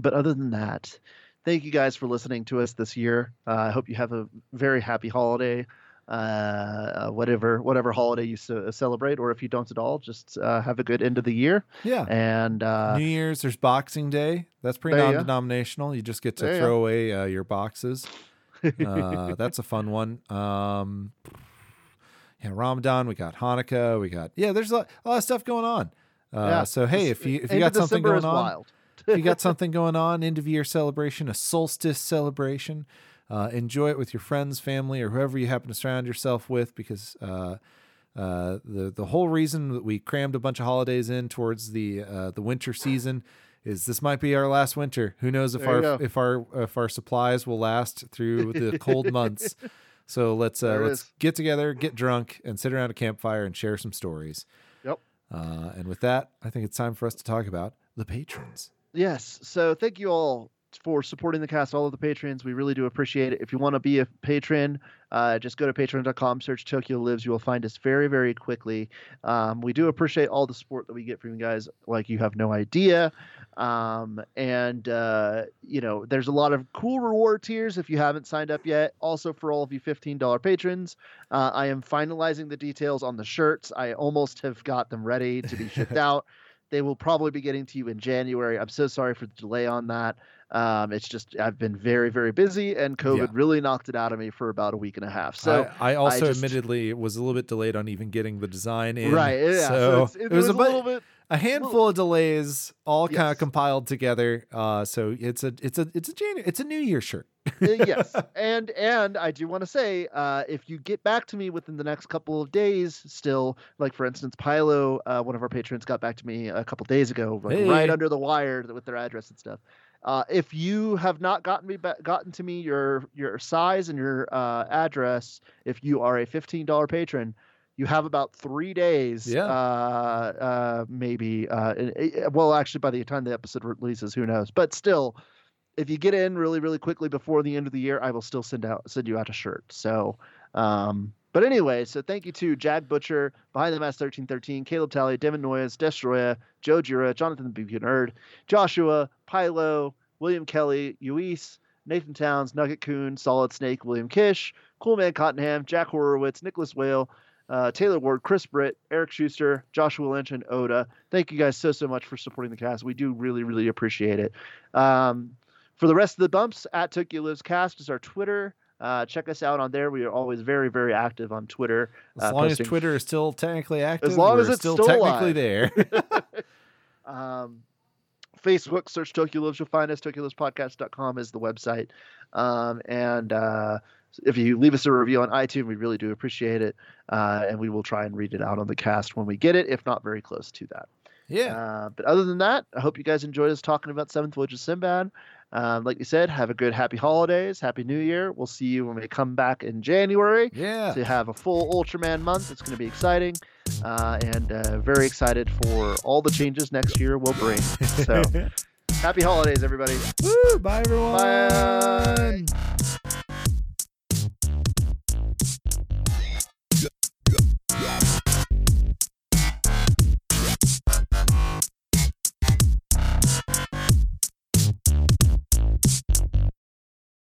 but other than that, thank you guys for listening to us this year. Uh, I hope you have a very happy holiday, uh, whatever whatever holiday you ce- celebrate, or if you don't at all, just uh, have a good end of the year.
Yeah.
And uh,
New Year's, there's Boxing Day. That's pretty
There you go.
non-denominational. You just get to
There you
throw away uh, your boxes. Uh, that's a fun one. Um, yeah, Ramadan. We got Hanukkah. We got yeah. There's a lot, a lot of stuff going on. Uh,
yeah,
So hey, if you if you got something going
is
on,
wild.
If you got something going on, end of year celebration, a solstice celebration, uh, enjoy it with your friends, family, or whoever you happen to surround yourself with, because uh, uh, the the whole reason that we crammed a bunch of holidays in towards the uh, the winter season is this might be our last winter. Who knows if our
go.
if our if our supplies will last through the cold months. So let's uh, let's
is.
get together, get drunk, and sit around a campfire and share some stories.
Yep.
Uh, and with that, I think it's time for us to talk about the patrons.
Yes. So thank you all for supporting the cast, all of the patrons. We really do appreciate it. If you want to be a patron, uh, just go to patreon.com, search Tokyo Lives. You will find us very, very quickly. Um, we do appreciate all the support that we get from you guys, like you have no idea. Um, and, uh, you know, there's a lot of cool reward tiers if you haven't signed up yet. Also, for all of you $15 patrons, uh, I am finalizing the details on the shirts. I almost have got them ready to be shipped out. They will probably be getting to you in January. I'm so sorry for the delay on that. Um, it's just I've been very, very busy, and COVID
Yeah.
really knocked it out of me for about a week and a half. So
I, I also
just-
admittedly was a little bit delayed on even getting the design in.
right, yeah.
So,
it's, it,
it was, a, bu-
little bit.
A handful of delays, all kind of compiled together. Uh, so it's a it's a it's a January it's a New Year shirt.
Uh, yes, and and I do want to say, uh, if you get back to me within the next couple of days, still, like for instance, Pilo, uh, one of our patrons, got back to me a couple days ago, like
Hey.
right under the wire with their address and stuff. Uh, if you have not gotten me ba- gotten to me your your size and your uh, address, if you are a fifteen dollar patron, you have about three days.
Yeah.
Uh, uh, maybe. Uh, it- it- well, actually, by the time the episode releases, who knows? But still, if you get in really really quickly before the end of the year i will still send out send you out a shirt so um But anyway, so thank you to Jag Butcher, Behind the Mask 1313, Caleb Talley, Devin Noyes, Destroya, Joe Jura, Jonathan the BQ Nerd, Joshua, Pilo, William Kelly, Uis, Nathan Towns, Nugget Coon, Solid Snake, William Kish, Coolman Cottenham, Jack Horowitz, Nicholas Whale, uh, Taylor Ward, Chris Britt, Eric Schuster, Joshua Lynch, and Oda. Thank you guys so, so much for supporting the cast. We do really, really appreciate it. Um, for the rest of the bumps, at Tokyo Lives Cast is our Twitter. Uh, check us out on there. We are always very, very active on Twitter.
As
uh,
long
posting-
as Twitter is still technically active, as
long as it's
still,
still
technically there.
Um, Facebook, search Tokyo Lives. You'll find us. TokyoLivesPodcast.com is the website. Um, and uh, if you leave us a review on iTunes, we really do appreciate it. Uh, and we will try and read it out on the cast when we get it, if not very close to that.
yeah.
Uh, but other than that, I hope you guys enjoyed us talking about Seventh Voyage of Sinbad. Um, like you said, have a good happy holidays, happy New Year. We'll see you when we come back in January
yeah.
to have a full Ultraman month. It's going to be exciting, uh, and uh, very excited for all the changes next year will bring. So, happy holidays, everybody.
Woo, bye everyone.
Bye.